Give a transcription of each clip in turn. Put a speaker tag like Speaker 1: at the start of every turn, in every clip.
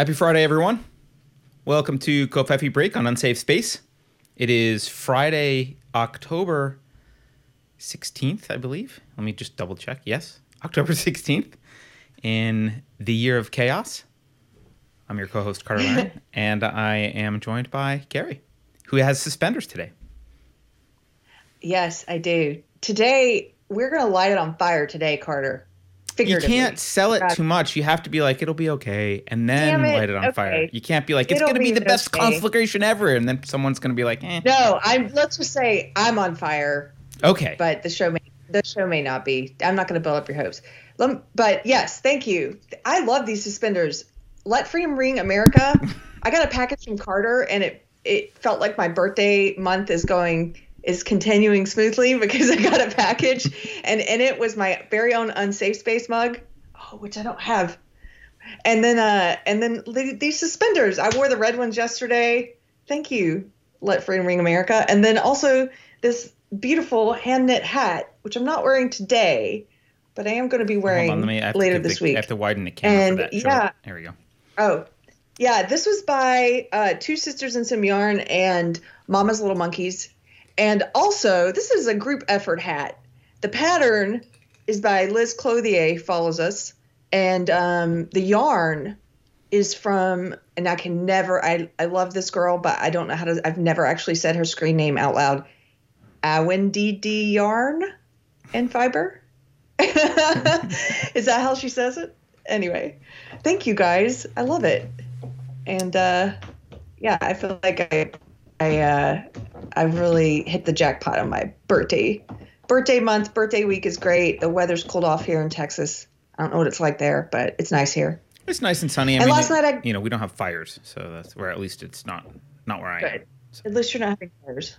Speaker 1: Happy Friday, everyone. Welcome to Covfefe Break on Unsafe Space. It is Friday, October 16th, I believe. Let me just double check. Yes, October 16th in the year of chaos. I'm your co host, Carter Lyon, and I am joined by Keri, who has suspenders today.
Speaker 2: Yes, I do. Today, we're going to light it on fire today, Carter.
Speaker 1: You can't sell it too much. You have to be like, it'll be okay, and then it. light it on okay. fire. You can't be like, it's going to be the best okay. conflagration ever, and then someone's going to be like, eh.
Speaker 2: No, I'm. Let's just say I'm on fire.
Speaker 1: Okay.
Speaker 2: But the show may the show may not be. I'm not going to build up your hopes. But yes, thank you. I love these suspenders. Let freedom ring, America. I got a package from Carter, and it it felt like my birthday month is going is continuing smoothly because I got a package and in it was my very own unsafe space mug, oh, which I don't have. And then uh and then these suspenders. I wore the red ones yesterday. Thank you, Let Freedom Ring America. And then also this beautiful hand knit hat, which I'm not wearing today, but I am going to be wearing on, me, later this
Speaker 1: the,
Speaker 2: week.
Speaker 1: I have to widen the camera and, for that. Yeah, there we go.
Speaker 2: Oh, yeah. This was by uh, Two Sisters and Some Yarn and Mama's Little Monkeys and also, this is a group effort hat. The pattern is by Liz Clothier, follows us, and um, the yarn is from, and I can never, I, I love this girl, but I don't know how to, I've never actually said her screen name out loud. DD Yarn and Fiber. is that how she says it? Anyway, thank you guys. I love it. And uh, yeah, I feel like I I uh, I really hit the jackpot on my birthday. Birthday month, birthday week is great. The weather's cooled off here in Texas. I don't know what it's like there, but it's nice here.
Speaker 1: It's nice and sunny. I
Speaker 2: and
Speaker 1: mean,
Speaker 2: last night, I,
Speaker 1: you know, we don't have fires, so that's where at least it's not not where I am.
Speaker 2: So. At least you're not having fires.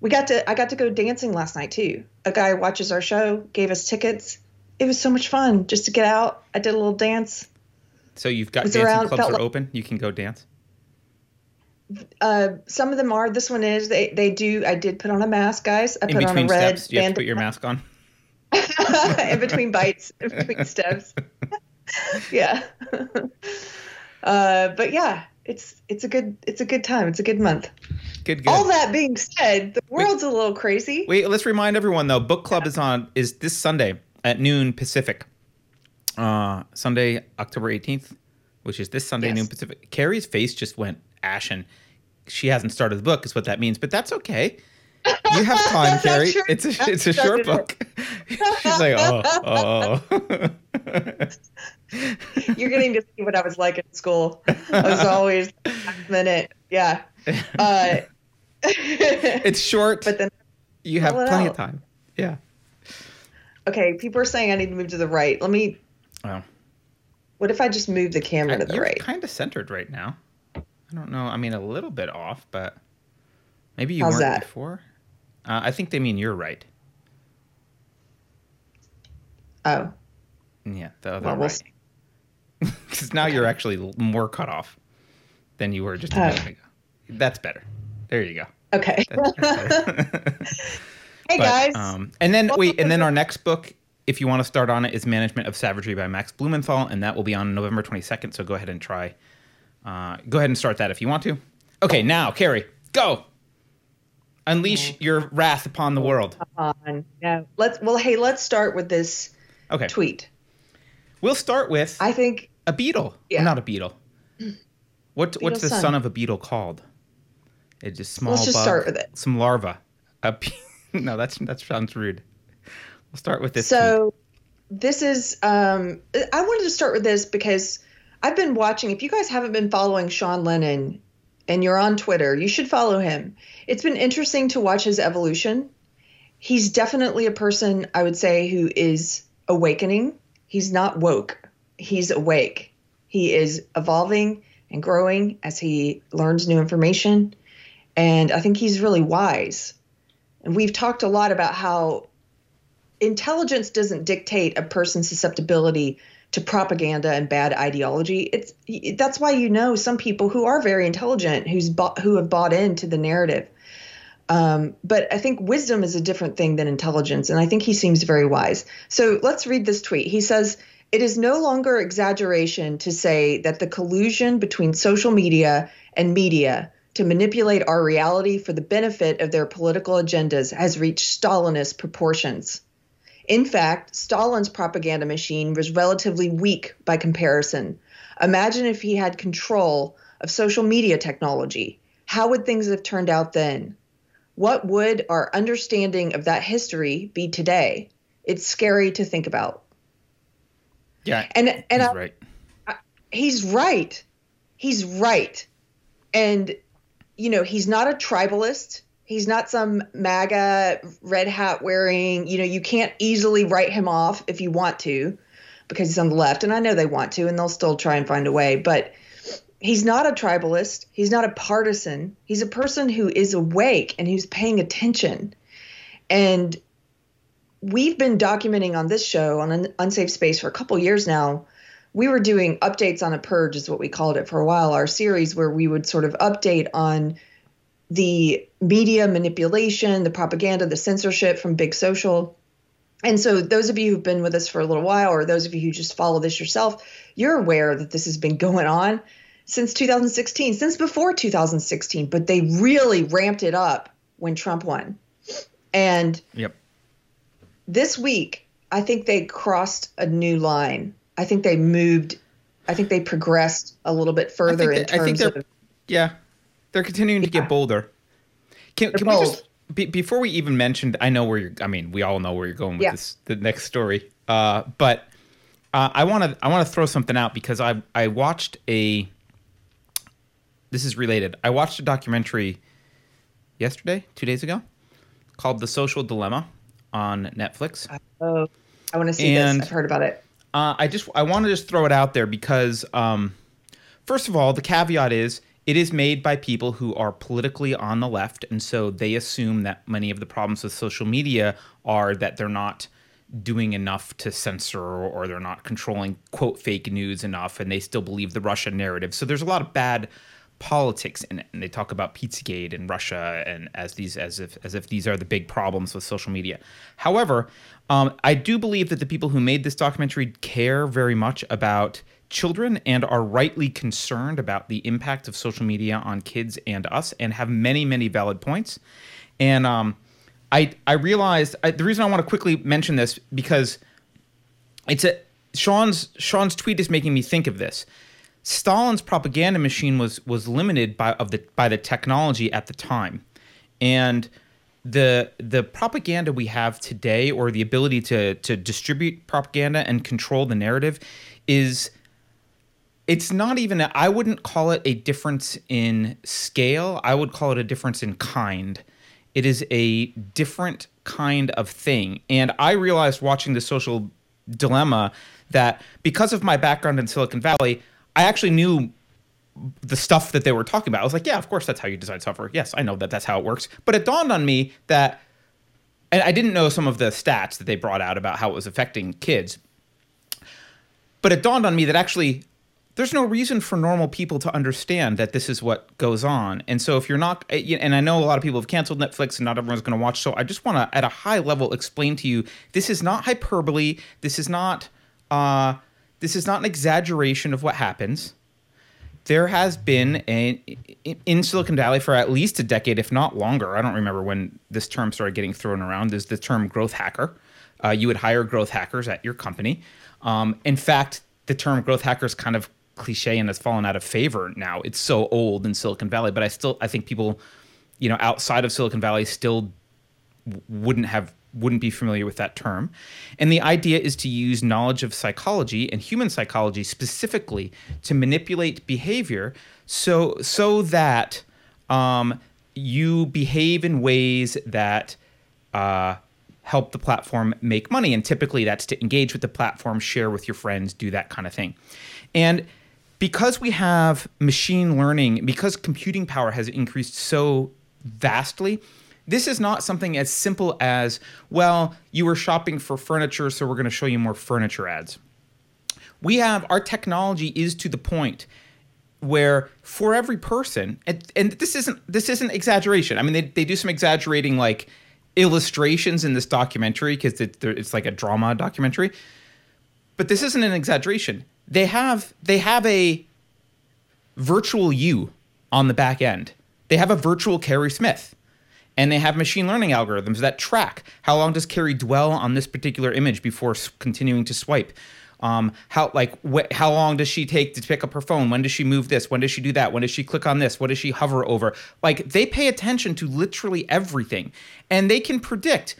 Speaker 2: We got to I got to go dancing last night too. A guy watches our show, gave us tickets. It was so much fun just to get out. I did a little dance.
Speaker 1: So you've got dancing around, clubs are like, open. You can go dance
Speaker 2: uh, some of them are. This one is. They they do. I did put on a mask, guys. I
Speaker 1: in
Speaker 2: put on a red.
Speaker 1: Steps, you have to put your mask on.
Speaker 2: in between bites, in between steps. yeah. Uh, but yeah, it's it's a good it's a good time. It's a good month.
Speaker 1: Good. good.
Speaker 2: All that being said, the world's wait, a little crazy.
Speaker 1: Wait, let's remind everyone though. Book club is on is this Sunday at noon Pacific. Uh, Sunday, October eighteenth, which is this Sunday yes. noon Pacific. Keri's face just went ashen she hasn't started the book is what that means but that's okay. You have time Keri. it's a, it's a short book. she's like oh oh.
Speaker 2: You're getting to see what i was like in school. I was always minute. Yeah. Uh,
Speaker 1: it's short. But then you have plenty out. of time. Yeah.
Speaker 2: Okay people are saying i need to move to the right. Let me oh what if i just move the camera to the
Speaker 1: you're
Speaker 2: right?
Speaker 1: kind of centered right now I don't know. I mean, a little bit off, but maybe you
Speaker 2: How's
Speaker 1: weren't
Speaker 2: that?
Speaker 1: before. Uh, I think they mean you're right.
Speaker 2: Oh.
Speaker 1: Yeah, the other well, right. Because now you're actually more cut off than you were just a minute ago. That's better. There you go.
Speaker 2: Okay. Hey but, guys.
Speaker 1: Um, and then wait, and then our next book, if you want to start on it, is Management of Savagery by Max Blumenthal, and that will be on November 22nd. So go ahead and try uh, go ahead and start that if you want to. Okay, now, Keri, go. Unleash your wrath upon the world.
Speaker 2: On. Yeah. Let's well, hey, let's start with this
Speaker 1: okay.
Speaker 2: tweet.
Speaker 1: We'll start with
Speaker 2: I think
Speaker 1: a beetle. Yeah. not a beetle. What what's the son. son. of a beetle called? It's just small
Speaker 2: Let's just
Speaker 1: bug,
Speaker 2: start with it.
Speaker 1: Some larva. A be- no, that's that sounds rude. We'll start with this.
Speaker 2: So tweet. this is um I wanted to start with this because I've been watching. If you guys haven't been following Sean Lennon and you're on Twitter, you should follow him. It's been interesting to watch his evolution. He's definitely a person I would say who is awakening. He's not woke, he's awake. He is evolving and growing as he learns new information. And I think he's really wise. And we've talked a lot about how intelligence doesn't dictate a person's susceptibility to propaganda and bad ideology. It's that's why you know some people who are very intelligent who's bought, who have bought into the narrative. Um, but I think wisdom is a different thing than intelligence, and I think he seems very wise. So let's read this tweet. He says, It is no longer exaggeration to say that the collusion between social media and media to manipulate our reality for the benefit of their political agendas has reached Stalinist proportions. In fact, Stalin's propaganda machine was relatively weak by comparison. Imagine if he had control of social media technology. How would things have turned out then? What would our understanding of that history be today? It's scary to think about.
Speaker 1: Yeah.
Speaker 2: And and
Speaker 1: he's
Speaker 2: I,
Speaker 1: right.
Speaker 2: I, he's right. He's right. And you know, he's not a tribalist. He's not some MAGA red hat wearing, you know, you can't easily write him off if you want to because he's on the left. And I know they want to, and they'll still try and find a way. But he's not a tribalist. He's not a partisan. He's a person who is awake and who's paying attention. And we've been documenting on this show on an unsafe space for a couple years now we were doing updates on a purge is what we called it for a while our series where we would sort of update on the media manipulation the propaganda the censorship from big social and so those of you who've been with us for a little while or those of you who just follow this yourself you're aware that this has been going on since 2016 since before 2016 but they really ramped it up when trump won and
Speaker 1: Yep.
Speaker 2: this week, I think they crossed a new line. I think they moved. I think they progressed a little bit further
Speaker 1: I
Speaker 2: in
Speaker 1: think, that- I think
Speaker 2: terms of.
Speaker 1: yeah, they're continuing to get bolder. Can, can we just be, before we even mentioned? I know where you're. I mean, we all know where you're going with
Speaker 2: Yeah.
Speaker 1: this. The next story, uh, but uh, I want to I want to throw something out because I I watched a. This is related. I watched a documentary yesterday, two days ago, called "The Social Dilemma" on Netflix.
Speaker 2: Oh, I want to see
Speaker 1: And-
Speaker 2: this. I've heard about it.
Speaker 1: Uh, I just I want to just throw it out there because um, first of all, the caveat is it is made by people who are politically on the left, and so they assume that many of the problems with social media are that they're not doing enough to censor or they're not controlling quote fake news enough, and they still believe the Russian narrative. So there's a lot of bad politics in it, and they talk about Pizzagate and Russia and as these as if as if these are the big problems with social media. However, um, I do believe that the people who made this documentary care very much about children and are rightly concerned about the impact of social media on kids and us, and have many many valid points. And um, I I realized I, the reason I want to quickly mention this because it's a Sean's Sean's tweet is making me think of this. Stalin's propaganda machine was was limited by of the by the technology at the time, and the the propaganda we have today, or the ability to to distribute propaganda and control the narrative, is it's not even I wouldn't call it a difference in scale. I would call it a difference in kind. It is a different kind of thing. And I realized watching the social dilemma that because of my background in Silicon Valley, I actually knew the stuff that they were talking about. I was like, yeah, of course that's how you design software. Yes, I know that that's how it works. But it dawned on me that and I didn't know some of the stats that they brought out about how it was affecting kids. But it dawned on me that actually there's no reason for normal people to understand that this is what goes on. And so if you're not and I know a lot of people have canceled Netflix and not everyone's going to watch, so I just want to at a high level explain to you this is not hyperbole, this is not uh this is not an exaggeration of what happens. There has been a in Silicon Valley for at least a decade, if not longer. I don't remember when this term started getting thrown around. Is the term growth hacker? Uh, you would hire growth hackers at your company. Um, in fact, the term growth hacker is kind of cliche and has fallen out of favor now. It's so old in Silicon Valley, but I still I think people, you know, outside of Silicon Valley still wouldn't have wouldn't be familiar with that term. And the idea is to use knowledge of psychology and human psychology specifically to manipulate behavior so so that um, you behave in ways that uh, help the platform make money. And typically that's to engage with the platform, share with your friends, do that kind of thing. And because we have machine learning, because computing power has increased so vastly, this is not something as simple as, well, you were shopping for furniture, so we're going to show you more furniture ads. We have our technology is to the point where for every person, and, and this isn't this isn't exaggeration. I mean, they, they do some exaggerating like illustrations in this documentary because it, it's like a drama documentary. but this isn't an exaggeration. They have they have a virtual you on the back end. They have a virtual Keri Smith. And they have machine learning algorithms that track how long does Keri dwell on this particular image before continuing to swipe. Um, how like wh- how long does she take to pick up her phone? When does she move this? When does she do that? When does she click on this? What does she hover over? Like they pay attention to literally everything, and they can predict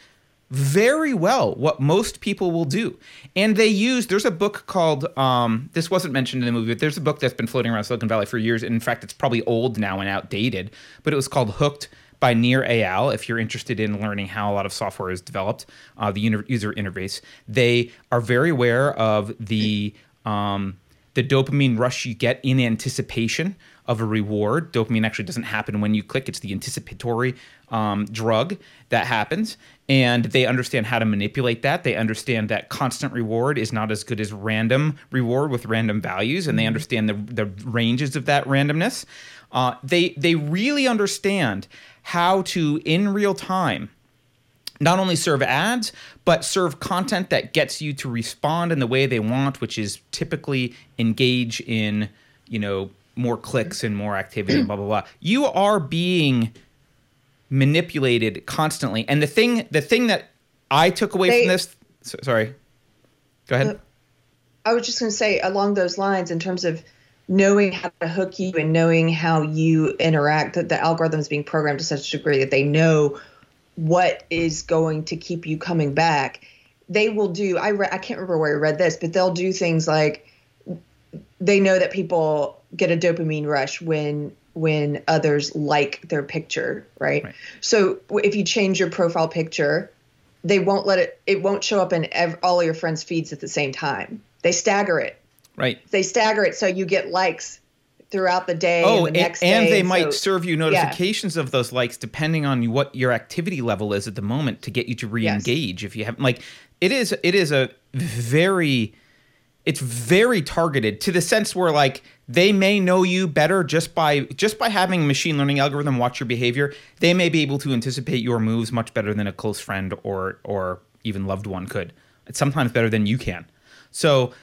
Speaker 1: very well what most people will do. And they use there's a book called um, this wasn't mentioned in the movie, but there's a book that's been floating around Silicon Valley for years. And in fact, it's probably old now and outdated, but it was called Hooked by Nir Eyal. If you're interested in learning how a lot of software is developed, uh, the user interface, they are very aware of the um, the dopamine rush you get in anticipation of a reward. Dopamine actually doesn't happen when you click; it's the anticipatory um, drug that happens, and they understand how to manipulate that. They understand that constant reward is not as good as random reward with random values, and they understand the the ranges of that randomness. Uh, they they really understand how to in real time not only serve ads, but serve content that gets you to respond in the way they want, which is typically engage in, you know, more clicks and more activity and blah blah blah. You are being manipulated constantly. And the thing the thing that I took away
Speaker 2: They-
Speaker 1: from this so, sorry. Go ahead.
Speaker 2: I was just going to say along those lines, in terms of knowing how to hook you and knowing how you interact, that the algorithm is being programmed to such a degree that they know what is going to keep you coming back. They will do. I re- I can't remember where I read this, but they'll do things like they know that people get a dopamine rush when when others like their picture, right?
Speaker 1: Right.
Speaker 2: So if you change your profile picture, they won't let it. It won't show up in ev- all of your friends' feeds at the same time. They stagger it.
Speaker 1: right.
Speaker 2: They stagger it so you get likes throughout the day.
Speaker 1: Oh,
Speaker 2: and,
Speaker 1: and,
Speaker 2: the next
Speaker 1: and
Speaker 2: day,
Speaker 1: they might
Speaker 2: so-
Speaker 1: serve you notifications of those likes depending on what your activity level is at the moment to get you to re-engage. If you have like, it is it is a very, it's very targeted to the sense where like they may know you better just by just by having a machine learning algorithm watch your behavior. They may be able to anticipate your moves much better than a close friend or or even loved one could. It's sometimes better than you can. So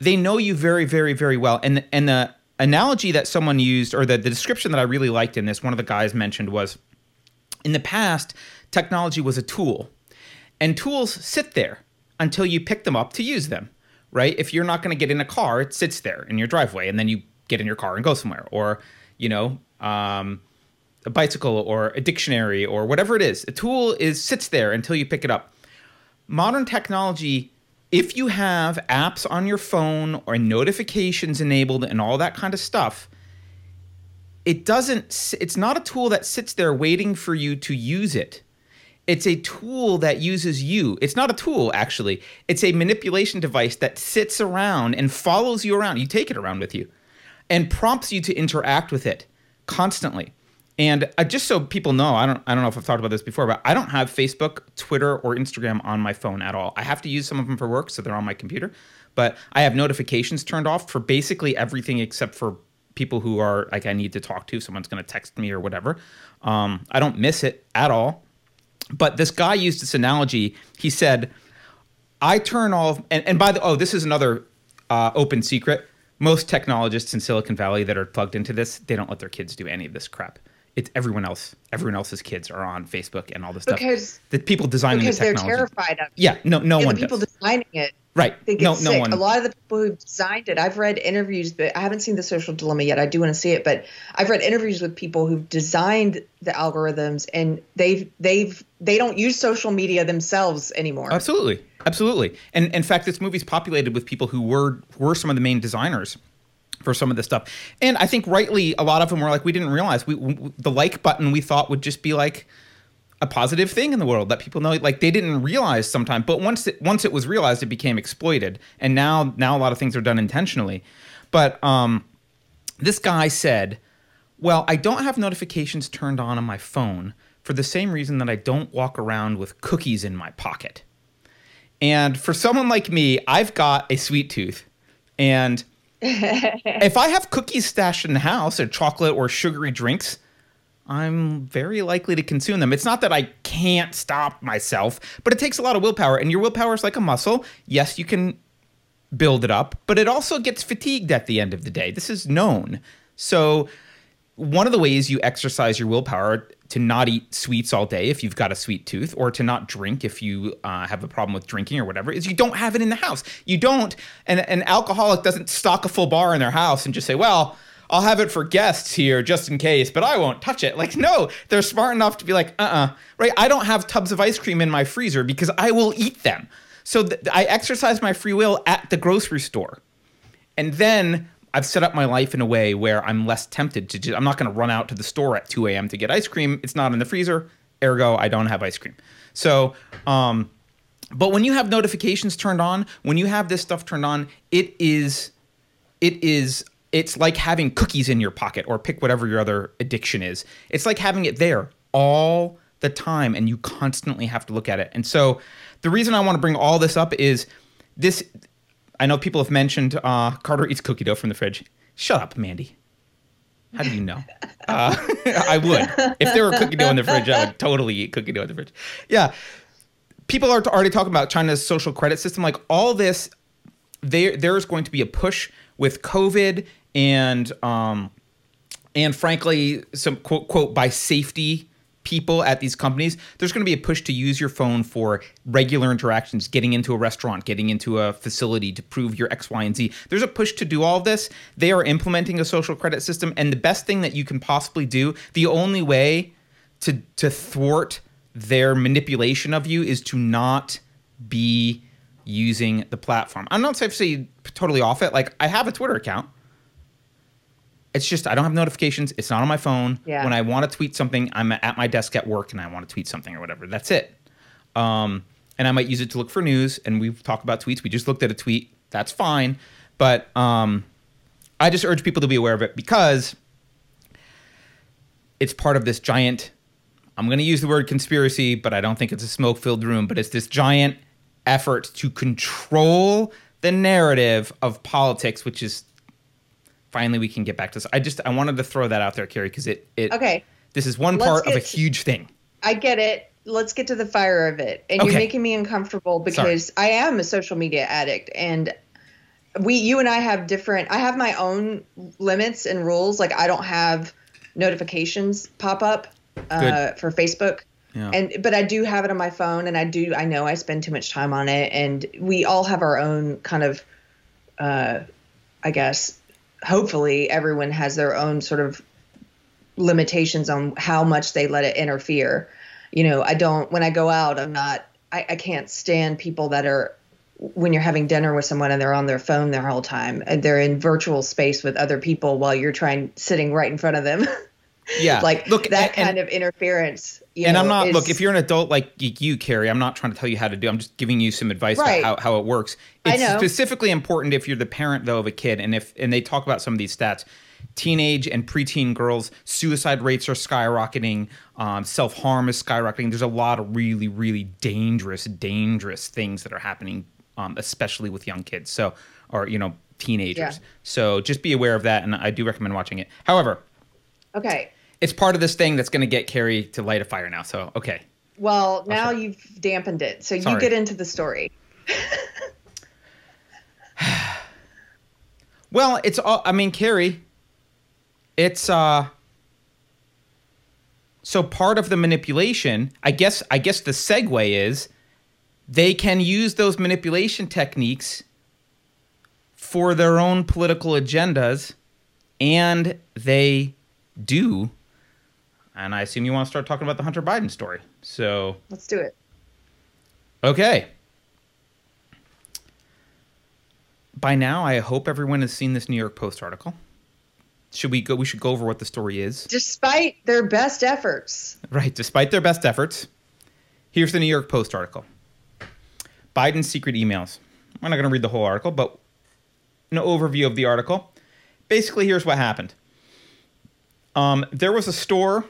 Speaker 1: they know you very, very, very well. And and the analogy that someone used, or the, the description that I really liked in this, one of the guys mentioned was in the past, technology was a tool. And tools sit there until you pick them up to use them, right? If you're not going to get in a car, it sits there in your driveway, and then you get in your car and go somewhere. Or, you know, um, a bicycle or a dictionary or whatever it is. A tool is sits there until you pick it up. Modern technology if you have apps on your phone or notifications enabled and all that kind of stuff it doesn't it's not a tool that sits there waiting for you to use it. It's a tool that uses you. It's not a tool actually. It's a manipulation device that sits around and follows you around. You take it around with you and prompts you to interact with it constantly and uh, just so people know, I don't I don't know if I've talked about this before, but I don't have Facebook, Twitter, or Instagram on my phone at all. I have to use some of them for work, so they're on my computer. But I have notifications turned off for basically everything except for people who are like I need to talk to. Someone's going to text me or whatever. Um, I don't miss it at all. But this guy used this analogy. He said, I turn all of, and, and by the oh, this is another uh, open secret. Most technologists in Silicon Valley that are plugged into this, they don't let their kids do any of this crap. It's everyone else. Everyone else's kids are on Facebook and all this stuff.
Speaker 2: Because-
Speaker 1: the people designing
Speaker 2: because
Speaker 1: the
Speaker 2: they're terrified of it.
Speaker 1: Yeah, no, no one
Speaker 2: the people
Speaker 1: does.
Speaker 2: designing it
Speaker 1: right?
Speaker 2: they get
Speaker 1: No,
Speaker 2: sick.
Speaker 1: no one.
Speaker 2: A lot of the people who designed it, I've read interviews, but I haven't seen the social dilemma yet. I do want to see it, but I've read interviews with people who've designed the algorithms and they've they've they don't use social media themselves anymore.
Speaker 1: Absolutely, absolutely. And in fact, this movie's populated with people who were were some of the main designers for some of this stuff. And I think rightly, a lot of them were like, we didn't realize we, we the like button we thought would just be like a positive thing in the world that people know. Like they didn't realize sometimes, but once it once it was realized, it became exploited. And now now a lot of things are done intentionally. But um, this guy said, "Well, I don't have notifications turned on on my phone." For the same reason that I don't walk around with cookies in my pocket. And for someone like me, I've got a sweet tooth. And if I have cookies stashed in the house or chocolate or sugary drinks, I'm very likely to consume them. It's not that I can't stop myself, but it takes a lot of willpower. And your willpower is like a muscle. Yes, you can build it up, but it also gets fatigued at the end of the day. This is known. So, one of the ways you exercise your willpower to not eat sweets all day if you've got a sweet tooth, or to not drink if you uh, have a problem with drinking or whatever, is you don't have it in the house. You don't, and an alcoholic doesn't stock a full bar in their house and just say, well, I'll have it for guests here just in case, but I won't touch it. Like, no, they're smart enough to be like, uh uh right? I don't have tubs of ice cream in my freezer because I will eat them. So th- I exercise my free will at the grocery store. And then I've set up my life in a way where I'm less tempted to just, I'm not going to run out to the store at 2 a.m. to get ice cream. It's not in the freezer. Ergo, I don't have ice cream. So, um, but when you have notifications turned on, when you have this stuff turned on, it is, it is, it's like having cookies in your pocket or pick whatever your other addiction is. It's like having it there all the time and you constantly have to look at it. And so the reason I want to bring all this up is this I know people have mentioned uh, Carter eats cookie dough from the fridge. Shut up, Mandy. How do you know? Uh, I would. If there were cookie dough in the fridge, I would totally eat cookie dough in the fridge. Yeah. People are already talking about China's social credit system. Like all this, there there's going to be a push with COVID and um, and frankly, some quote quote by safety people at these companies, there's going to be a push to use your phone for regular interactions, getting into a restaurant, getting into a facility to prove your X, Y, and Z. There's a push to do all this. They are implementing a social credit system, and the best thing that you can possibly do, the only way to to thwart their manipulation of you is to not be using the platform. I'm not saying totally off it. Like I have a Twitter account it's just I don't have notifications. It's not on my phone.
Speaker 2: Yeah.
Speaker 1: When I want to tweet something, I'm at my desk at work and I want to tweet something or whatever. That's it. Um, and I might use it to look for news. And we've talked about tweets. We just looked at a tweet. That's fine. But um, I just urge people to be aware of it because it's part of this giant. I'm going to use the word conspiracy, but I don't think it's a smoke filled room. But it's this giant effort to control the narrative of politics, which is finally we can get back to this. I just I wanted to throw that out there, Keri, because it it
Speaker 2: okay.
Speaker 1: This is one
Speaker 2: Let's
Speaker 1: part of a huge thing.
Speaker 2: I get it. Let's get to the fire of it. And
Speaker 1: Okay.
Speaker 2: you're making me uncomfortable because I am a social media addict and we you and I have different I have my own limits and rules. Like I don't have notifications pop up uh, for Facebook.
Speaker 1: Yeah.
Speaker 2: And but I do have it on my phone and I do I know I spend too much time on it and we all have our own kind of uh I guess hopefully everyone has their own sort of limitations on how much they let it interfere. You know, I don't when I go out, I'm not I, I can't stand people that are when you're having dinner with someone and they're on their phone their whole time and they're in virtual space with other people while you're trying sitting right in front of them.
Speaker 1: Yeah,
Speaker 2: like
Speaker 1: look
Speaker 2: that
Speaker 1: and,
Speaker 2: kind of interference.
Speaker 1: And
Speaker 2: know,
Speaker 1: I'm not
Speaker 2: is-
Speaker 1: look if you're an adult like you, Keri. I'm not trying to tell you how to do. I'm just giving you some advice
Speaker 2: Right.
Speaker 1: about how, how it works.
Speaker 2: I
Speaker 1: It's
Speaker 2: know.
Speaker 1: specifically important if you're the parent though of a kid, and if and they talk about some of these stats. Teenage and preteen girls, suicide rates are skyrocketing. Um, Self harm is skyrocketing. There's a lot of really, really dangerous, dangerous things that are happening, um, especially with young kids. So, or you know, teenagers.
Speaker 2: Yeah.
Speaker 1: So just be aware of that, and I do recommend watching it. However,
Speaker 2: okay.
Speaker 1: It's part of this thing that's going to get Keri to light a fire now. So okay.
Speaker 2: Well, now you've dampened it, so
Speaker 1: Sorry.
Speaker 2: you get into the story.
Speaker 1: Well, it's all. I mean, Keri. It's uh. So part of the manipulation, I guess. I guess the segue is, they can use those manipulation techniques for their own political agendas, and they do. And I assume you want to start talking about the Hunter Biden story. So
Speaker 2: Let's do it.
Speaker 1: Okay. By now, I hope everyone has seen this New York Post article. Should we go? We should go over what the story is.
Speaker 2: Despite their best efforts,
Speaker 1: Right. Despite their best efforts, here's the New York Post article Biden's secret emails. I'm not going to read the whole article, but an overview of the article. Basically, here's what happened um, there was a store,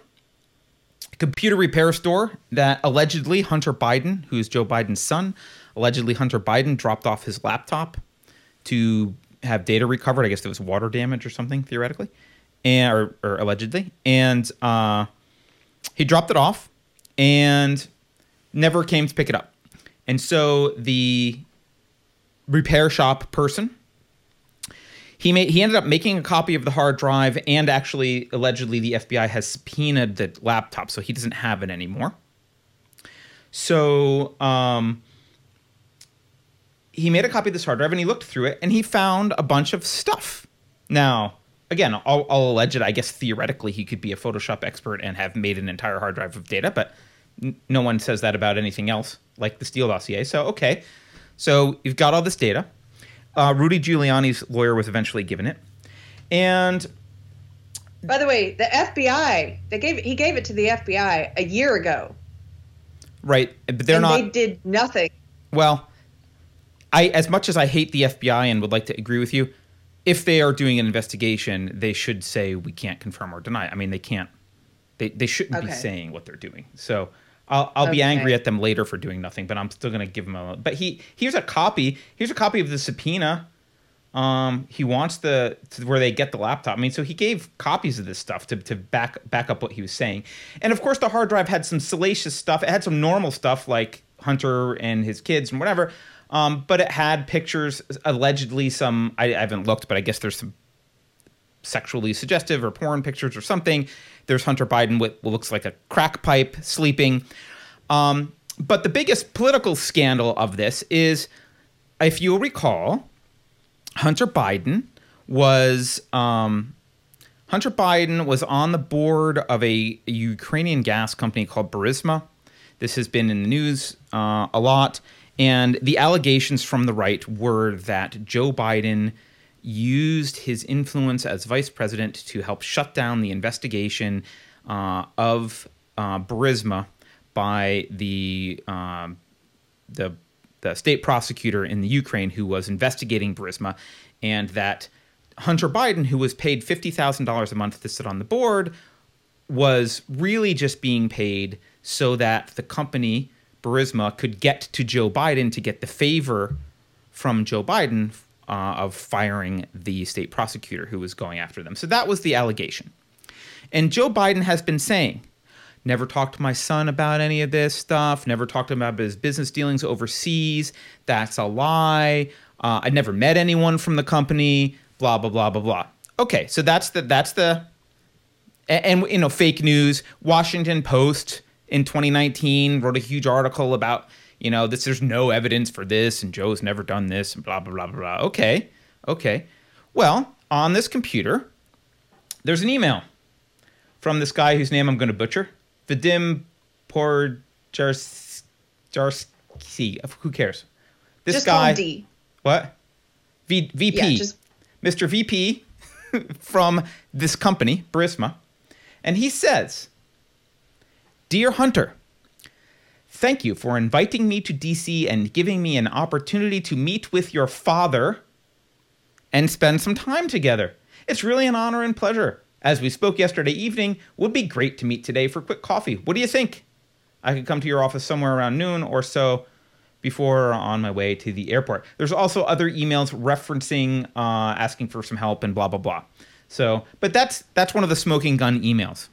Speaker 1: computer repair store, that allegedly Hunter Biden, who's Joe Biden's son, allegedly Hunter Biden dropped off his laptop to have data recovered. I guess there was water damage or something, theoretically, and or, or allegedly. And uh, he dropped it off and never came to pick it up. And so the repair shop person. He made he ended up making a copy of the hard drive, and actually, allegedly, the FBI has subpoenaed the laptop, so he doesn't have it anymore. So um, he made a copy of this hard drive, and he looked through it, and he found a bunch of stuff. Now, again, I'll, I'll allege it. I guess theoretically, he could be a Photoshop expert and have made an entire hard drive of data, but n- no one says that about anything else, like the Steele dossier. So, okay. So you've got all this data. Uh, Rudy Giuliani's lawyer was eventually given it, and
Speaker 2: By the way, the FBI they gave he gave it to the FBI a year ago,
Speaker 1: right, but they're
Speaker 2: and
Speaker 1: not.
Speaker 2: they did nothing.
Speaker 1: Well, I as much as I hate the FBI and would like to agree with you, if they are doing an investigation, they should say we can't confirm or deny. I mean, they can't. They they shouldn't be saying what they're doing. So I'll I'll be angry at them later for doing nothing, but I'm still gonna give them a. But he here's a copy. Here's a copy of the subpoena. Um, he wants the to where they get the laptop. I mean, so he gave copies of this stuff to, to back back up what he was saying. And of course, the hard drive had some salacious stuff. It had some normal stuff like Hunter and his kids and whatever. Um, but it had pictures, allegedly some. I, I haven't looked, but I guess there's some sexually suggestive or porn pictures or something. There's Hunter Biden with what looks like a crack pipe sleeping. Um, but the biggest political scandal of this is, if you'll recall, Hunter Biden was um, Hunter Biden was on the board of a Ukrainian gas company called Burisma. This has been in the news uh, a lot, and the allegations from the right were that Joe Biden used his influence as vice president to help shut down the investigation uh, of uh, by the um, the the state prosecutor in the Ukraine who was investigating Burisma, and that Hunter Biden, who was paid fifty thousand dollars a month to sit on the board, was really just being paid so that the company Burisma could get to Joe Biden to get the favor from Joe Biden uh, of firing the state prosecutor who was going after them. So that was the allegation. And Joe Biden has been saying, never talked to my son about any of this stuff, never talked to him about his business dealings overseas. That's a lie. Uh, I never met anyone from the company, blah, blah, blah, blah, blah. Okay, so that's the, that's the, a- and, you know, fake news. Washington Post in 2019 wrote a huge article about, you know, this, there's no evidence for this and Joe's never done this and blah, blah, blah, blah, blah. Okay, okay. Well, on this computer, there's an email from this guy whose name I'm going to butcher, Vadim Porjarsky. Who cares? This
Speaker 2: Just
Speaker 1: guy.
Speaker 2: D.
Speaker 1: What? V, VP.
Speaker 2: Yeah, just
Speaker 1: Mr. VP from this company, Burisma. And he says, Dear Hunter, thank you for inviting me to DC and giving me an opportunity to meet with your father and spend some time together. It's really an honor and pleasure. As we spoke yesterday evening, would be great to meet today for quick coffee. What do you think? I could come to your office somewhere around noon or so before or on my way to the airport. There's also other emails referencing uh, asking for some help and blah blah blah. So, but that's that's one of the smoking gun emails.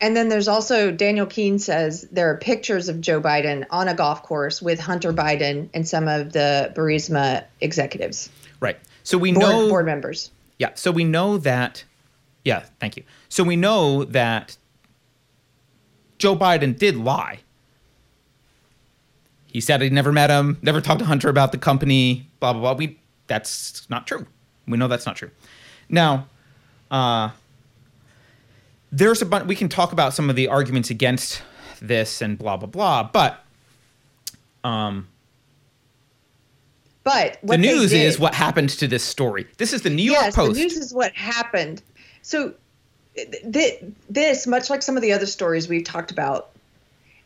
Speaker 2: And then there's also Daniel Keene says there are pictures of Joe Biden on a golf course with Hunter Biden and some of the Burisma executives,
Speaker 1: Right. So we
Speaker 2: board,
Speaker 1: know
Speaker 2: board members.
Speaker 1: Yeah. So we know that. Yeah. Thank you. So we know that Joe Biden did lie. He said he never met him, never talked to Hunter about the company, blah blah blah. We that's not true. We know that's not true. Now, uh, there's a bunch. We can talk about some of the arguments against this and blah blah blah. But um,
Speaker 2: But what
Speaker 1: the news
Speaker 2: did-
Speaker 1: is what happened to this story. This is the New York
Speaker 2: yes,
Speaker 1: Post.
Speaker 2: the news is what happened. So th- this, much like some of the other stories we've talked about,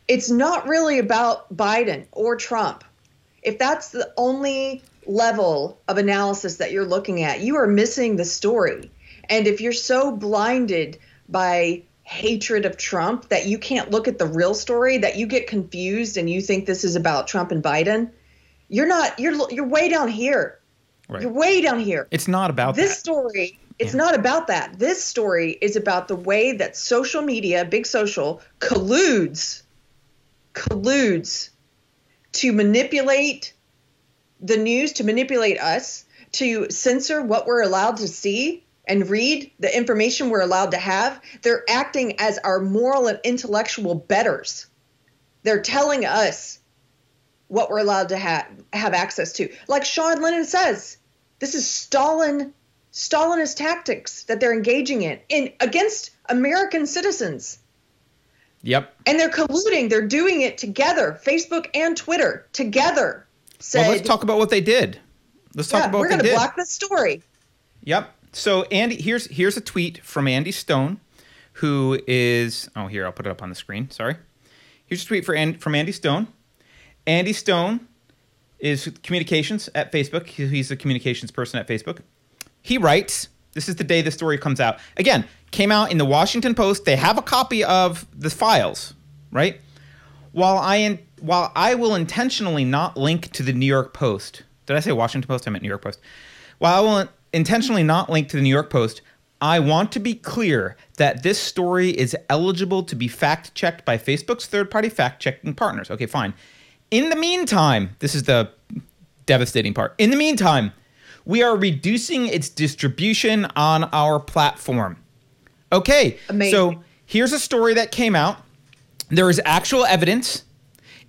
Speaker 2: it's not really about Biden or Trump. If that's the only level of analysis that you're looking at, you are missing the story. And if you're so blinded by hatred of Trump that you can't look at the real story, that you get confused and you think this is about Trump and Biden, you're not. You're you're way down here.
Speaker 1: Right.
Speaker 2: You're way down here
Speaker 1: It's not about
Speaker 2: this
Speaker 1: that.
Speaker 2: story it's
Speaker 1: Yeah.
Speaker 2: not about that this story is about the way that social media big social colludes colludes to manipulate the news to manipulate us, to censor what we're allowed to see and read, the information we're allowed to have. They're acting as our moral and intellectual betters. They're telling us what we're allowed to have have access to. Like Sean Lennon says, this is Stalin Stalinist tactics that they're engaging in in against American citizens.
Speaker 1: Yep.
Speaker 2: And they're colluding. They're doing it together. Facebook and Twitter together. Said,
Speaker 1: well, let's talk about what they did. Let's talk
Speaker 2: yeah,
Speaker 1: about
Speaker 2: we're
Speaker 1: what they
Speaker 2: going to
Speaker 1: did.
Speaker 2: block the story.
Speaker 1: Yep. So Andy, here's here's a tweet from Andy Stone, who is oh here I'll put it up on the screen. Sorry. Here's a tweet for Andy, from Andy Stone. Andy Stone is communications at Facebook. He's a communications person at Facebook. He writes, this is the day the story comes out. Again, came out in the Washington Post. They have a copy of the files, right? While I in, while I will intentionally not link to the New York Post. Did I say Washington Post? I meant New York Post. While I will intentionally not linked to the New York Post, I want to be clear that this story is eligible to be fact checked by Facebook's third party fact checking partners. Okay, fine. In the meantime, this is the devastating part. In the meantime, we are reducing its distribution on our platform. Okay,
Speaker 2: Amazing.
Speaker 1: so here's a story that came out. There is actual evidence.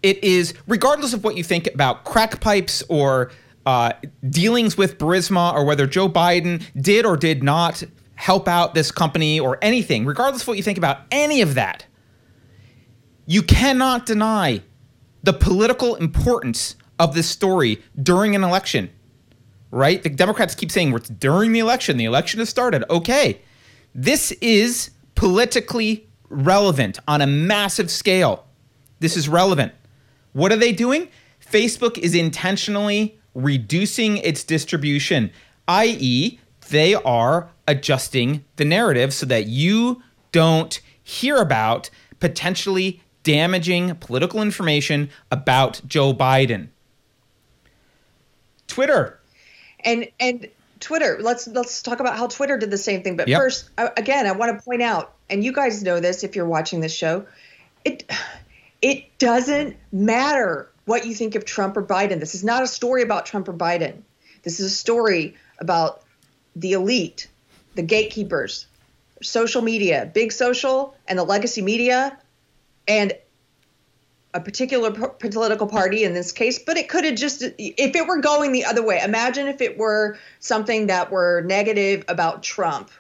Speaker 1: It is, regardless of what you think about crack pipes or uh, dealings with Burisma or whether Joe Biden did or did not help out this company or anything, regardless of what you think about any of that, you cannot deny the political importance of this story during an election, right? The Democrats keep saying it's during the election, the election has started. Okay, this is politically relevant on a massive scale. This is relevant. What are they doing? Facebook is intentionally reducing its distribution, i.e., they are adjusting the narrative so that you don't hear about potentially damaging political information about Joe Biden. Twitter.
Speaker 2: And and Twitter. Let's let's talk about how Twitter did the same thing. But
Speaker 1: Yep.
Speaker 2: first, again, I want to point out, and you guys know this if you're watching this show, it it doesn't matter what you think of Trump or Biden. This is not a story about Trump or Biden. This is a story about the elite, the gatekeepers, social media, big social, and the legacy media, and a particular p- political party in this case, but it could have just, if it were going the other way, imagine if it were something that were negative about Trump.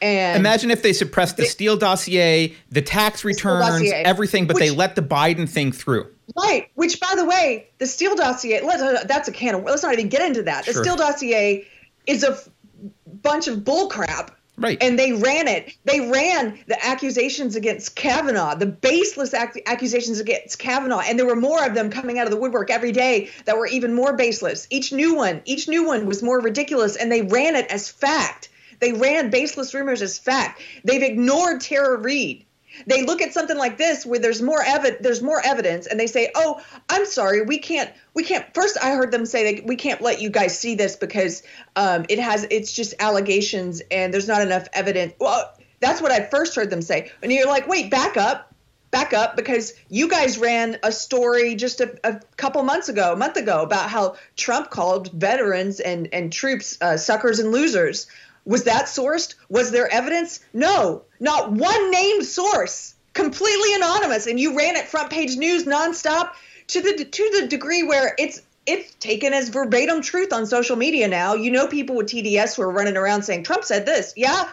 Speaker 2: And
Speaker 1: Imagine if they suppressed the Steele dossier, the tax returns,
Speaker 2: dossier,
Speaker 1: everything, but they let the Biden thing through.
Speaker 2: Right. Which, by the way, the Steele dossier, let's, uh, that's a can of, let's not even get into that. The
Speaker 1: Sure.
Speaker 2: Steele dossier is a f- bunch of bullcrap.
Speaker 1: Right.
Speaker 2: And they ran it. They ran the accusations against Kavanaugh, the baseless ac- accusations against Kavanaugh, and there were more of them coming out of the woodwork every day that were even more baseless. Each new one, each new one was more ridiculous, and they ran it as fact. They ran baseless rumors as fact. They've ignored Tara Reade. They look at something like this where there's more evi- there's more evidence, and they say, "Oh, I'm sorry, we can't, we can't." First, I heard them say that we can't let you guys see this because um, it has, it's just allegations, and there's not enough evidence. Well, that's what I first heard them say, and you're like, "Wait, back up, back up," because you guys ran a story just a, a couple months ago, a month ago, about how Trump called veterans and and troops uh, suckers and losers. Was that sourced? Was there evidence? No, not one named source, completely anonymous, and you ran it front page news nonstop to the to the degree where it's it's taken as verbatim truth on social media now. You know, people with TDS who are running around saying Trump said this. Yeah,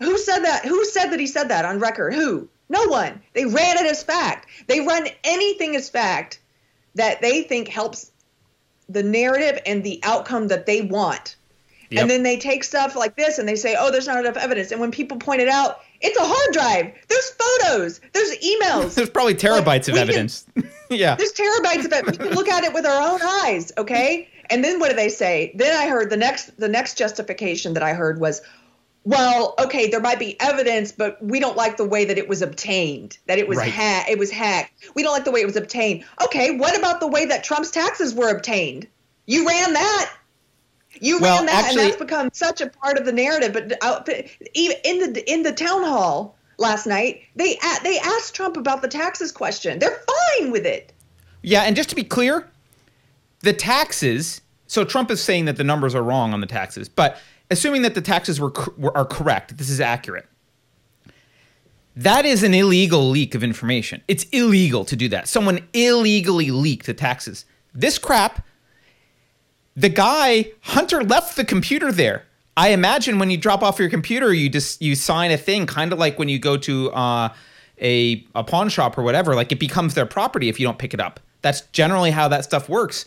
Speaker 2: who said that? Who said that he said that on record? Who? No one. They ran it as fact. They run anything as fact that they think helps the narrative and the outcome that they want.
Speaker 1: Yep.
Speaker 2: And then they take stuff like this and they say, oh, there's not enough evidence. And when people point it out, it's a hard drive. There's photos. There's emails.
Speaker 1: There's probably terabytes of
Speaker 2: we can-
Speaker 1: evidence. yeah.
Speaker 2: There's terabytes of it. We can look at it with our own eyes, okay? And then what do they say? Then I heard the next the next justification that I heard was, well, okay, there might be evidence, but we don't like the way that it was obtained. That it was
Speaker 1: Right.
Speaker 2: ha- it was hacked. We don't like the way it was obtained. Okay, what about the way that Trump's taxes were obtained? You ran that. You
Speaker 1: Well,
Speaker 2: ran that,
Speaker 1: actually-
Speaker 2: and that's become such a part of the narrative. But uh, even in the in the town hall last night, they they asked Trump about the taxes question. They're fine with it.
Speaker 1: Yeah, and just to be clear, the taxes. So Trump is saying that the numbers are wrong on the taxes, but assuming that the taxes were, were are correct, this is accurate. That is an illegal leak of information. It's illegal to do that. Someone illegally leaked the taxes. This crap, the guy, Hunter left the computer there. I imagine when you drop off your computer, you just you sign a thing, kind of like when you go to uh, a a pawn shop or whatever. Like it becomes their property if you don't pick it up. That's generally how that stuff works.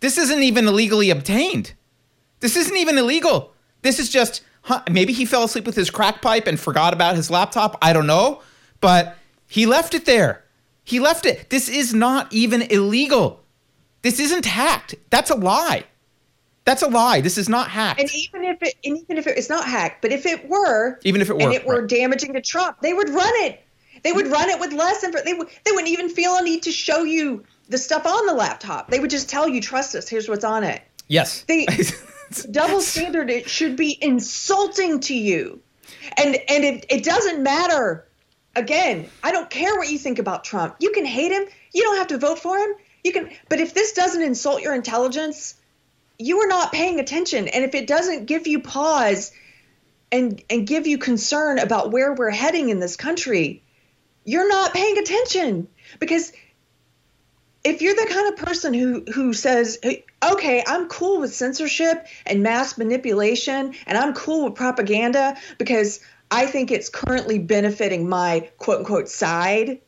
Speaker 1: This isn't even illegally obtained. This isn't even illegal. This is just huh, maybe he fell asleep with his crack pipe and forgot about his laptop. I don't know, but he left it there. He left it. This is not even illegal. This isn't hacked. That's a lie. That's a lie. This is not hacked.
Speaker 2: And even if it, and even if it, it's not hacked, but if it were,
Speaker 1: even if it were,
Speaker 2: and it were
Speaker 1: right.
Speaker 2: damaging to Trump, they would run it. They would run it with less info. They would. They wouldn't even feel a need to show you the stuff on the laptop. They would just tell you, "Trust us. Here's what's on it."
Speaker 1: Yes.
Speaker 2: They double standard. It should be insulting to you, and and it, it doesn't matter. Again, I don't care what you think about Trump. You can hate him. You don't have to vote for him. You can. But if this doesn't insult your intelligence, you are not paying attention. And if it doesn't give you pause and and give you concern about where we're heading in this country, you're not paying attention because if you're the kind of person who who says okay i'm cool with censorship and mass manipulation and i'm cool with propaganda because i think it's currently benefiting my quote unquote side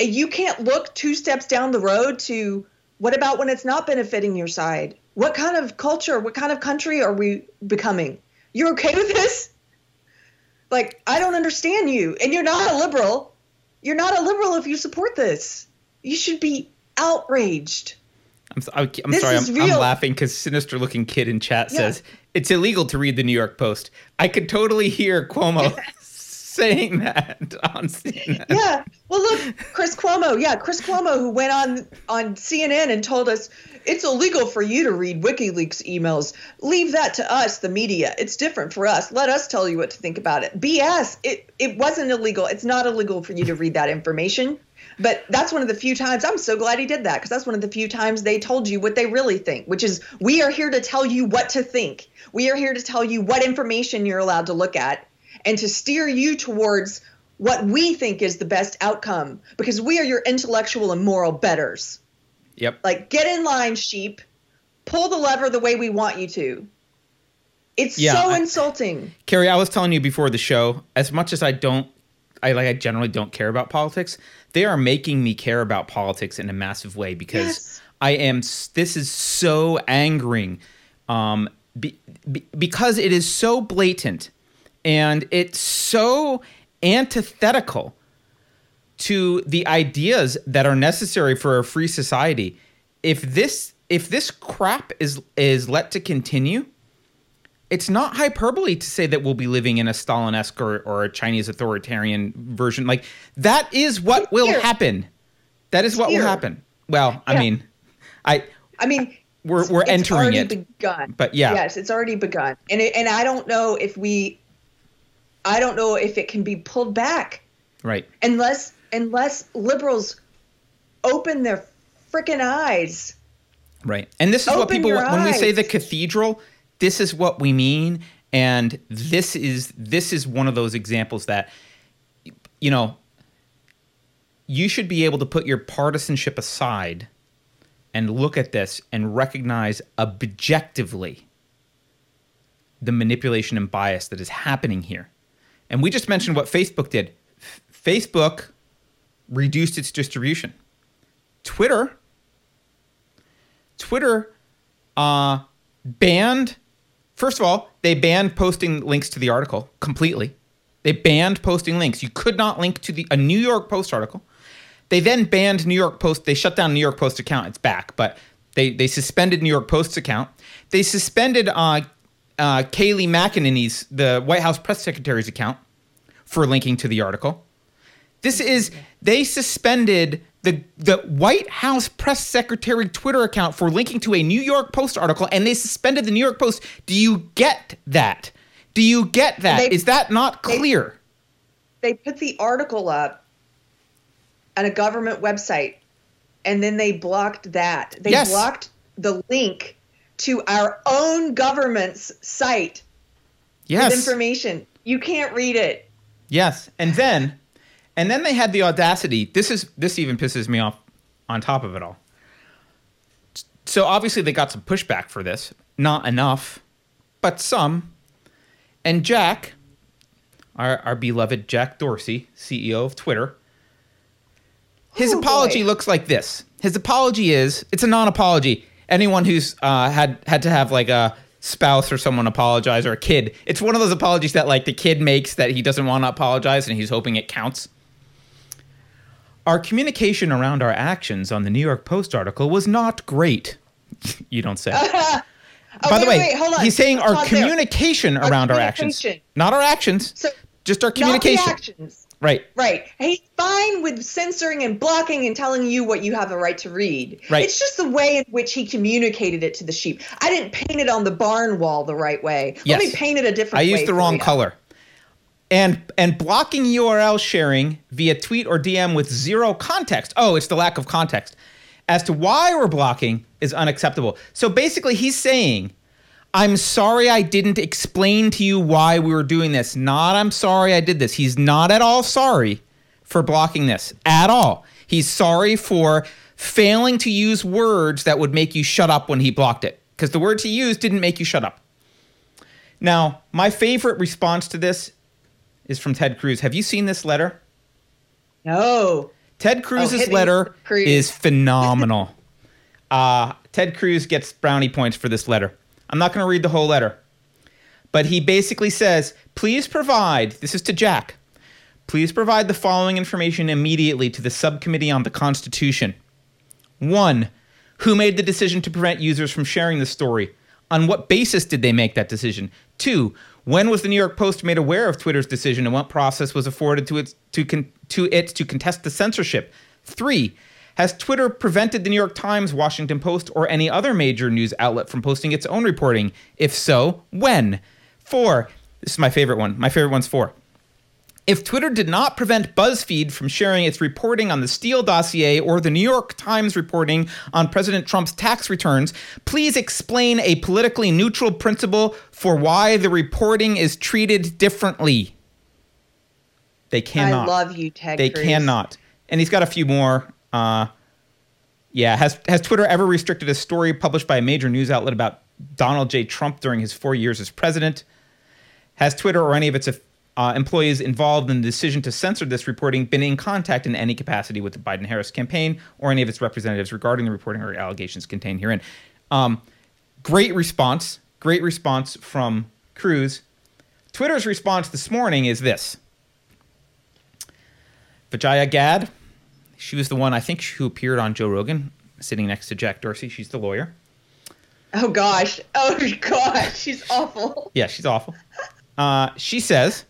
Speaker 2: you can't look two steps down the road to what about when it's not benefiting your side what kind of culture what kind of country are we becoming you're okay with this like i don't understand you and you're not a liberal you're not a liberal if you support this you should be outraged.
Speaker 1: I'm, I'm, I'm sorry, I'm, I'm, laughing because sinister looking kid in chat says it's illegal to read the New York Post. I could totally hear Cuomo saying that on CNN.
Speaker 2: Yeah. Well, look, Chris Cuomo. Yeah, Chris Cuomo, who went on on CNN and told us it's illegal for you to read WikiLeaks emails. Leave that to us, the media. It's different for us. Let us tell you what to think about it. BS. It it wasn't illegal. It's not illegal for you to read that information. But that's one of the few times I'm so glad he did that because that's one of the few times they told you what they really think, which is we are here to tell you what to think. We are here to tell you what information you're allowed to look at and to steer you towards what we think is the best outcome because we are your intellectual and moral betters.
Speaker 1: Yep.
Speaker 2: Like get in line, sheep. Pull the lever the way we want you to. It's
Speaker 1: yeah,
Speaker 2: so
Speaker 1: I,
Speaker 2: insulting.
Speaker 1: Keri, I was telling you before the show, as much as I don't I like I generally don't care about politics, they are making me care about politics in a massive way because yes. I am this is so angering um be, be, because it is so blatant and it's so antithetical to the ideas that are necessary for a free society. If this if this crap is is let to continue, it's not hyperbole to say that we'll be living in a Stalin-esque or, or a Chinese authoritarian version. Like that is what it's will here. happen. That is it's what here. will happen. Well, I mean, I.
Speaker 2: I mean,
Speaker 1: we're we're entering it.
Speaker 2: Begun.
Speaker 1: But yeah,
Speaker 2: yes, it's already begun, and it, and I don't know if we, I don't know if it can be pulled back.
Speaker 1: Right.
Speaker 2: Unless unless liberals open their freaking eyes.
Speaker 1: Right. And this is open what people when eyes. we say the cathedral this is what we mean and this is this is one of those examples that you know you should be able to put your partisanship aside and look at this and recognize objectively the manipulation and bias that is happening here. And we just mentioned what Facebook did. F- Facebook reduced its distribution. Twitter Twitter uh, banned First of all, they banned posting links to the article completely. They banned posting links. You could not link to the a New York Post article. They then banned New York Post. They shut down New York Post account. It's back, but they they suspended New York Post's account. They suspended uh, uh, Kayleigh McEnany's the White House press secretary's account for linking to the article. This is they suspended the the White House press secretary Twitter account for linking to a New York Post article, and they suspended the New York Post. Do you get that? Do you get that? They, is that not clear?
Speaker 2: They, they put the article up on a government website, and then they blocked that. They
Speaker 1: yes.
Speaker 2: blocked the link to our own government's site
Speaker 1: yes.
Speaker 2: with information. You can't read it.
Speaker 1: Yes, and then, and then they had the audacity. This is this even pisses me off. On top of it all, so obviously they got some pushback for this. Not enough, but some. And Jack, our our beloved Jack Dorsey, CEO of Twitter, his
Speaker 2: Oh,
Speaker 1: apology
Speaker 2: boy.
Speaker 1: looks like this. His apology is it's a non-apology. Anyone who's uh, had had to have like a spouse or someone apologize or a kid, it's one of those apologies that like the kid makes that he doesn't want to apologize and he's hoping it counts. Our communication around our actions on the New York Post article was not great. you don't say.
Speaker 2: Oh,
Speaker 1: By the way,
Speaker 2: wait, hold on.
Speaker 1: he's saying our
Speaker 2: Pause there.
Speaker 1: communication around our actions,
Speaker 2: communication.
Speaker 1: not our actions,
Speaker 2: So,
Speaker 1: just our communication.
Speaker 2: actions.
Speaker 1: Right.
Speaker 2: Right. He's fine with censoring and blocking and telling you what you have a right to read.
Speaker 1: Right.
Speaker 2: It's just the way in which he communicated it to the sheep. I didn't paint it on the barn wall the right way.
Speaker 1: Yes.
Speaker 2: Let me paint it a different
Speaker 1: I
Speaker 2: way.
Speaker 1: I used the wrong color. And and blocking URL sharing via tweet or DM with zero context. Oh, it's the lack of context. As to why we're blocking is unacceptable. So basically he's saying, I'm sorry I didn't explain to you why we were doing this. Not I'm sorry I did this. He's not at all sorry for blocking this at all. He's sorry for failing to use words that would make you shut up when he blocked it because the words he used didn't make you shut up. Now, my favorite response to this is from Ted Cruz. Have you seen this letter?
Speaker 2: No.
Speaker 1: Ted Cruz's
Speaker 2: hit me,
Speaker 1: letter
Speaker 2: Cruz.
Speaker 1: is phenomenal. uh, Ted Cruz gets brownie points for this letter. I'm not going to read the whole letter, but he basically says, please provide, this is to Jack, please provide the following information immediately to the subcommittee on the Constitution. One, who made the decision to prevent users from sharing the story? On what basis did they make that decision? Two, when was the New York Post made aware of Twitter's decision and what process was afforded to it to, con- to, it to contest the censorship? Three, has Twitter prevented the New York Times, Washington Post, or any other major news outlet from posting its own reporting? If so, when? Four, this is my favorite one. My favorite one's four. If Twitter did not prevent BuzzFeed from sharing its reporting on the Steele dossier or the New York Times reporting on President Trump's tax returns, please explain a politically neutral principle for why the reporting is treated differently. They cannot.
Speaker 2: I love you, Ted
Speaker 1: They
Speaker 2: Cruz.
Speaker 1: cannot. And he's got a few more. Uh, yeah, has has Twitter ever restricted a story published by a major news outlet about Donald J. Trump during his four years as president? Has Twitter or any of its uh, employees involved in the decision to censor this reporting been in contact in any capacity with the Biden Harris campaign or any of its representatives regarding the reporting or allegations contained herein? Um, great response. Great response from Cruz. Twitter's response this morning is this Vijaya Gadde, she was the one, I think, who appeared on Joe Rogan, sitting next to Jack Dorsey. She's the lawyer.
Speaker 2: Oh gosh. Oh gosh. She's awful.
Speaker 1: Yeah, she's awful. Uh, she says,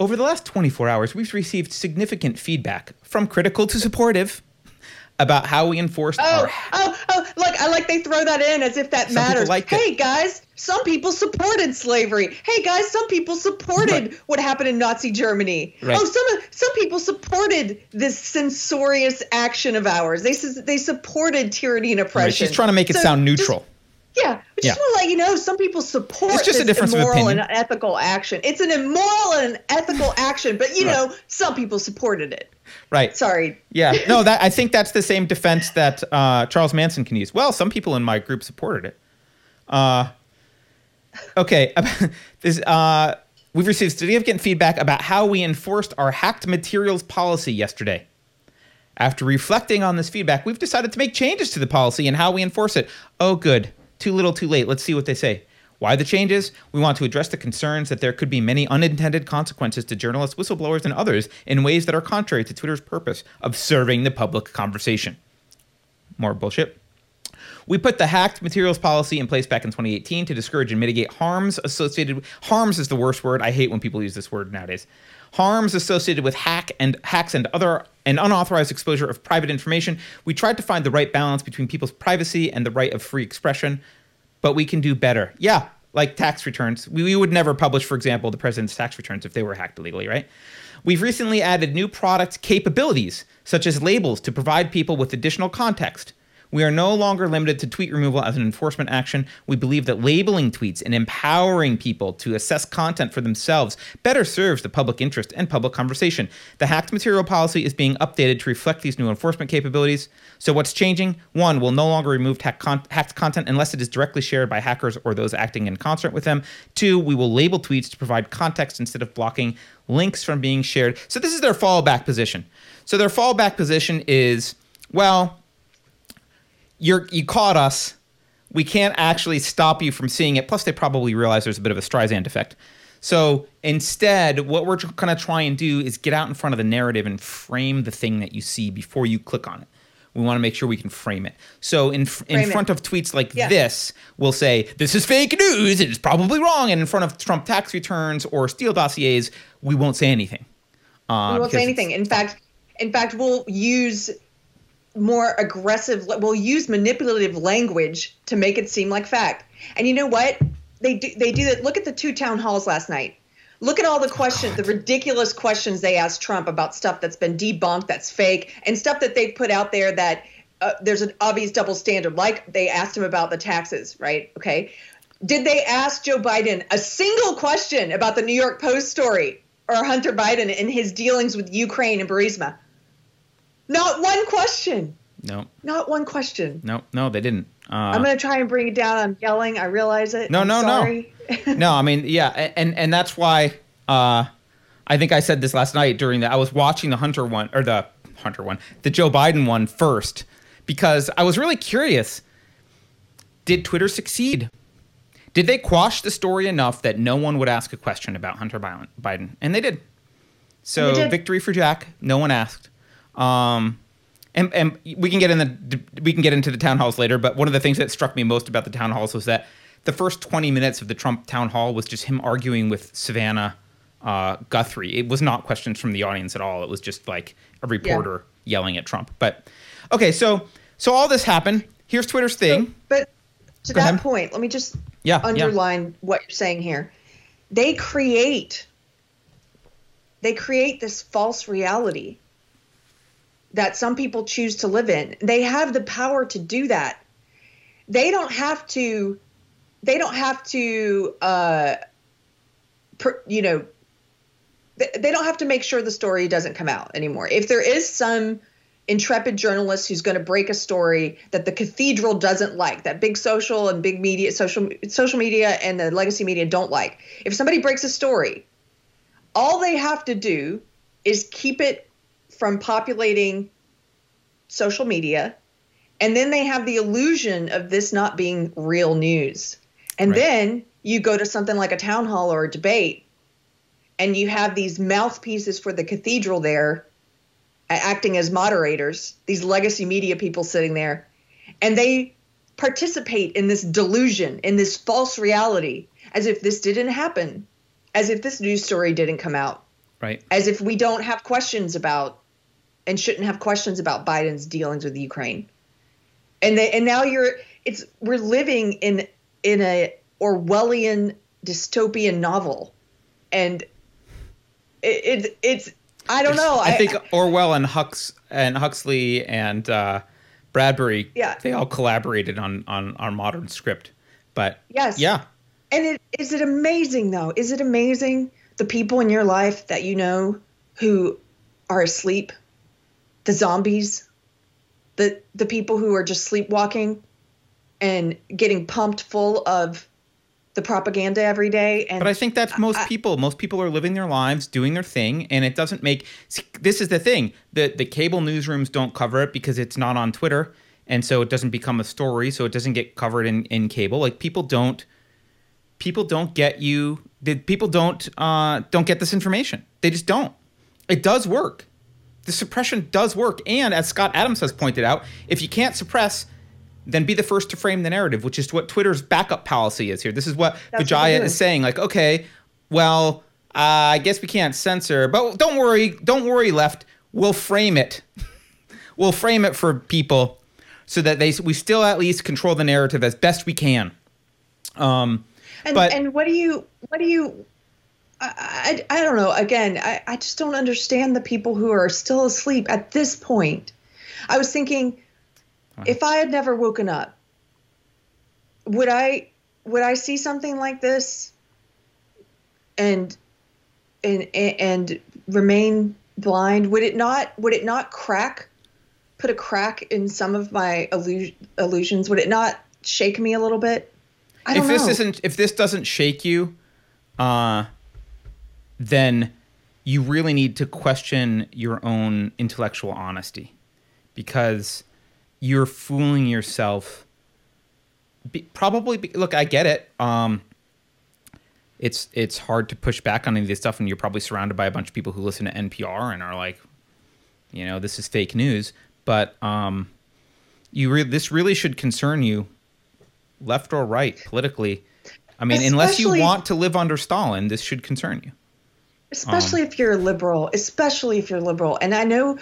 Speaker 1: over the last 24 hours, we've received significant feedback from critical to supportive about how we enforced
Speaker 2: Oh,
Speaker 1: our.
Speaker 2: oh, oh! Look, I like they throw that in as if that
Speaker 1: Some
Speaker 2: matters.
Speaker 1: liked it.
Speaker 2: hey guys, some people supported slavery. Hey guys, some people supported
Speaker 1: Right.
Speaker 2: what happened in Nazi Germany.
Speaker 1: Right.
Speaker 2: Oh, some some people supported this censorious action of ours. They they supported tyranny and oppression.
Speaker 1: Right, she's trying to make it
Speaker 2: So
Speaker 1: sound
Speaker 2: just-
Speaker 1: neutral.
Speaker 2: Yeah, I just
Speaker 1: Yeah.
Speaker 2: want to let you know some people support
Speaker 1: It's just a
Speaker 2: this
Speaker 1: difference of
Speaker 2: immoral
Speaker 1: opinion.
Speaker 2: and ethical action. It's an immoral and an ethical action, but you
Speaker 1: Right.
Speaker 2: know, some people supported it.
Speaker 1: Right.
Speaker 2: Sorry.
Speaker 1: Yeah. No, that I think that's the same defense that uh, Charles Manson can use. Well, some people in my group supported it. Uh, okay. this, uh, we've received significant feedback about how we enforced our hacked materials policy yesterday. After reflecting on this feedback, we've decided to make changes to the policy and how we enforce it. Oh, good. Too little, too late. Let's see what they say. Why the changes? We want to address the concerns that there could be many unintended consequences to journalists, whistleblowers, and others in ways that are contrary to Twitter's purpose of serving the public conversation. More bullshit. We put the hacked materials policy in place back in 2018 to discourage and mitigate harms associated with harms is the worst word. I hate when people use this word nowadays. Harms associated with hack and hacks and other and unauthorized exposure of private information. We tried to find the right balance between people's privacy and the right of free expression, but we can do better. Yeah, like tax returns. We, we would never publish, for example, the president's tax returns if they were hacked illegally, right? We've recently added new product capabilities, such as labels, to provide people with additional context. We are no longer limited to tweet removal as an enforcement action. We believe that labeling tweets and empowering people to assess content for themselves better serves the public interest and public conversation. The hacked material policy is being updated to reflect these new enforcement capabilities. So, what's changing? One, we'll no longer remove hacked, con- hacked content unless it is directly shared by hackers or those acting in concert with them. Two, we will label tweets to provide context instead of blocking links from being shared. So, this is their fallback position. So, their fallback position is well, you're you caught us. We can't actually stop you from seeing it. Plus, they probably realize there's a bit of a Streisand effect. So instead, what we're going to try and do is get out in front of the narrative and frame the thing that you see before you click on it. We want to make sure we can frame it. So in in front of tweets like yeah. this, we'll say this is fake news. It's probably wrong. And in front of Trump tax returns or Steele dossiers, we won't say anything.
Speaker 2: Uh, we won't say anything. In fact, in fact, we'll use more aggressive we'll use manipulative language to make it seem like fact. And you know what? They do they do that. Look at the two town halls last night. Look at all the questions the ridiculous questions they asked trump about stuff that's been debunked that's fake and stuff that they've put out there that uh, there's an obvious double standard like they asked him about the taxes right? Okay. Did they ask joe biden a single question about the new york post story or hunter biden and his dealings with ukraine and burisma not one question.
Speaker 1: No.
Speaker 2: Not one question.
Speaker 1: No, no, they didn't.
Speaker 2: Uh, I'm gonna try and bring it down. I'm yelling. I realize it.
Speaker 1: No,
Speaker 2: I'm
Speaker 1: no,
Speaker 2: sorry.
Speaker 1: no. no, I mean, yeah, and and that's why. Uh, I think I said this last night during the. I was watching the Hunter one or the Hunter one, the Joe Biden one first, because I was really curious. Did Twitter succeed? Did they quash the story enough that no one would ask a question about Hunter Biden? And they did. So they did. victory for Jack. No one asked. Um, and, and we can get in the we can get into the town halls later. But one of the things that struck me most about the town halls was that the first 20 minutes of the Trump town hall was just him arguing with Savannah uh, Guthrie. It was not questions from the audience at all. It was just like a reporter yeah. yelling at Trump. But okay, so so all this happened. Here's Twitter's thing. So,
Speaker 2: but to Go that ahead. point, let me just yeah, underline yeah. what you're saying here. They create they create this false reality that some people choose to live in. They have the power to do that. They don't have to. They don't have to. Uh, per, you know. They don't have to make sure the story doesn't come out anymore. If there is some intrepid journalist who's going to break a story that the cathedral doesn't like, that big social and big media, social social media and the legacy media don't like. If somebody breaks a story, all they have to do is keep it from populating social media. And then they have the illusion of this not being real news. And right. then you go to something like a town hall or a debate, and you have these mouthpieces for the cathedral there acting as moderators, these legacy media people sitting there, and they participate in this delusion, in this false reality, as if this didn't happen, as if this news story didn't come out.
Speaker 1: Right.
Speaker 2: As if we don't have questions about and shouldn't have questions about Biden's dealings with Ukraine. And they, and now you're it's we're living in in a Orwellian dystopian novel, and it, it it's I don't know.
Speaker 1: I, I think Orwell and Hux and Huxley and uh, Bradbury,
Speaker 2: yeah,
Speaker 1: they all collaborated on on our modern script. But
Speaker 2: yes,
Speaker 1: yeah.
Speaker 2: And it, is it amazing though? Is it amazing the people in your life that you know who are asleep the zombies, the the people who are just sleepwalking and getting pumped full of the propaganda every day and
Speaker 1: but i think that's most I, people. Most people are living their lives doing their thing and it doesn't make this is the thing. The the cable newsrooms don't cover it because it's not on twitter and so it doesn't become a story so it doesn't get covered in in cable. Like people don't people don't get you people don't uh don't get this information. They just don't. It does work the suppression does work. And as Scott Adams has pointed out, if you can't suppress, then be the first to frame the narrative, which is what Twitter's backup policy is here. This is what That's Vijaya what is saying. Like, okay, well, uh, I guess we can't censor, but don't worry, don't worry, left. We'll frame it. we'll frame it for people so that they we still at least control the narrative as best we can. Um,
Speaker 2: and,
Speaker 1: but,
Speaker 2: and what do you what do you I, I, I don't know. Again, I, I just don't understand the people who are still asleep at this point. I was thinking, if I had never woken up, would I would I see something like this and and and remain blind? Would it not would it not crack put a crack in some of my illusions? Would it not shake me a little bit?
Speaker 1: I don't if this know. isn't if this doesn't shake you, uh, then you really need to question your own intellectual honesty because you're fooling yourself. Be, probably be, look, I get it. Um, it's it's hard to push back on any of this stuff, and you're probably surrounded by a bunch of people who listen to NPR and are like, you know, this is fake news. But um, you re- this really should concern you, left or right, politically. I mean, Especially, unless you want to live under Stalin, this should concern you.
Speaker 2: Especially um, if you're a liberal, especially if you're liberal. And I know,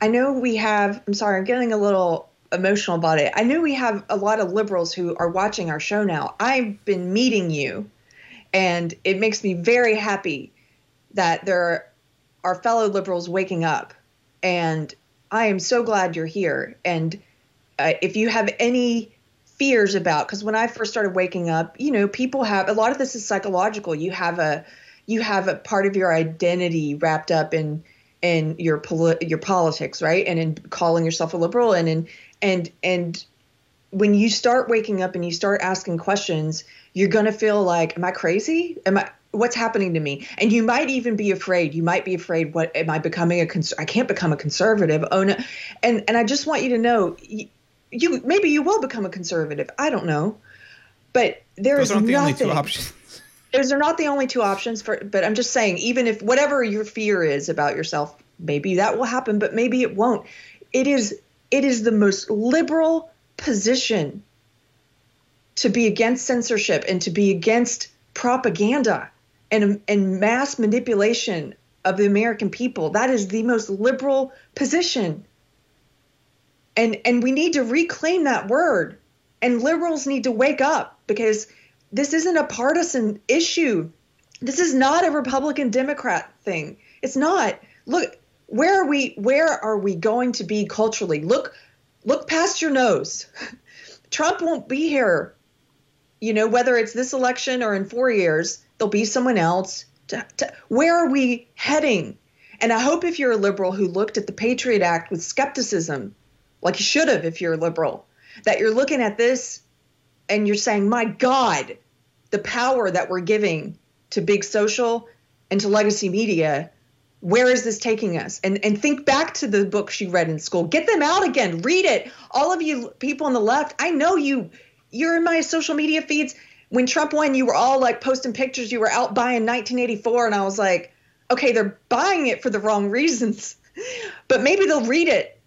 Speaker 2: I know we have. I'm sorry, I'm getting a little emotional about it. I know we have a lot of liberals who are watching our show now. I've been meeting you, and it makes me very happy that there are fellow liberals waking up. And I am so glad you're here. And uh, if you have any fears about, because when I first started waking up, you know, people have a lot of this is psychological. You have a you have a part of your identity wrapped up in in your poli- your politics, right? And in calling yourself a liberal, and in and and when you start waking up and you start asking questions, you're gonna feel like, am I crazy? Am I what's happening to me? And you might even be afraid. You might be afraid, what am I becoming a cons- I can't become a conservative. Oh no. And and I just want you to know you, you maybe you will become a conservative. I don't know. But there is nothing. The only two options. Those are not the only two options for but I'm just saying even if whatever your fear is about yourself, maybe that will happen, but maybe it won't. It is it is the most liberal position to be against censorship and to be against propaganda and, and mass manipulation of the American people. That is the most liberal position. And, and we need to reclaim that word. And liberals need to wake up because this isn't a partisan issue. This is not a Republican Democrat thing. It's not. Look, where are we where are we going to be culturally? Look look past your nose. Trump won't be here. You know, whether it's this election or in 4 years, there'll be someone else. To, to, where are we heading? And I hope if you're a liberal who looked at the Patriot Act with skepticism, like you should have if you're a liberal, that you're looking at this and you're saying, my God, the power that we're giving to big social and to legacy media where is this taking us? And and think back to the books you read in school. Get them out again. Read it. All of you people on the left i know you you're in my social media feeds. When trump won you were all like posting pictures. You were out buying 1984 and i was like okay they're buying it for the wrong reasons. But maybe they'll read it.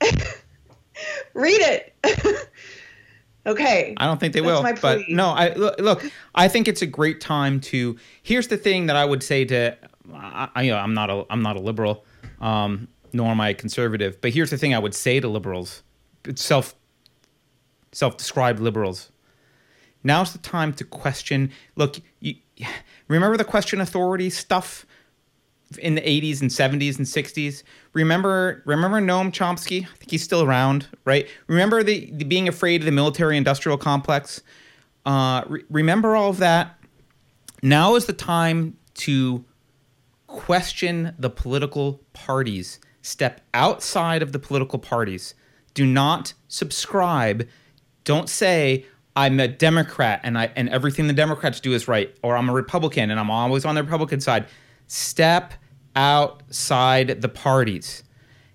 Speaker 2: Read it okay
Speaker 1: i don't think they will but no i look i think it's a great time to here's the thing that i would say to I, you know, I'm not a I'm not a liberal, um, nor am I a conservative. But here's the thing: I would say to liberals, self self-described liberals, now's the time to question. Look, you, remember the question authority stuff in the 80s and 70s and 60s. Remember, remember Noam Chomsky? I think he's still around, right? Remember the, the being afraid of the military-industrial complex. Uh, re- remember all of that. Now is the time to question the political parties. Step outside of the political parties. Do not subscribe. Don't say, I'm a Democrat and I and everything the Democrats do is right, or I'm a Republican and I'm always on the Republican side. Step outside the parties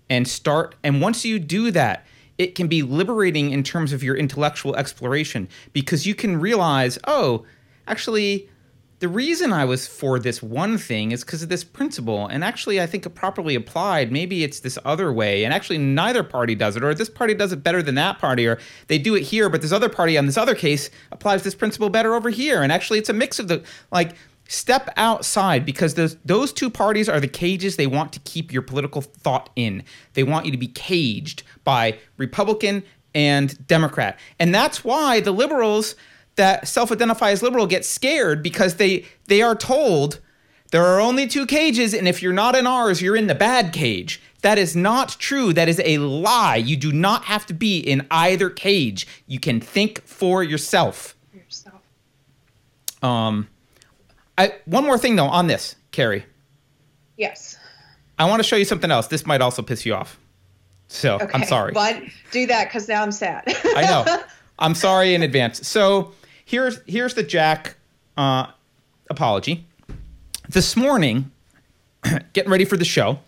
Speaker 1: and start and once you do that, it can be liberating in terms of your intellectual exploration because you can realize, oh, actually the reason I was for this one thing is because of this principle. And actually, I think properly applied, maybe it's this other way. And actually, neither party does it, or this party does it better than that party, or they do it here, but this other party on this other case applies this principle better over here. And actually, it's a mix of the like step outside because those those two parties are the cages they want to keep your political thought in. They want you to be caged by Republican and Democrat. And that's why the liberals that self-identify as liberal get scared because they they are told there are only two cages and if you're not in ours you're in the bad cage That is not true. That is a lie. You do not have to be in either cage. You can think for yourself.
Speaker 2: Yourself.
Speaker 1: Um, I, one more thing though on this, Keri.
Speaker 2: Yes.
Speaker 1: I want to show you something else. This might also piss you off. So
Speaker 2: Okay.
Speaker 1: I'm sorry.
Speaker 2: But do that because now I'm sad.
Speaker 1: I know. I'm sorry in advance. So here's here's the Jack uh, apology. This morning, getting ready for the show,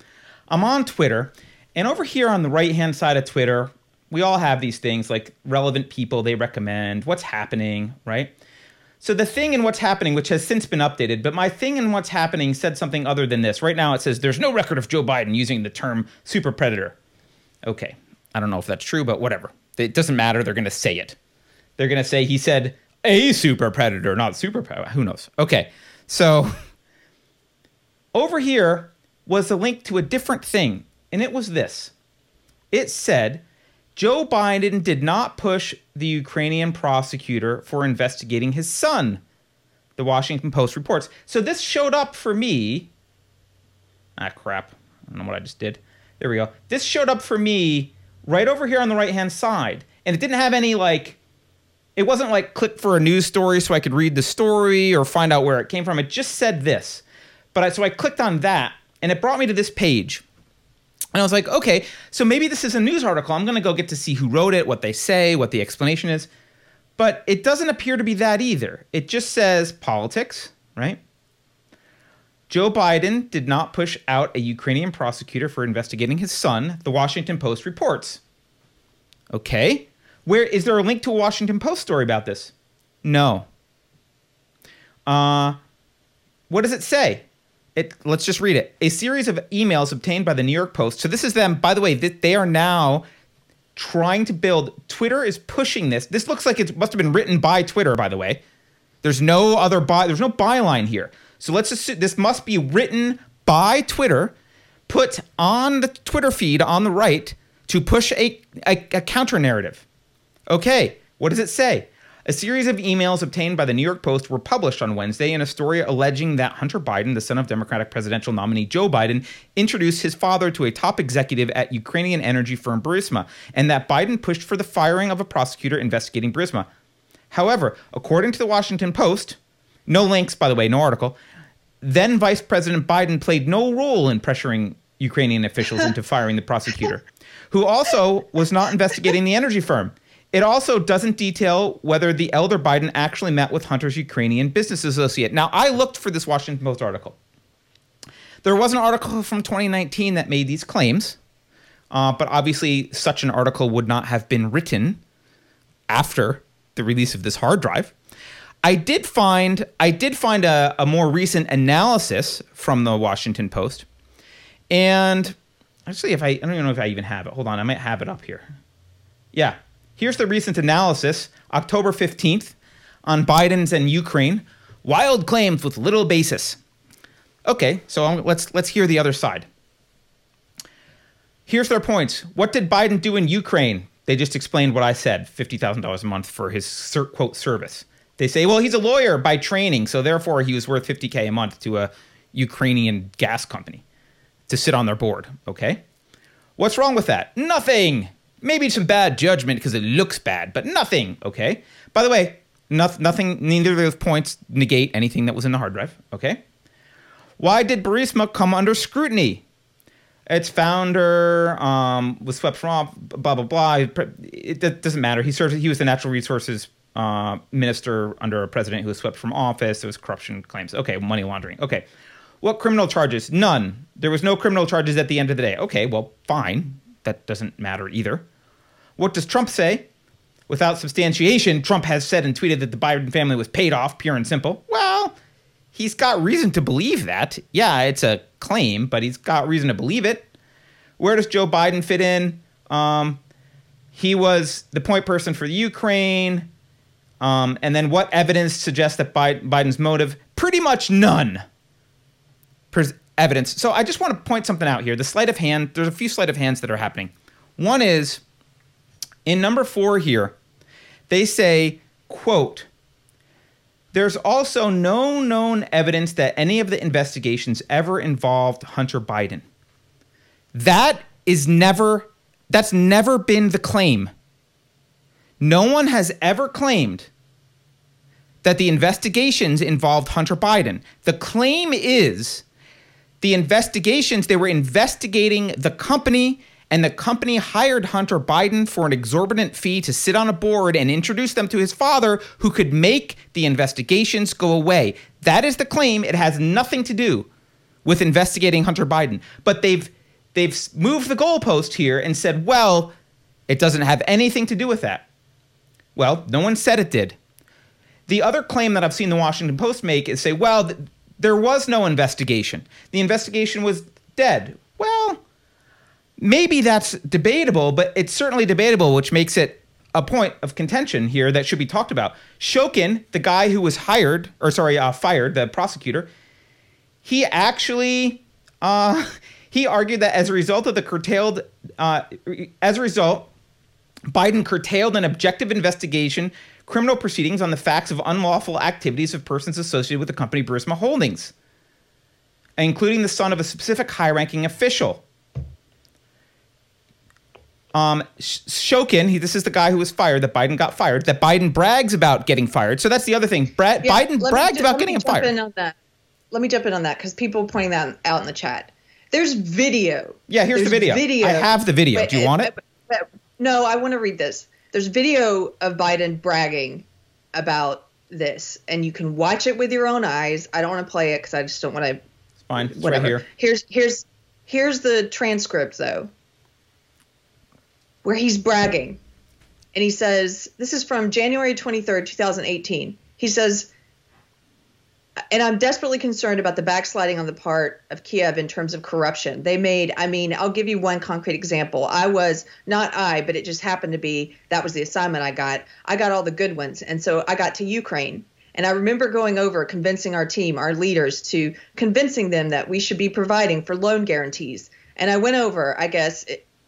Speaker 1: I'm on Twitter, and over here on the right hand side of Twitter, we all have these things like relevant people they recommend, what's happening, right? So the thing in what's happening, which has since been updated, but my thing in what's happening said something other than this. Right now it says there's no record of Joe Biden using the term super predator. Okay, I don't know if that's true, but whatever. It doesn't matter. They're going to say it. They're going to say he said a super predator, not super predator. Who knows? Okay, so over here was a link to a different thing, and it was this. It said Joe Biden did not push the Ukrainian prosecutor for investigating his son. The Washington Post reports. So this showed up for me. Ah, crap. I don't know what I just did. There we go. This showed up for me right over here on the right hand side. And it didn't have any, like, it wasn't like click for a news story so I could read the story or find out where it came from. It just said this. But I, so I clicked on that and it brought me to this page. And I was like, okay, so maybe this is a news article. I'm going to go get to see who wrote it, what they say, what the explanation is. But it doesn't appear to be that either. It just says politics, right? Joe Biden did not push out a Ukrainian prosecutor for investigating his son, the Washington Post reports. Okay. Where is there a link to a Washington Post story about this? No. Uh what does it say? It let's just read it. A series of emails obtained by the New York Post. So this is them, by the way, th- they are now trying to build Twitter is pushing this. This looks like it must have been written by Twitter, by the way. There's no other by there's no byline here. So let's assume this must be written by Twitter, put on the Twitter feed on the right to push a, a, a counter narrative. Okay, what does it say? A series of emails obtained by the New York Post were published on Wednesday in a story alleging that Hunter Biden, the son of Democratic presidential nominee Joe Biden, introduced his father to a top executive at Ukrainian energy firm Burisma, and that Biden pushed for the firing of a prosecutor investigating Burisma. However, according to the Washington Post, no links, by the way, no article, then Vice President Biden played no role in pressuring Ukrainian officials into firing the prosecutor, who also was not investigating the energy firm. It also doesn't detail whether the elder Biden actually met with Hunter's Ukrainian business associate. Now, I looked for this Washington Post article. There was an article from 2019 that made these claims, uh, but obviously, such an article would not have been written after the release of this hard drive. I did find I did find a, a more recent analysis from the Washington Post, and actually, if I I don't even know if I even have it. Hold on, I might have it up here. Yeah, here's the recent analysis, October 15th, on Biden's and Ukraine. Wild claims with little basis. Okay, so let's let's hear the other side. Here's their points. What did Biden do in Ukraine? They just explained what I said $50,000 a month for his quote service. They say, well, he's a lawyer by training, so therefore he was worth 50K a month to a Ukrainian gas company to sit on their board. Okay. What's wrong with that? Nothing. Maybe some bad judgment because it looks bad, but nothing. Okay. By the way, nothing, nothing, neither of those points negate anything that was in the hard drive. Okay. Why did Burisma come under scrutiny? Its founder um, was swept from off, blah blah blah. It, doesn't matter. He served. He was the natural resources uh, minister under a president who was swept from office. There was corruption claims. Okay, money laundering. Okay, what criminal charges? None. There was no criminal charges at the end of the day. Okay, well, fine. That doesn't matter either. What does Trump say? Without substantiation, Trump has said and tweeted that the Biden family was paid off, pure and simple. Well, he's got reason to believe that. Yeah, it's a claim, but he's got reason to believe it. Where does Joe Biden fit in? Um, he was the point person for the Ukraine. Um, and then what evidence suggests that Biden's motive? Pretty much none. Pres- evidence. So I just want to point something out here. The sleight of hand, there's a few sleight of hands that are happening. One is in number four here, they say, quote, there's also no known evidence that any of the investigations ever involved Hunter Biden. That is never, that's never been the claim. No one has ever claimed that the investigations involved Hunter Biden. The claim is the investigations, they were investigating the company, and the company hired Hunter Biden for an exorbitant fee to sit on a board and introduce them to his father, who could make the investigations go away. That is the claim. It has nothing to do with investigating Hunter Biden. But they've they've moved the goalpost here and said, well, it doesn't have anything to do with that. Well, no one said it did. The other claim that I've seen the Washington Post make is say, well, th- there was no investigation. The investigation was dead. Well, maybe that's debatable, but it's certainly debatable, which makes it a point of contention here that should be talked about. Shokin, the guy who was hired, or sorry, uh, fired, the prosecutor, he actually uh, he argued that as a result of the curtailed, uh, as a result, Biden curtailed an objective investigation, criminal proceedings on the facts of unlawful activities of persons associated with the company Burisma Holdings, including the son of a specific high-ranking official. Um, Shokin, he, this is the guy who was fired. That Biden got fired. That Biden brags about getting fired. So that's the other thing. Brad, yeah, Biden bragged about getting him fired.
Speaker 2: In on that. Let me jump in on that because people pointing that out in the chat. There's video.
Speaker 1: Yeah, here's
Speaker 2: There's
Speaker 1: the video. video. I have the video. But, Do you want it?
Speaker 2: No, I want to read this. There's video of Biden bragging about this, and you can watch it with your own eyes. I don't want to play it because I just don't want to.
Speaker 1: It's fine. It's whatever. right here.
Speaker 2: Here's here's here's the transcript though where he's bragging. And he says, this is from January 23rd, 2018. He says, and I'm desperately concerned about the backsliding on the part of Kiev in terms of corruption. They made, I mean, I'll give you one concrete example. I was, not I, but it just happened to be, that was the assignment I got. I got all the good ones. And so I got to Ukraine. And I remember going over, convincing our team, our leaders, to convincing them that we should be providing for loan guarantees. And I went over, I guess,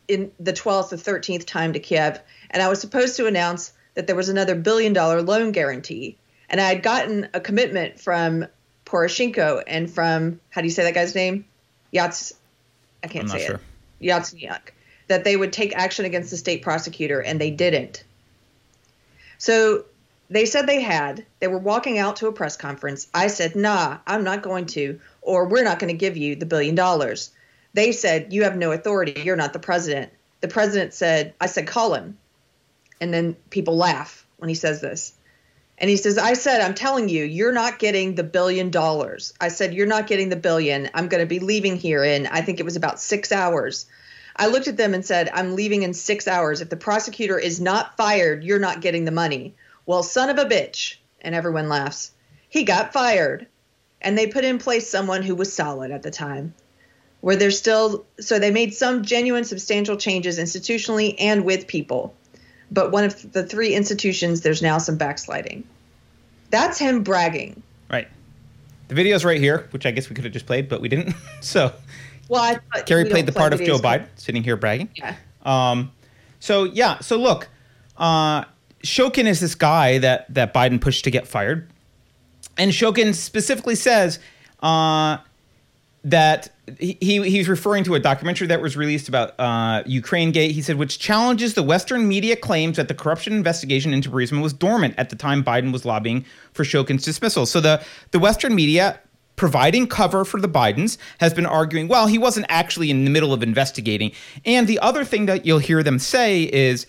Speaker 2: in the 12th or 13th time to Kiev, and I was supposed to announce that there was another billion dollar loan guarantee. And I had gotten a commitment from Poroshenko and from, how do you say that guy's name? Yats, I can't say sure. it. Yatsenyuk, that they would take action against the state prosecutor, and they didn't. So they said they had. They were walking out to a press conference. I said, nah, I'm not going to, or we're not going to give you the billion dollars. They said, You have no authority. You're not the president. The president said, I said, call him. And then people laugh when he says this. And he says, I said, I'm telling you, you're not getting the billion dollars. I said, You're not getting the billion. I'm going to be leaving here in, I think it was about six hours. I looked at them and said, I'm leaving in six hours. If the prosecutor is not fired, you're not getting the money. Well, son of a bitch. And everyone laughs. He got fired. And they put in place someone who was solid at the time where there's still so they made some genuine substantial changes institutionally and with people. But one of the three institutions there's now some backsliding. That's him bragging.
Speaker 1: Right. The video's right here which i guess we could have just played but we didn't. So
Speaker 2: well
Speaker 1: Keri played the part of joe biden sitting here bragging.
Speaker 2: Yeah.
Speaker 1: Um so yeah so look uh shokin is this guy that that biden pushed to get fired. And shokin specifically says uh that he he's referring to a documentary that was released about uh, Ukraine Gate. He said, which challenges the Western media claims that the corruption investigation into Burisma was dormant at the time Biden was lobbying for Shokin's dismissal. So the the Western media providing cover for the Bidens has been arguing, well, he wasn't actually in the middle of investigating. And the other thing that you'll hear them say is,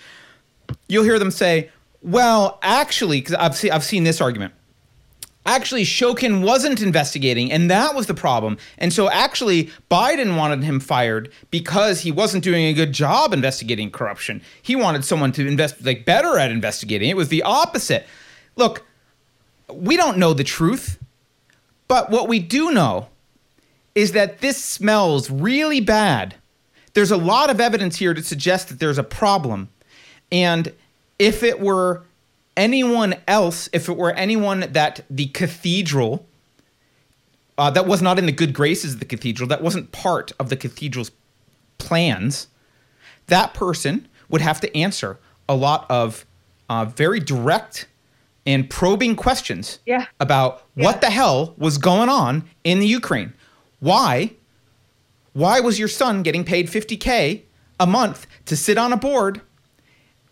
Speaker 1: you'll hear them say, well, actually, because I've seen I've seen this argument actually Shokin wasn't investigating, and that was the problem. And so actually, Biden wanted him fired because he wasn't doing a good job investigating corruption. He wanted someone to invest like better at investigating. It was the opposite. Look, we don't know the truth, but what we do know is that this smells really bad. There's a lot of evidence here to suggest that there's a problem. And if it were anyone else, if it were anyone that the cathedral, uh, that was not in the good graces of the cathedral, that wasn't part of the cathedral's plans, that person would have to answer a lot of uh, very direct and probing questions
Speaker 2: yeah.
Speaker 1: about
Speaker 2: yeah.
Speaker 1: what the hell was going on in the Ukraine. Why Why was your son getting paid 50K a month to sit on a board?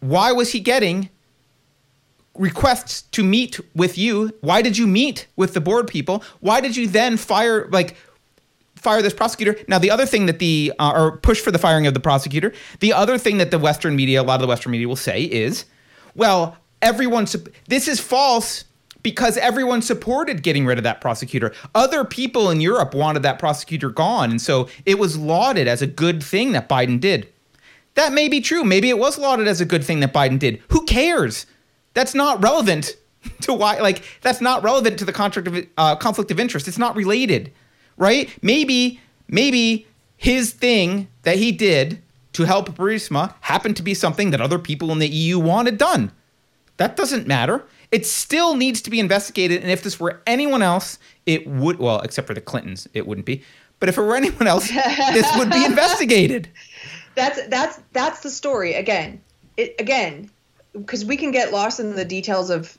Speaker 1: Why was he getting requests to meet with you? Why did you meet with the board people? Why did you then fire, like, fire this prosecutor. Now, the other thing that the, uh, or push for the firing of the prosecutor, the other thing that the Western media, a lot of the Western media will say is, well, everyone, this is false because everyone supported getting rid of that prosecutor. Other people in Europe wanted that prosecutor gone. And so it was lauded as a good thing that Biden did. That may be true. Maybe it was lauded as a good thing that Biden did. Who cares? That's not relevant to why, like, that's not relevant to the contract of, uh, conflict of interest. It's not related right? Maybe, maybe his thing that he did to help Burisma happened to be something that other people in the EU wanted done. That doesn't matter. It still needs to be investigated. And if this were anyone else, it would, well, except for the Clintons, it wouldn't be. But if it were anyone else, this would be investigated.
Speaker 2: That's that's that's the story again. It again because we can get lost in the details of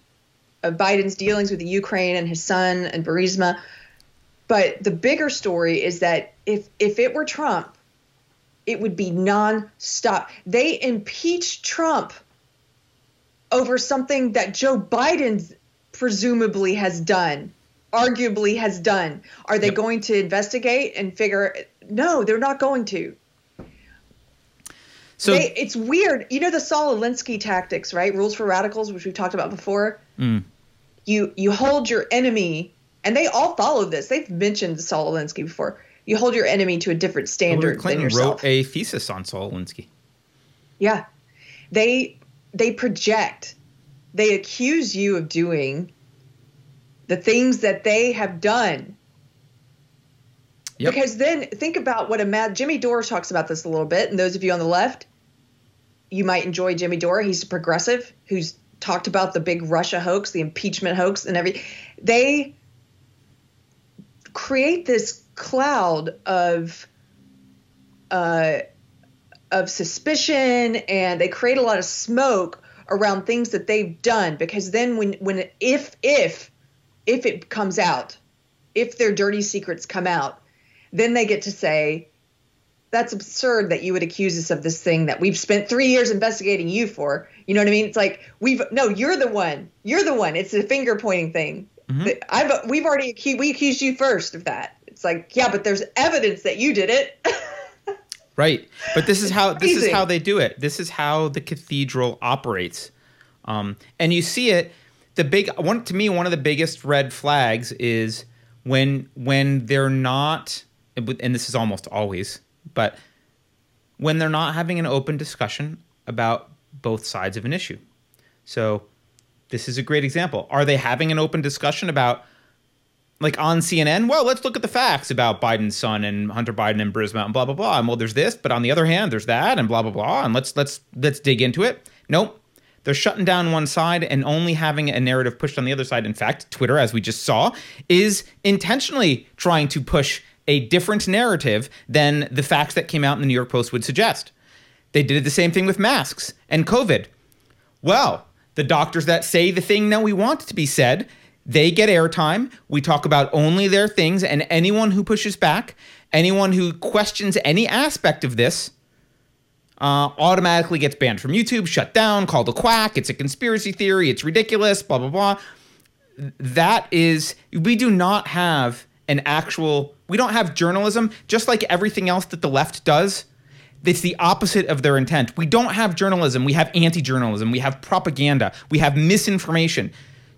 Speaker 2: of Biden's dealings with the Ukraine and his son and Burisma. But the bigger story is that if if it were Trump, it would be nonstop. They impeached Trump over something that Joe Biden presumably has done, arguably has done. Are they yep. going to investigate and figure? No, they're not going to. So they, it's weird. You know the Saul Alinsky tactics, right? Rules for radicals, which we've talked about before. Mm. You you hold your enemy and they all follow this. They've mentioned Saul Alinsky before. You hold your enemy to a different standard Hillary Clinton than yourself.
Speaker 1: wrote a thesis on Saul Alinsky.
Speaker 2: Yeah, they they project, they accuse you of doing the things that they have done. Yep. Because then think about what a mad Jimmy Dore talks about this a little bit, and those of you on the left, you might enjoy Jimmy Dore. He's a progressive who's talked about the big Russia hoax, the impeachment hoax, and every. They create this cloud of uh, of suspicion and they create a lot of smoke around things that they've done because then when when if if if it comes out if their dirty secrets come out then they get to say that's absurd that you would accuse us of this thing that we've spent three years investigating you for you know what i mean it's like we've no you're the one you're the one it's a finger pointing thing Mm-hmm. I've we've already accused, we accused you first of that. It's like, yeah, but there's evidence that you did it.
Speaker 1: right, but this is how this is how they do it. This is how the cathedral operates, um, and you see it. The big one to me, one of the biggest red flags is when when they're not, and this is almost always, but when they're not having an open discussion about both sides of an issue. So this is a great example. Are they having an open discussion about like on CNN? Well, let's look at the facts about Biden's son and Hunter Biden and Burisma and blah blah blah. And well, there's this, but on the other hand, there's that and blah blah blah. And let's let's let's dig into it. Nope. They're shutting down one side and only having a narrative pushed on the other side. In fact, Twitter, as we just saw, is intentionally trying to push a different narrative than the facts that came out in the New York Post would suggest. They did the same thing with masks and COVID. Well, the doctors that say the thing that we want to be said, they get airtime. We talk about only their things, and anyone who pushes back, anyone who questions any aspect of this, uh, automatically gets banned from YouTube, shut down, called a quack. It's a conspiracy theory. It's ridiculous. Blah blah blah. That is, we do not have an actual. We don't have journalism, just like everything else that the left does it's the opposite of their intent. We don't have journalism. We have anti journalism. We have propaganda. We have misinformation.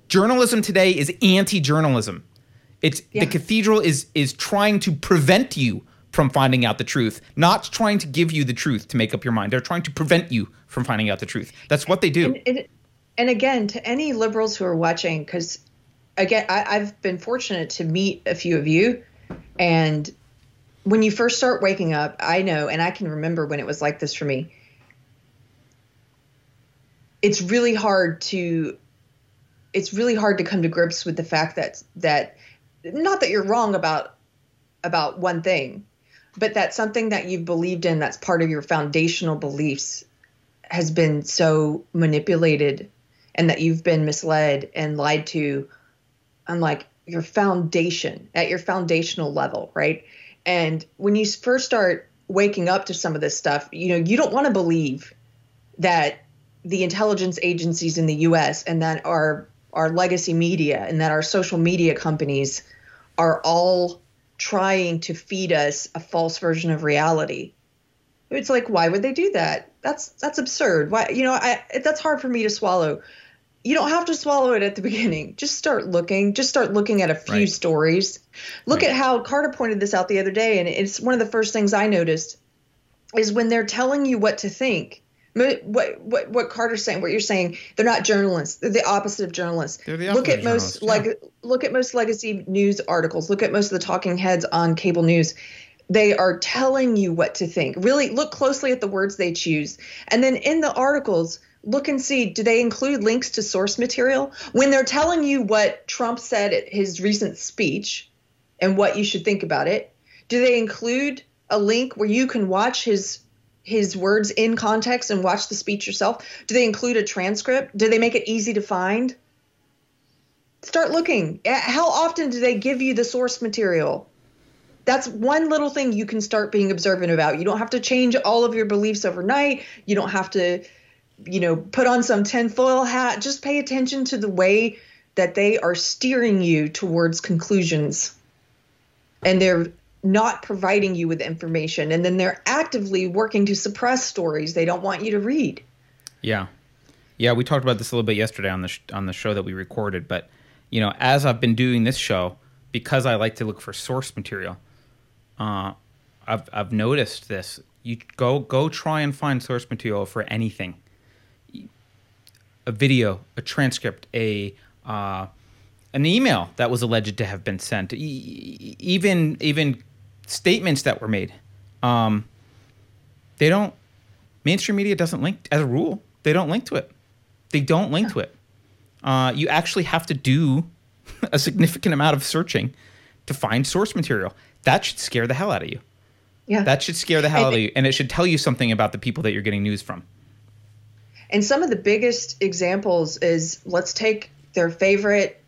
Speaker 1: Journalism today is anti journalism. It's yeah. the cathedral is is trying to prevent you from finding out the truth, not trying to give you the truth to make up your mind. They're trying to prevent you from finding out the truth. That's what they do.
Speaker 2: And, and, and again, to any liberals who are watching, because again, I, I've been fortunate to meet a few of you, and when you first start waking up, I know, and I can remember when it was like this for me. It's really hard to it's really hard to come to grips with the fact that that not that you're wrong about about one thing, but that something that you've believed in that's part of your foundational beliefs has been so manipulated and that you've been misled and lied to on like your foundation at your foundational level, right? And when you first start waking up to some of this stuff, you know, you don't want to believe that the intelligence agencies in the US and that our our legacy media and that our social media companies are all trying to feed us a false version of reality. It's like why would they do that? That's that's absurd. Why you know, I that's hard for me to swallow. You don't have to swallow it at the beginning. Just start looking. Just start looking at a few right. stories. Look right. at how Carter pointed this out the other day and it's one of the first things I noticed is when they're telling you what to think what what what Carter's saying, what you're saying, they're not journalists. They're the opposite of journalists.
Speaker 1: They're the
Speaker 2: look at most like yeah. look at most legacy news articles. Look at most of the talking heads on cable news. They are telling you what to think. Really look closely at the words they choose. And then in the articles, look and see do they include links to source material? When they're telling you what Trump said at his recent speech and what you should think about it, do they include a link where you can watch his his words in context and watch the speech yourself? Do they include a transcript? Do they make it easy to find? Start looking. How often do they give you the source material? That's one little thing you can start being observant about. You don't have to change all of your beliefs overnight. You don't have to, you know, put on some tinfoil hat. Just pay attention to the way that they are steering you towards conclusions. And they're not providing you with information and then they're actively working to suppress stories they don't want you to read.
Speaker 1: Yeah. Yeah, we talked about this a little bit yesterday on the sh- on the show that we recorded, but you know, as I've been doing this show because I like to look for source material, uh, I've I've noticed this. You go go try and find source material for anything. A video, a transcript, a uh, an email that was alleged to have been sent, e- even even statements that were made. Um, they don't. Mainstream media doesn't link as a rule. They don't link to it. They don't link to it. Uh, you actually have to do a significant amount of searching to find source material. That should scare the hell out of you.
Speaker 2: Yeah.
Speaker 1: That should scare the hell out of you, and it should tell you something about the people that you're getting news from.
Speaker 2: And some of the biggest examples is let's take their favorite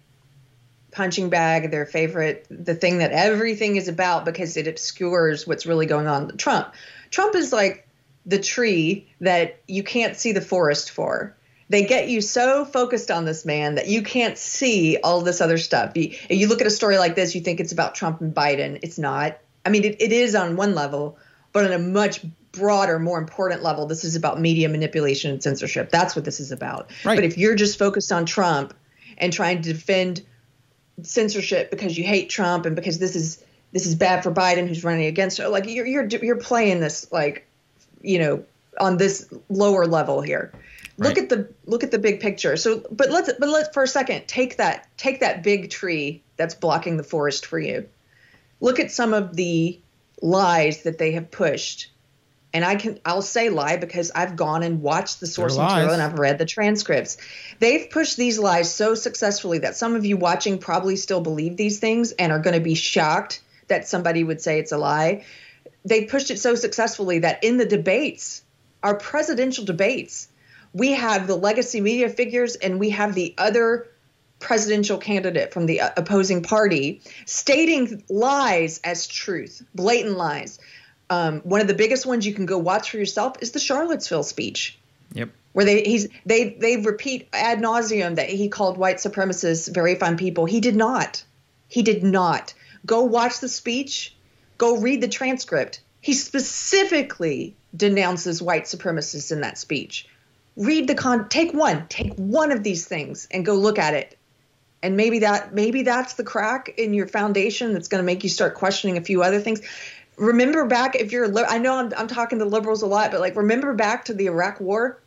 Speaker 2: punching bag, their favorite, the thing that everything is about because it obscures what's really going on. Trump. Trump is like the tree that you can't see the forest for. They get you so focused on this man that you can't see all this other stuff. You, you look at a story like this, you think it's about Trump and Biden. It's not. I mean, it, it is on one level, but on a much broader, more important level, this is about media manipulation and censorship. That's what this is about. Right. But if you're just focused on Trump and trying to defend censorship because you hate Trump and because this is this is bad for Biden who's running against her. Like you're you're you're playing this like you know on this lower level here. Right. Look at the look at the big picture. So but let's but let's for a second take that take that big tree that's blocking the forest for you. Look at some of the lies that they have pushed and I can I'll say lie because I've gone and watched the source material and I've read the transcripts. They've pushed these lies so successfully that some of you watching probably still believe these things and are going to be shocked that somebody would say it's a lie. They pushed it so successfully that in the debates, our presidential debates, we have the legacy media figures and we have the other presidential candidate from the uh, opposing party stating lies as truth, blatant lies. Um, one of the biggest ones you can go watch for yourself is the Charlottesville speech.
Speaker 1: Yep.
Speaker 2: Where they he's they they repeat ad nauseum that he called white supremacists very fine people. He did not. He did not. Go watch the speech. Go read the transcript. He specifically denounces white supremacists in that speech. Read the con. Take one. Take one of these things and go look at it. And maybe that maybe that's the crack in your foundation that's going to make you start questioning a few other things remember back if you're I know I'm, I'm talking to liberals a lot, but like remember back to the Iraq War.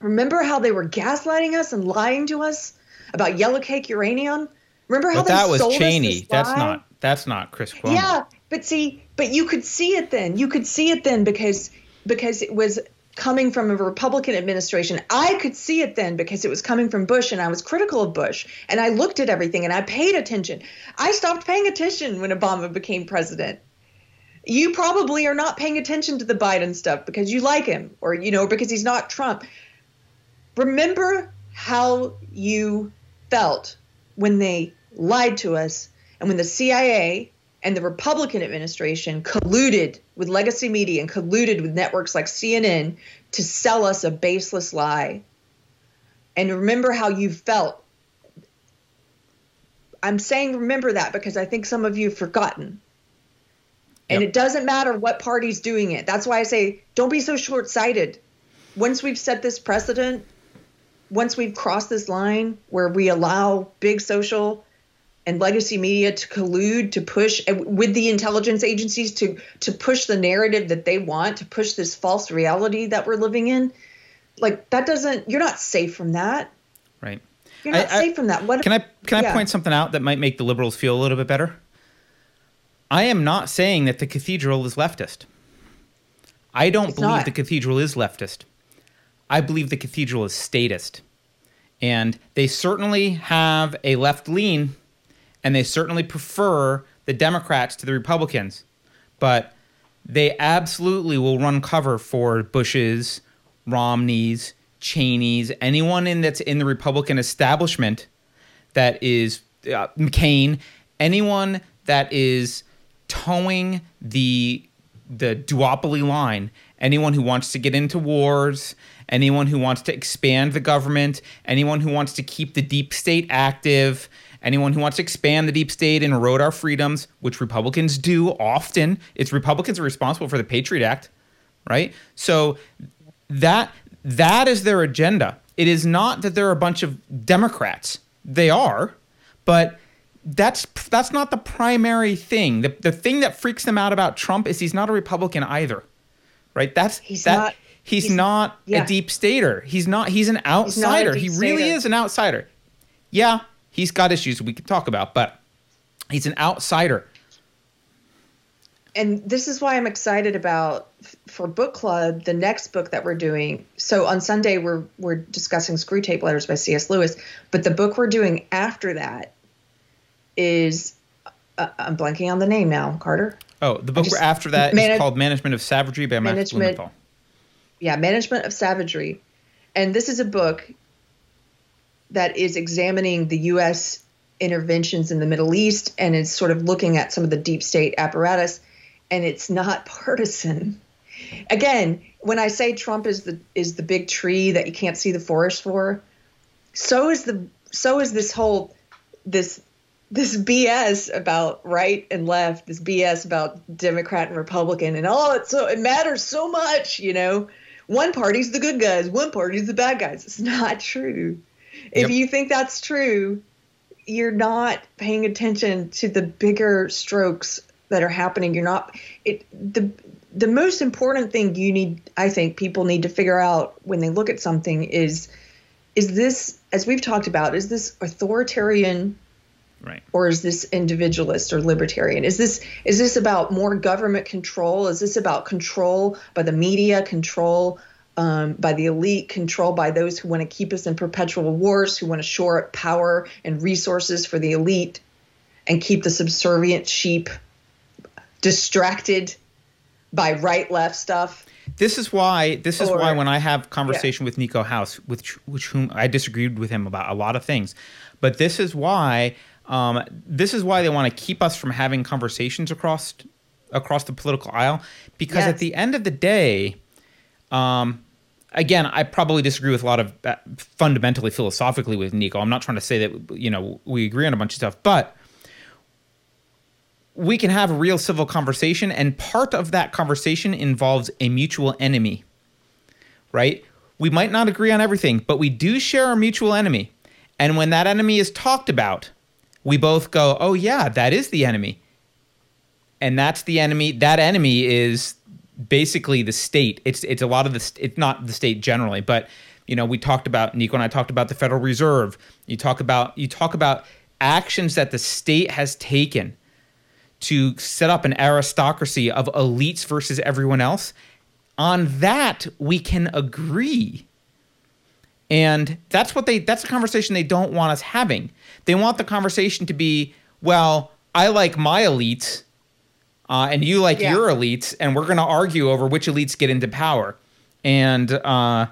Speaker 2: Remember how they were gaslighting us and lying to us about yellow cake uranium. Remember how
Speaker 1: but that was Cheney. That's not that's not Chris Cuomo.
Speaker 2: Yeah, but see, but you could see it then. You could see it then because because it was coming from a Republican administration. I could see it then because it was coming from Bush and I was critical of Bush and I looked at everything and I paid attention. I stopped paying attention when Obama became president you probably are not paying attention to the Biden stuff because you like him or, you know, because he's not Trump. Remember how you felt when they lied to us and when the CIA and the Republican administration colluded with legacy media and colluded with networks like CNN to sell us a baseless lie. And remember how you felt. I'm saying remember that because I think some of you have forgotten. And
Speaker 1: Yep.
Speaker 2: it doesn't matter what party's doing it. That's why I say don't be so short sighted. Once we've set this precedent, once we've crossed this line where we allow big social and legacy media to collude to push with the intelligence agencies to to push the narrative that they want to push this false reality that we're living in like that doesn't you're not safe from that
Speaker 1: Right.
Speaker 2: you're not
Speaker 1: I- I-
Speaker 2: safe from that what
Speaker 1: Can I can I point something out that might make the liberals feel a little bit better? I am not saying that the cathedral is leftist. I don't
Speaker 2: It's
Speaker 1: believe
Speaker 2: not.
Speaker 1: the cathedral is leftist. I believe the cathedral is statist. And they certainly have a left lean and they certainly prefer the Democrats to the Republicans. But they absolutely will run cover for Bush's, Romney's, Cheney's, anyone in that's in the Republican establishment that is uh, McCain, anyone that is towing the the duopoly line, anyone who wants to get into wars, anyone who wants to expand the government, anyone who wants to keep the deep state active, anyone who wants to expand the deep state and erode our freedoms, which Republicans do often. It's Republicans are responsible for the Patriot Act, right? So that that is their agenda. It is not that they're a bunch of Democrats. They are, but that's that's not the primary thing. The the thing that freaks them out about Trump is he's not a Republican either. Right? That's
Speaker 2: He's
Speaker 1: that
Speaker 2: not-
Speaker 1: he's,
Speaker 2: he's-
Speaker 1: not
Speaker 2: yeah.
Speaker 1: a deep stater. He's not he's an outsider. he really
Speaker 2: stater.
Speaker 1: is an outsider. Yeah, he's got issues we can talk about, but he's an outsider.
Speaker 2: and this is why I'm excited about for book club the next book that we're doing. So on Sunday we're we're discussing Screwtape Letters by C.S. Lewis, but the book we're doing after that is uh, I'm blanking on the name now, Carter.
Speaker 1: Oh, the book
Speaker 2: just-
Speaker 1: after that is
Speaker 2: Manage-
Speaker 1: called Management of Savagery by Max Blumenthal.
Speaker 2: Yeah, Management of Savagery, and this is a book that is examining the U.S. interventions in the Middle East and is sort of looking at some of the deep state apparatus, and it's not partisan. Again, when I say Trump is the is the big tree that you can't see the forest for, so is the so is this whole this this BS about right and left, this BS about Democrat and Republican, and oh, it's so it matters so much, you know. One party's the good guys, one party's the bad guys. It's not true. If
Speaker 1: Yep.
Speaker 2: you think that's true, you're not paying attention to the bigger strokes that are happening. You're not it the the most important thing you need I think people need to figure out when they look at something is is this as we've talked about is this authoritarian
Speaker 1: Right.
Speaker 2: or is this individualist or libertarian is this is this about more government control is this about control by the media control um, by the elite control by those who want to keep us in perpetual wars who want to shore up power and resources for the elite and keep the subservient sheep distracted by right left stuff
Speaker 1: This is why. This is
Speaker 2: Or-
Speaker 1: why when I have conversation with Nico House, with which whom I disagreed with him about a lot of things, but this is why. Um, this is why they want to keep us from having conversations across across the political aisle, because at the end of the day, um, again, I probably disagree with a lot of uh, fundamentally philosophically with Nico. I'm not trying to say that you know we agree on a bunch of stuff, but we can have a real civil conversation, and part of that conversation involves a mutual enemy, right? We might not agree on everything, but we do share a mutual enemy. And when that enemy is talked about, we both go, oh, yeah, that is the enemy. And that's the enemy. That enemy is basically the state. It's it's a lot of the it's not the state generally, but you know we talked about Nico and I talked about the Federal Reserve. You talk about you talk about actions that the state has taken to set up an aristocracy of elites versus everyone else. On that we can agree. And that's what they that's a conversation they don't want us having. They want the conversation to be, well, I like my elites uh, and you like
Speaker 2: Yeah.
Speaker 1: your elites, and we're going to argue over which elites get into power. And uh,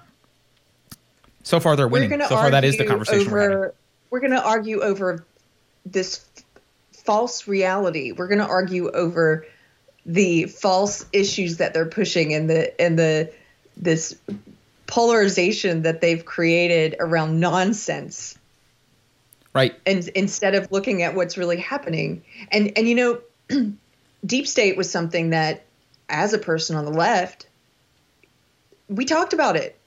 Speaker 1: so far, they're winning. So far, that is the conversation we're having.
Speaker 2: we're going to argue over this f- false reality. We're going to argue over the false issues that they're pushing and the and the this polarization that they've created around nonsense
Speaker 1: Right.
Speaker 2: and instead of looking at what's really happening and and you know deep state was something that as a person on the left we talked about it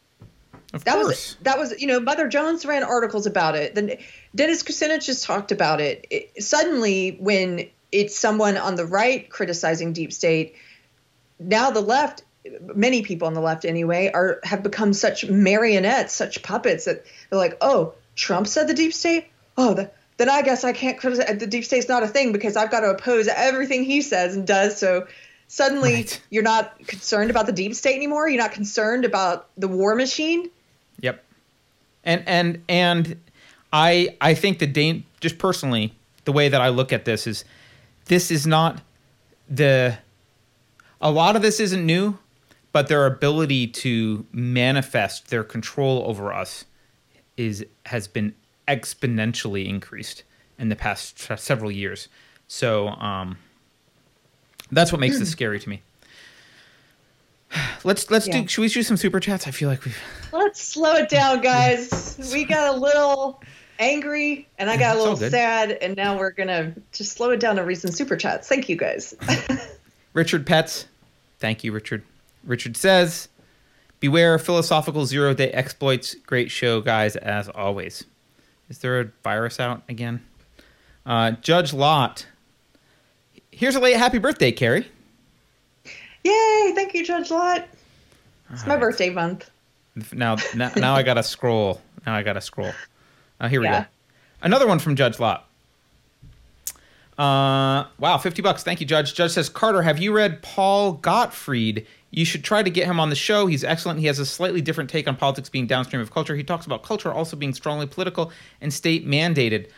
Speaker 1: Of
Speaker 2: that
Speaker 1: course.
Speaker 2: was that was you know mother jones ran articles about it then dennis kucinich just talked about it. it suddenly when it's someone on the right criticizing deep state now the left many people on the left anyway are have become such marionettes such puppets that they're like oh trump said the deep state oh the, then i guess i can't criticize the deep state's not a thing because i've got to oppose everything he says and does so suddenly
Speaker 1: Right.
Speaker 2: you're not concerned about the deep state anymore you're not concerned about the war machine
Speaker 1: Yep. And and and I I think the dan- just personally the way that I look at this is this is not the a lot of this isn't new, but their ability to manifest their control over us is has been exponentially increased in the past t- several years. So um, that's what makes this scary to me. Let's let's
Speaker 2: Yeah.
Speaker 1: do. Should we do some super chats? I feel like we've.
Speaker 2: Let's slow it down, guys. We got a little angry and I got a little sad, and now we're gonna just slow it down to read some super chats. Thank you, guys.
Speaker 1: Richard Pets. Thank you, Richard. Richard says, Beware philosophical zero day exploits. Great show, guys, as always. Is there a virus out again? Uh, Judge Lot. Here's a late happy birthday, Keri.
Speaker 2: Yay! Thank you, Judge Lot. It's my
Speaker 1: Alright.
Speaker 2: birthday month.
Speaker 1: Now, now, now I gotta scroll. Now I gotta scroll. Uh, here we
Speaker 2: Yeah.
Speaker 1: go. Another one from Judge Lot. Uh, wow, fifty bucks. Thank you, Judge. Judge says, Carter, have you read Paul Gottfried? You should try to get him on the show. He's excellent. He has a slightly different take on politics being downstream of culture. He talks about culture also being strongly political and state mandated.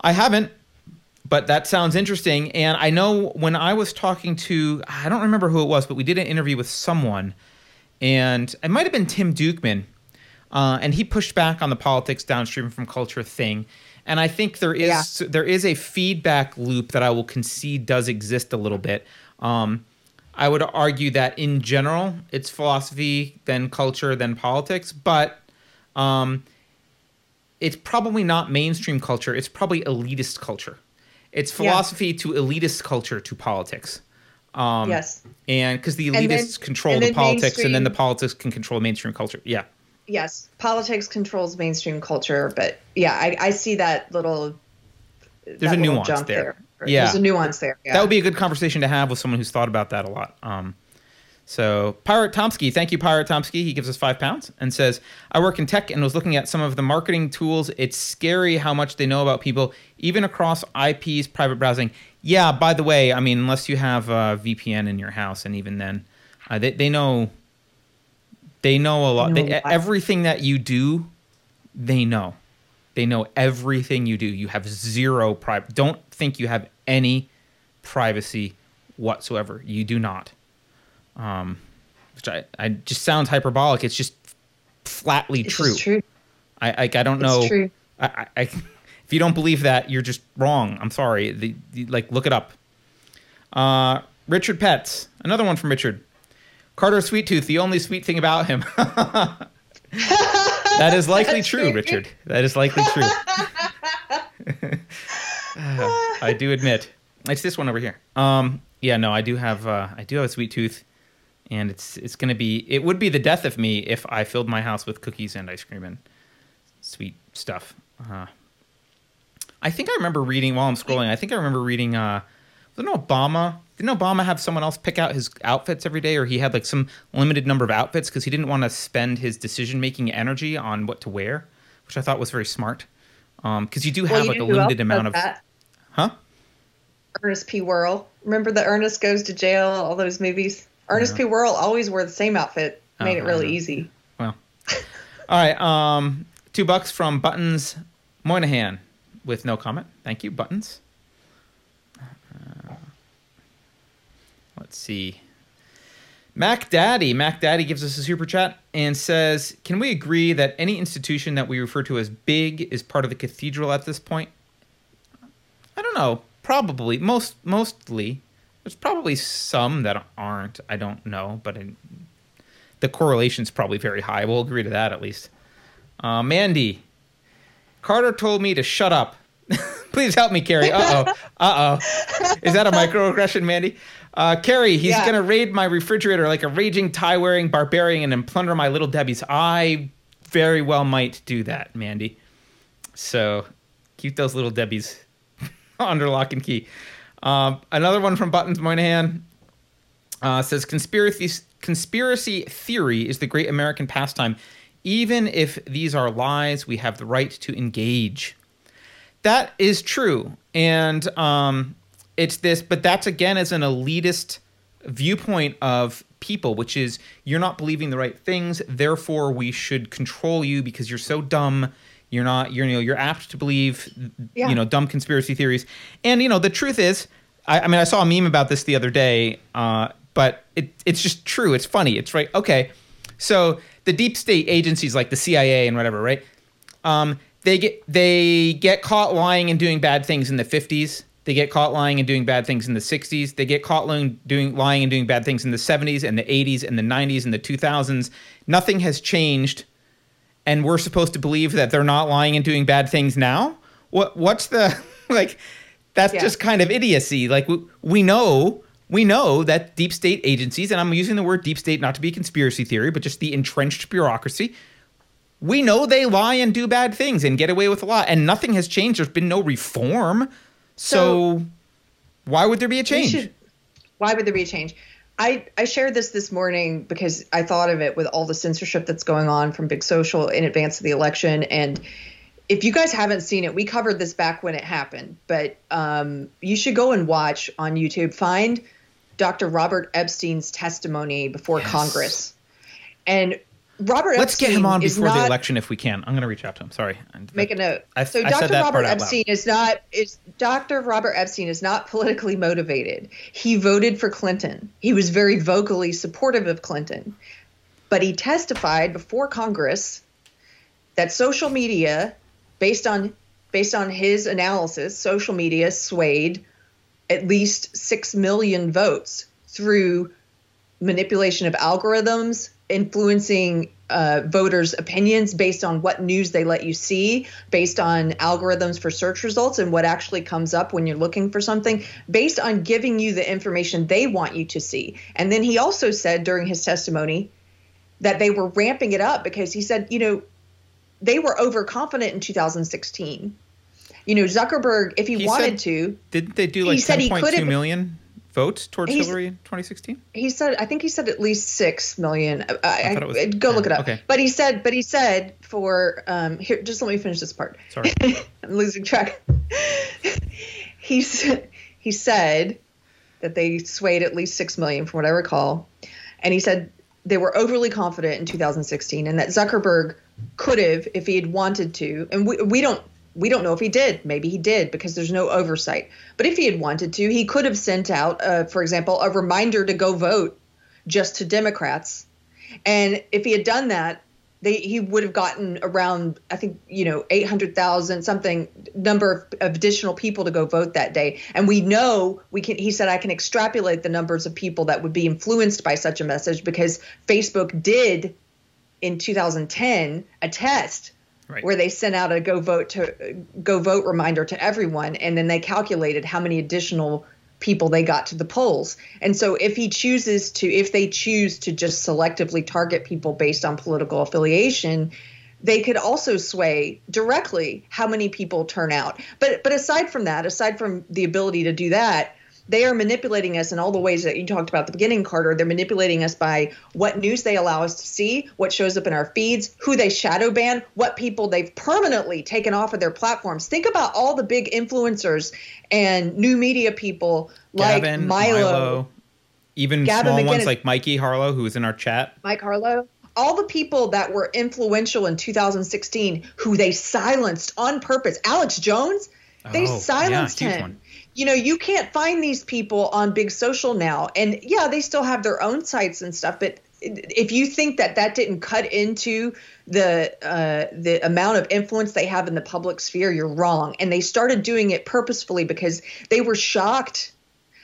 Speaker 1: I haven't, but that sounds interesting. And I know when I was talking to, I don't remember who it was, but we did an interview with someone, and it might have been Tim Dukeman, uh, and he pushed back on the politics downstream from culture thing. And I think there is there is a feedback loop that I will concede does exist a little bit. Um, I would argue that in general, it's philosophy, then culture, then politics, but um, it's probably not mainstream culture. It's probably elitist culture. It's
Speaker 2: Yeah.
Speaker 1: philosophy to elitist culture to politics. Um,
Speaker 2: yes.
Speaker 1: and because the elitists
Speaker 2: then-
Speaker 1: control the politics, and then the politics can control mainstream culture. Yeah,
Speaker 2: Yes. Politics controls mainstream culture, but yeah, I, I see that little.
Speaker 1: There's
Speaker 2: that
Speaker 1: a
Speaker 2: little
Speaker 1: nuance
Speaker 2: jump
Speaker 1: there.
Speaker 2: Or
Speaker 1: Yeah.
Speaker 2: There's a nuance there. Yeah.
Speaker 1: that would be a good conversation to have with someone who's thought about that a lot. Um, so Pirate Tomsky, thank you, Pirate Tomsky. He gives us five pounds and says, "I work in tech and was looking at some of the marketing tools. It's scary how much they know about people, even across IPs, private browsing. Yeah, by the way, I mean unless you have a VPN in your house, and even then, uh, they they know they know a lot.
Speaker 2: Know
Speaker 1: They,
Speaker 2: a lot.
Speaker 1: everything that you do, they know. They know everything you do. You have zero private. Don't think you have any privacy whatsoever. You do not. Um, which I, I just sounds hyperbolic. It's just flatly
Speaker 2: It's
Speaker 1: true.
Speaker 2: just true.
Speaker 1: I, I, I don't
Speaker 2: It's
Speaker 1: know.
Speaker 2: true.
Speaker 1: I, I, if you don't believe that, you're just wrong. I'm sorry. The, the, like, look it up. Uh, Richard Petz, another one from Richard. Carter Sweet Tooth, the only sweet thing about him. that is likely true. Richard. That is likely true. I do admit. It's this one over here. Um, yeah, no, I do have uh, I do have a sweet tooth, and it's it's gonna be it would be the death of me if I filled my house with cookies and ice cream and sweet stuff. Uh, I think I remember reading while I'm scrolling. I think I remember reading. Uh, wasn't Obama? Didn't Obama have someone else pick out his outfits every day, or he had like some limited number of outfits because he didn't want to spend his decision making energy on what to wear, which I thought was very smart. Because you do have
Speaker 2: Well, you
Speaker 1: like a limited amount of,
Speaker 2: that?
Speaker 1: huh?
Speaker 2: Ernest P. Worrell. Remember the Ernest Goes to Jail, all those movies? Ernest P. Worrell always wore the same outfit. Made
Speaker 1: Oh,
Speaker 2: it really easy.
Speaker 1: Well, all right. Um, two bucks from Buttons Moynihan with no comment. Thank you, Buttons. Let's see. Mac Daddy. Mac Daddy gives us a super chat and says, "Can we agree that any institution that we refer to as big is part of the cathedral at this point?" I don't know. probably most mostly. There's probably some that aren't. I don't know, but in, the correlation's probably very high. We'll agree to that at least. Uh, Mandy, Carter told me to shut up. Please help me, Keri. Uh oh. Uh oh. Is that a microaggression, Mandy? Uh, Keri, he's
Speaker 2: Yeah.
Speaker 1: gonna raid my refrigerator like a raging tie-wearing barbarian and plunder my little Debbie's. I very well might do that, Mandy. So keep those little Debbie's under lock and key. Um, another one from Buttons Moynihan uh, says conspiracy conspiracy theory is the great American pastime. Even if these are lies, we have the right to engage. That is true, and um, it's this, but that's again as an elitist viewpoint of people, which is you're not believing the right things, therefore we should control you because you're so dumb. You're not, you're, you know, you're apt to believe,
Speaker 2: Yeah.
Speaker 1: you know, dumb conspiracy theories. And you know, the truth is, I, I mean, I saw a meme about this the other day, uh, but it, it's just true. It's funny. It's right. Okay, so the deep state agencies like the CIA and whatever, right? Um, they get they get caught lying and doing bad things in the 50s. They get caught lying and doing bad things in the 60s. They get caught lying, doing lying and doing bad things in the 70s and the 80s and the 90s and the 2000s. Nothing has changed, and we're supposed to believe that they're not lying and doing bad things now. What what's the like? That's
Speaker 2: Yeah.
Speaker 1: just kind of idiocy. Like we, we know we know that deep state agencies, and I'm using the word deep state not to be a conspiracy theory, but just the entrenched bureaucracy we know they lie and do bad things and get away with a lot and nothing has changed there's been no reform so, why would there be a change
Speaker 2: should- why would there be a change? I, I shared this this morning because I thought of it with all the censorship that's going on from Big Social in advance of the election. And if you guys haven't seen it, we covered this back when it happened, but um, you should go and watch on YouTube. Find Dr. Robert Epstein's testimony before
Speaker 1: Yes.
Speaker 2: Congress. And Robert
Speaker 1: let's
Speaker 2: Epstein
Speaker 1: get him on before the election if we can i'm going to reach out to him sorry
Speaker 2: make a note.
Speaker 1: I-
Speaker 2: so
Speaker 1: I
Speaker 2: Dr. Robert. Epstein is not is Dr. Robert Epstein is not politically motivated. He voted for Clinton. He was very vocally supportive of Clinton. But he testified before Congress that social media based on based on his analysis, social media swayed at least 6 million votes through manipulation of algorithms, influencing uh, voters' opinions based on what news they let you see, based on algorithms for search results and what actually comes up when you're looking for something, based on giving you the information they want you to see. And then he also said during his testimony that they were ramping it up because he said, you know, they were overconfident in 2016. You know, Zuckerberg, if he,
Speaker 1: He
Speaker 2: wanted
Speaker 1: said-
Speaker 2: to,
Speaker 1: didn't they do like
Speaker 2: said he
Speaker 1: 10.2
Speaker 2: could've-
Speaker 1: million votes towards
Speaker 2: He's-
Speaker 1: hillary in 2016
Speaker 2: he said i think he said at least six million. I, I,
Speaker 1: thought it was
Speaker 2: go look it up.
Speaker 1: Okay.
Speaker 2: but he said but he said for um here just let me finish this part.
Speaker 1: Sorry.
Speaker 2: I'm losing track. He said he said that they swayed at least six million from what i recall. And he said they were overly confident in 2016 and that zuckerberg could have if he had wanted to. And we, we don't we don't know if he did. Maybe he did because there's no oversight. But if he had wanted to he could have sent out uh, for example a reminder to go vote just to democrats. And if he had done that they he would have gotten around I think you know 800,000 something number of, of additional people to go vote that day. And we know we can he said I can extrapolate the numbers of people that would be influenced by such a message because Facebook did in 2010 a test
Speaker 1: Right.
Speaker 2: where they sent out a go vote to go vote reminder to everyone and then they calculated how many additional people they got to the polls. And so if he chooses to if they choose to just selectively target people based on political affiliation, they could also sway directly how many people turn out. But but aside from that, aside from the ability to do that, they are manipulating us in all the ways that you talked about at the beginning, Carter. They're manipulating us by what news they allow us to see, what shows up in our feeds, who they shadow ban, what people they've permanently taken off of their platforms. Think about all the big influencers and new media people like
Speaker 1: Gavin,
Speaker 2: Milo,
Speaker 1: even
Speaker 2: Gavin
Speaker 1: small ones like mikey harlow who was in our chat
Speaker 2: Mike Harlow, all the people that were influential in 2016 who they silenced on purpose. Alex Jones, they
Speaker 1: Oh,
Speaker 2: silenced
Speaker 1: huge
Speaker 2: him.
Speaker 1: one.
Speaker 2: You know, you can't find these people on big social now. And yeah, they still have their own sites and stuff, but if you think that that didn't cut into the uh, the amount of influence they have in the public sphere, you're wrong. And they started doing it purposefully because they were shocked.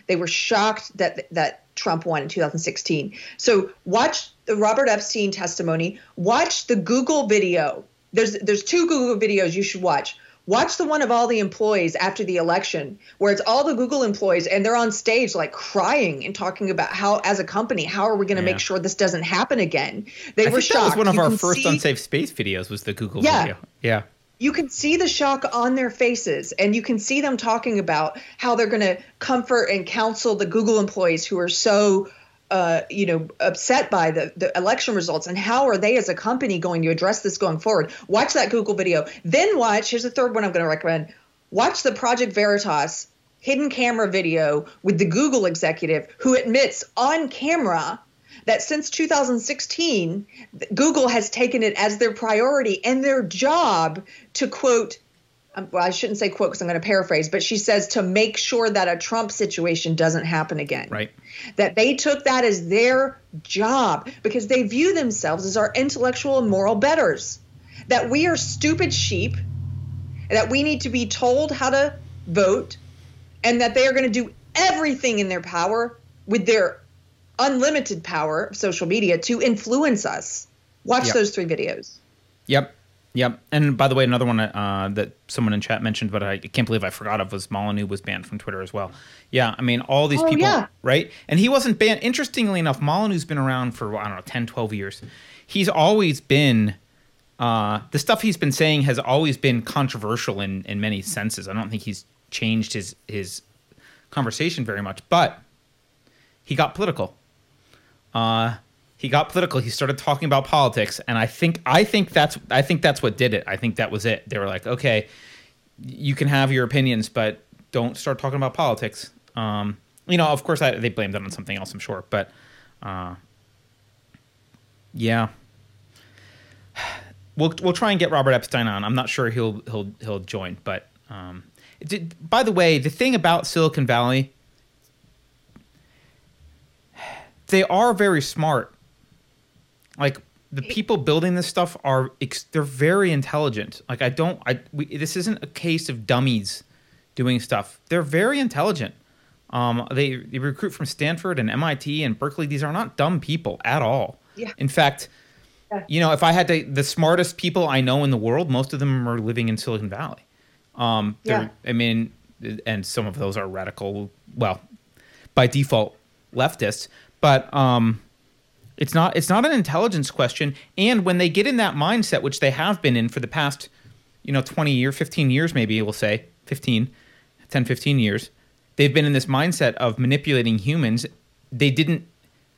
Speaker 2: They were shocked that that Trump won in 2016. So watch the Robert Epstein testimony. Watch the Google video. There's there's two Google videos you should watch. Watch the one of all the employees after the election, where it's all the Google employees and they're on stage like crying and talking about how, as a company, how are we going to yeah. make sure this doesn't happen again? They
Speaker 1: I
Speaker 2: were shocked.
Speaker 1: That was one of you our first see, unsafe space videos. Was the Google yeah, video? Yeah.
Speaker 2: You can see the shock on their faces, and you can see them talking about how they're going to comfort and counsel the Google employees who are so uh, you know, upset by the, the election results and how are they as a company going to address this going forward? Watch that Google video. Then watch, here's the third one I'm going to recommend. Watch the Project Veritas hidden camera video with the Google executive who admits on camera that since 2016, Google has taken it as their priority and their job to quote Um, well, I shouldn't say quote because I'm going to paraphrase, but she says to make sure that a Trump situation doesn't happen again.
Speaker 1: Right.
Speaker 2: That they took that as their job because they view themselves as our intellectual and moral betters. That we are stupid sheep, that we need to be told how to vote, and that they are going to do everything in their power with their unlimited power of social media to influence us. Watch yep. those three videos.
Speaker 1: Yep. Yep. And by the way, another one uh, that someone in chat mentioned, but I can't believe I forgot of, was Molyneux was banned from Twitter as well. Yeah. I mean, all these oh, people, yeah. right? And he wasn't banned. Interestingly enough, Molyneux's been around for, I don't know, 10, 12 years. He's always been, uh, the stuff he's been saying has always been controversial in, in many senses. I don't think he's changed his, his conversation very much, but he got political. Uh, he got political. He started talking about politics, and I think I think that's I think that's what did it. I think that was it. They were like, okay, you can have your opinions, but don't start talking about politics. Um, you know, of course, I, they blamed it on something else, I'm sure, but uh, yeah, we'll we'll try and get Robert Epstein on. I'm not sure he'll he'll he'll join, but um, did, by the way, the thing about Silicon Valley, they are very smart like the people building this stuff are they're very intelligent. Like I don't I we, this isn't a case of dummies doing stuff. They're very intelligent. Um, they, they recruit from Stanford and MIT and Berkeley. These are not dumb people at all.
Speaker 2: Yeah.
Speaker 1: In fact, yeah. you know, if I had to, the smartest people I know in the world, most of them are living in Silicon Valley. Um, yeah. I mean, and some of those are radical, well, by default leftists, but um, it's not it's not an intelligence question. And when they get in that mindset, which they have been in for the past, you know, 20 years, 15 years maybe, we'll say, 15, 10, 15 years, they've been in this mindset of manipulating humans. They didn't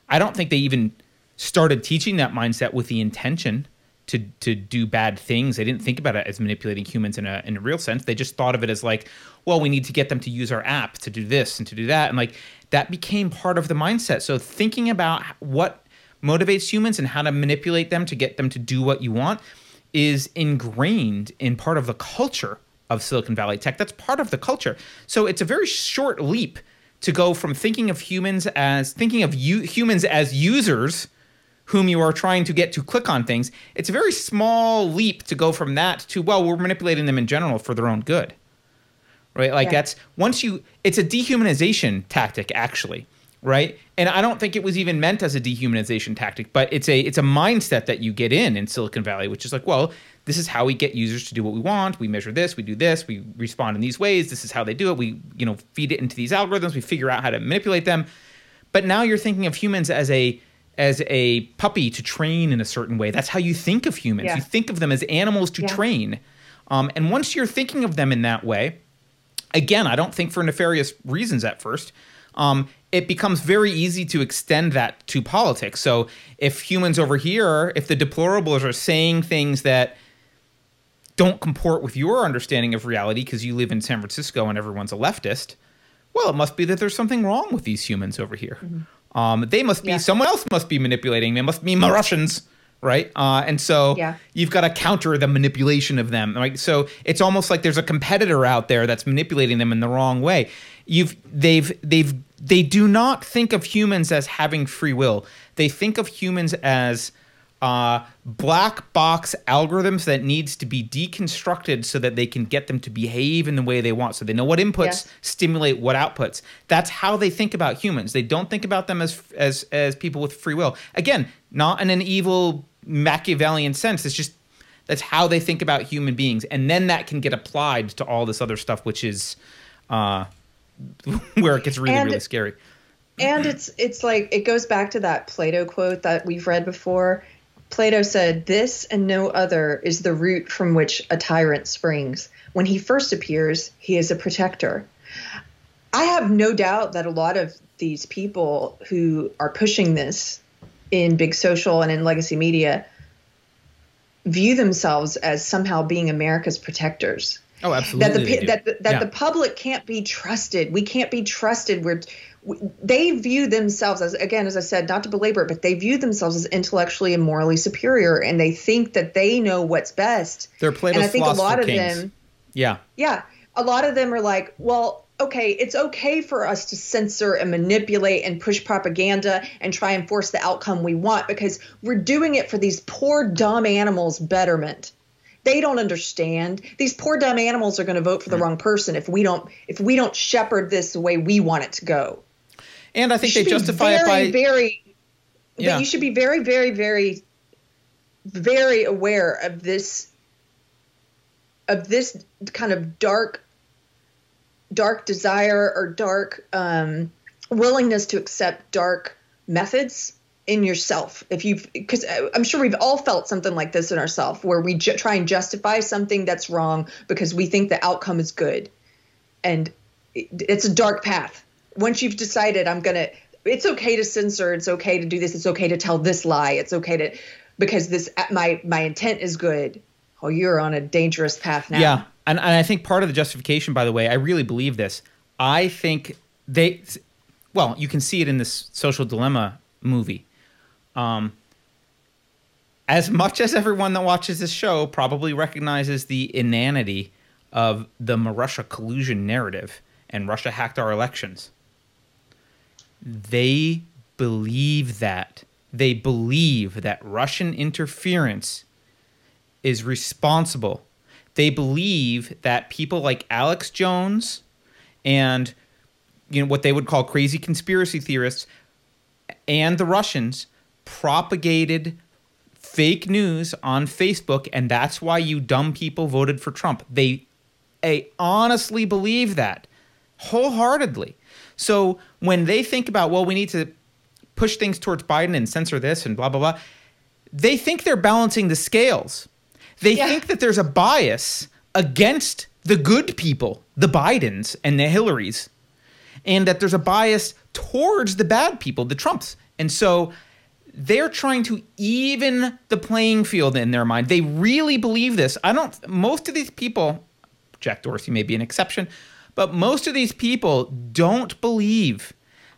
Speaker 1: I don't think they even started teaching that mindset with the intention to to do bad things. They didn't think about it as manipulating humans in a in a real sense. They just thought of it as like, well, we need to get them to use our app to do this and to do that, and like that became part of the mindset. So thinking about what motivates humans and how to manipulate them to get them to do what you want is ingrained in part of the culture of Silicon Valley tech. That's part of the culture. So it's a very short leap to go from thinking of humans as thinking of you, humans as users whom you are trying to get to click on things. It's a very small leap to go from that to well, we're manipulating them in general for their own good. Right? Like yeah. that's once you it's a dehumanization tactic actually right? And I don't think it was even meant as a dehumanization tactic, but it's a it's a mindset that you get in in Silicon Valley, which is like, well, this is how we get users to do what we want. We measure this, we do this, we respond in these ways. This is how they do it. We you know feed it into these algorithms. We figure out how to manipulate them. But now you're thinking of humans as a as a puppy to train in a certain way. That's how you think of humans. Yeah. You think of them as animals to yeah. train. Um, and once you're thinking of them in that way, again, I don't think for nefarious reasons at first. Um, it becomes very easy to extend that to politics. So if humans over here, if the deplorables are saying things that don't comport with your understanding of reality because you live in San Francisco and everyone's a leftist, well, it must be that there's something wrong with these humans over here. Mm-hmm. Um, they must be yeah. someone else must be manipulating. They must be Russians, right? Uh, and so yeah. you've got to counter the manipulation of them. Right? So it's almost like there's a competitor out there that's manipulating them in the wrong way. You've they've they've they do not think of humans as having free will. They think of humans as uh, black box algorithms that needs to be deconstructed so that they can get them to behave in the way they want. So they know what inputs
Speaker 2: Yes.
Speaker 1: stimulate what outputs. That's how they think about humans. They don't think about them as as as people with free will. Again, not in an evil Machiavellian sense. It's just that's how they think about human beings, and then that can get applied to all this other stuff, which is uh, where it gets really
Speaker 2: And-
Speaker 1: really scary.
Speaker 2: and it's it's like it goes back to that Plato quote that we've read before. Plato said, "This and no other is the root from which a tyrant springs. When he first appears, he is a protector." I have no doubt that a lot of these people who are pushing this in big social and in legacy media view themselves as somehow being America's protectors
Speaker 1: Oh, absolutely.
Speaker 2: that the that the, that
Speaker 1: Yeah.
Speaker 2: the public can't be trusted. We can't be trusted. We're we, they view themselves as again, as I said, not to belabor it, but they view themselves as intellectually and morally superior, and they think that they know what's best.
Speaker 1: They're Plato's
Speaker 2: and I think a lot of
Speaker 1: kings.
Speaker 2: them,
Speaker 1: yeah.
Speaker 2: yeah, a lot of them are like, well. Okay, it's okay for us to censor and manipulate and push propaganda and try and force the outcome we want because we're doing it for these poor dumb animals' betterment they don't understand. These poor dumb animals are going to vote for the wrong person if we don't if we don't shepherd this the way we want it to go.
Speaker 1: And I think they
Speaker 2: You should be
Speaker 1: justify it by
Speaker 2: very very
Speaker 1: Yeah.
Speaker 2: but you should be very very very very aware of this of this kind of dark dark desire or dark um, willingness to accept dark methods in yourself. If you've because uh, i'm sure we've all felt something like this in ourselves where we ju- try and justify something that's wrong because we think the outcome is good. And it, it's a dark path. Once you've decided i'm gonna it's okay to censor it's okay to do this it's okay to tell this lie it's okay to because this uh, my my intent is good. Oh you're on a dangerous path now.
Speaker 1: Yeah, and, and I think part of the justification, by the way, I really believe this. I think they, well, you can see it in this social dilemma movie. Um, as much as everyone that watches this show probably recognizes the inanity of the Russia collusion narrative and Russia hacked our elections, they believe that. They believe that Russian interference is responsible. They believe that people like Alex Jones and you know what they would call crazy conspiracy theorists and the Russians propagated fake news on Facebook and that's why you dumb people voted for Trump. They they honestly believe that wholeheartedly. So when they think about well we need to push things towards Biden and censor this and blah blah blah, they think they're balancing the scales. They
Speaker 2: Yeah.
Speaker 1: think that there's a bias against the good people, the Bidens and the Hillarys, and that there's a bias towards the bad people, the Trumps. And so they're trying to even the playing field in their mind. They really believe this. I don't, most of these people, Jack Dorsey may be an exception, but most of these people don't believe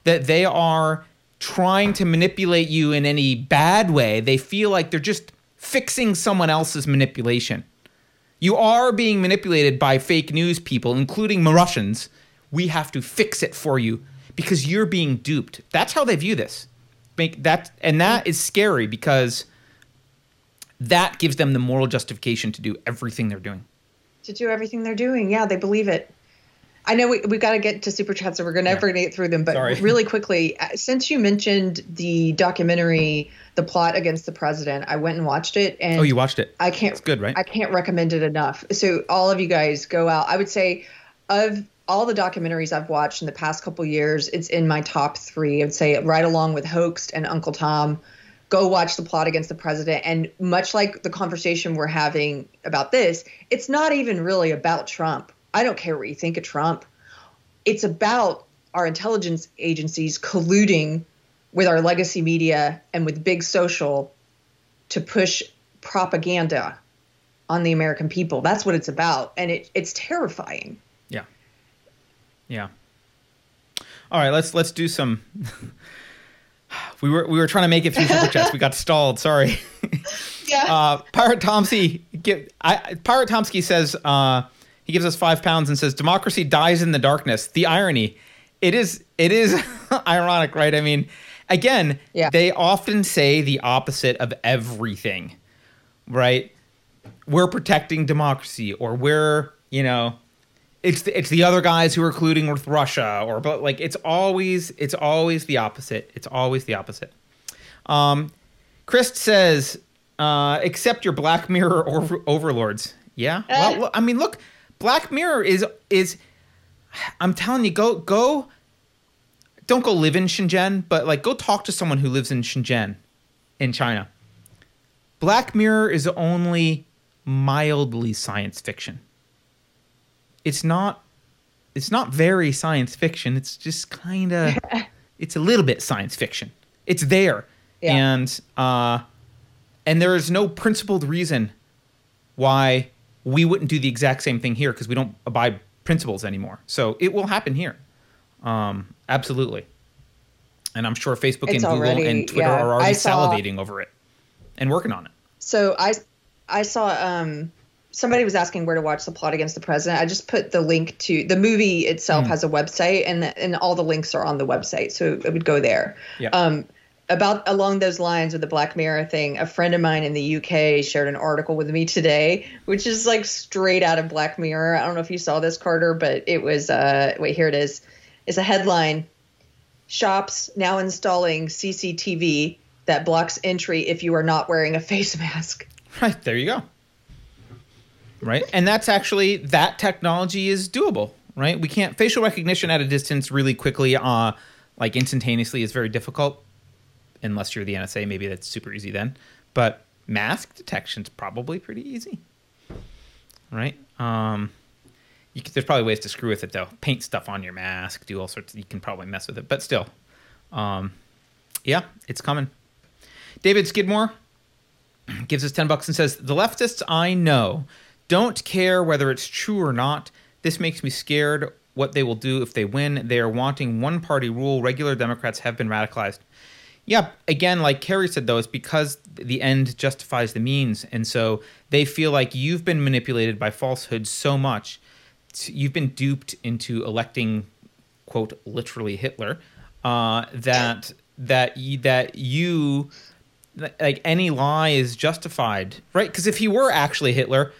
Speaker 1: that they are trying to manipulate you in any bad way. They feel like they're just fixing someone else's manipulation. You are being manipulated by fake news people, including Russians. We have to fix it for you because you're being duped. That's how they view this. Make that and that is scary because that gives them the moral justification to do everything they're doing.
Speaker 2: to do everything they're doing. Yeah, they believe it. I know we, we've got to get to super chats, so we're never going to get through them. But
Speaker 1: Sorry.
Speaker 2: really quickly, uh, since you mentioned the documentary, "The Plot Against the President," I went and watched it, and
Speaker 1: Oh, you watched it?
Speaker 2: I can't.
Speaker 1: It's good, right?
Speaker 2: I can't recommend it enough. So all of you guys go out. I would say of all the documentaries I've watched in the past couple years, it's in my top three. I'd say right along with Hoaxed and Uncle Tom. Go watch the plot against the president. And much like the conversation we're having about this, it's not even really about Trump. I don't care what you think of Trump. It's about our intelligence agencies colluding with our legacy media and with big social to push propaganda on the American people. That's what it's about, and it, it's terrifying.
Speaker 1: Yeah. All right, let's let's do some. we were we were trying to make it through super chats. We got stalled. Sorry.
Speaker 2: Yeah.
Speaker 1: Uh, Pirate Tomsky, give, I, Pirate Tomsky says uh, he gives us five pounds and says democracy dies in the darkness. The irony, it is it is ironic, right? I mean, again,
Speaker 2: Yeah.
Speaker 1: they often say the opposite of everything, right? We're protecting democracy, or we're, you know, it's the, it's the other guys who are colluding with Russia, or but like it's always it's always the opposite. It's always the opposite. Um, Chris says, uh, "Accept your Black Mirror over- overlords." Yeah. Well, look, I mean, look, Black Mirror is is. I'm telling you, go go. Don't go live in Shenzhen, but like go talk to someone who lives in Shenzhen, in China. Black Mirror is only mildly science fiction. It's not. It's not very science fiction. It's just kind of. it's a little bit science fiction. It's there,
Speaker 2: Yeah.
Speaker 1: and uh, and there is no principled reason why we wouldn't do the exact same thing here because we don't abide principles anymore. So it will happen here. Um, absolutely. And I'm sure Facebook and
Speaker 2: It's
Speaker 1: Google
Speaker 2: already-
Speaker 1: and Twitter
Speaker 2: yeah.
Speaker 1: are already
Speaker 2: saw-
Speaker 1: salivating over it and working on it.
Speaker 2: So I I saw um somebody was asking where to watch the plot against the president. I just put the link to the movie itself has a website and and all the links are on the website. So it would go there.
Speaker 1: Yeah.
Speaker 2: Um about along those lines with the Black Mirror thing, a friend of mine in the UK shared an article with me today, which is like straight out of Black Mirror. I don't know if you saw this, Carter, but it was uh wait, here it is. It's a headline. Shops now installing CCTV that blocks entry if you are not wearing a face mask.
Speaker 1: Right there you go. Right, and that's actually that technology is doable. Right, we can't facial recognition at a distance really quickly, uh, like instantaneously is very difficult. Unless you're the NSA, maybe that's super easy then. But mask detection's probably pretty easy. Right. Um, you can, there's probably ways to screw with it though. Paint stuff on your mask, do all sorts. you can probably mess with it, but still, um, yeah, it's coming. David Skidmore gives us 10 bucks and says, The leftists I know don't care whether it's true or not. This makes me scared what they will do if they win. They are wanting one party rule. Regular Democrats have been radicalized. Yeah, again, like Keri said, though, it's because the end justifies the means. And so they feel like you've been manipulated by falsehood so much. You've been duped into electing, quote, literally Hitler, uh, that that you, that you like any lie is justified, right? Because if he were actually Hitler,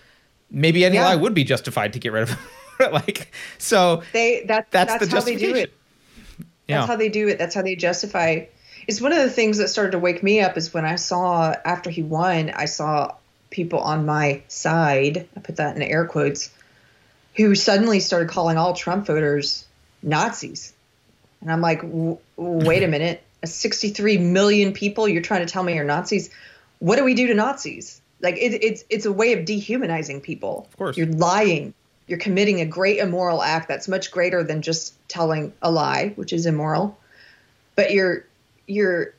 Speaker 1: maybe any
Speaker 2: Yeah.
Speaker 1: lie would be justified to get rid of him. like so,
Speaker 2: They that
Speaker 1: that's,
Speaker 2: that's,
Speaker 1: the
Speaker 2: how they do
Speaker 1: justification.
Speaker 2: it.
Speaker 1: Yeah,
Speaker 2: That's how they do it. That's how they justify. It's one of the things that started to wake me up is when I saw after he won, I saw people on my side. I put that in air quotes, who suddenly started calling all Trump voters Nazis, and I'm like, wait a minute, 63 million people you're trying to tell me you're Nazis? What do we do to Nazis? Like it, it's it's a way of dehumanizing people.
Speaker 1: Of course.
Speaker 2: you're lying. You're committing a great immoral act that's much greater than just telling a lie, which is immoral. But you're you're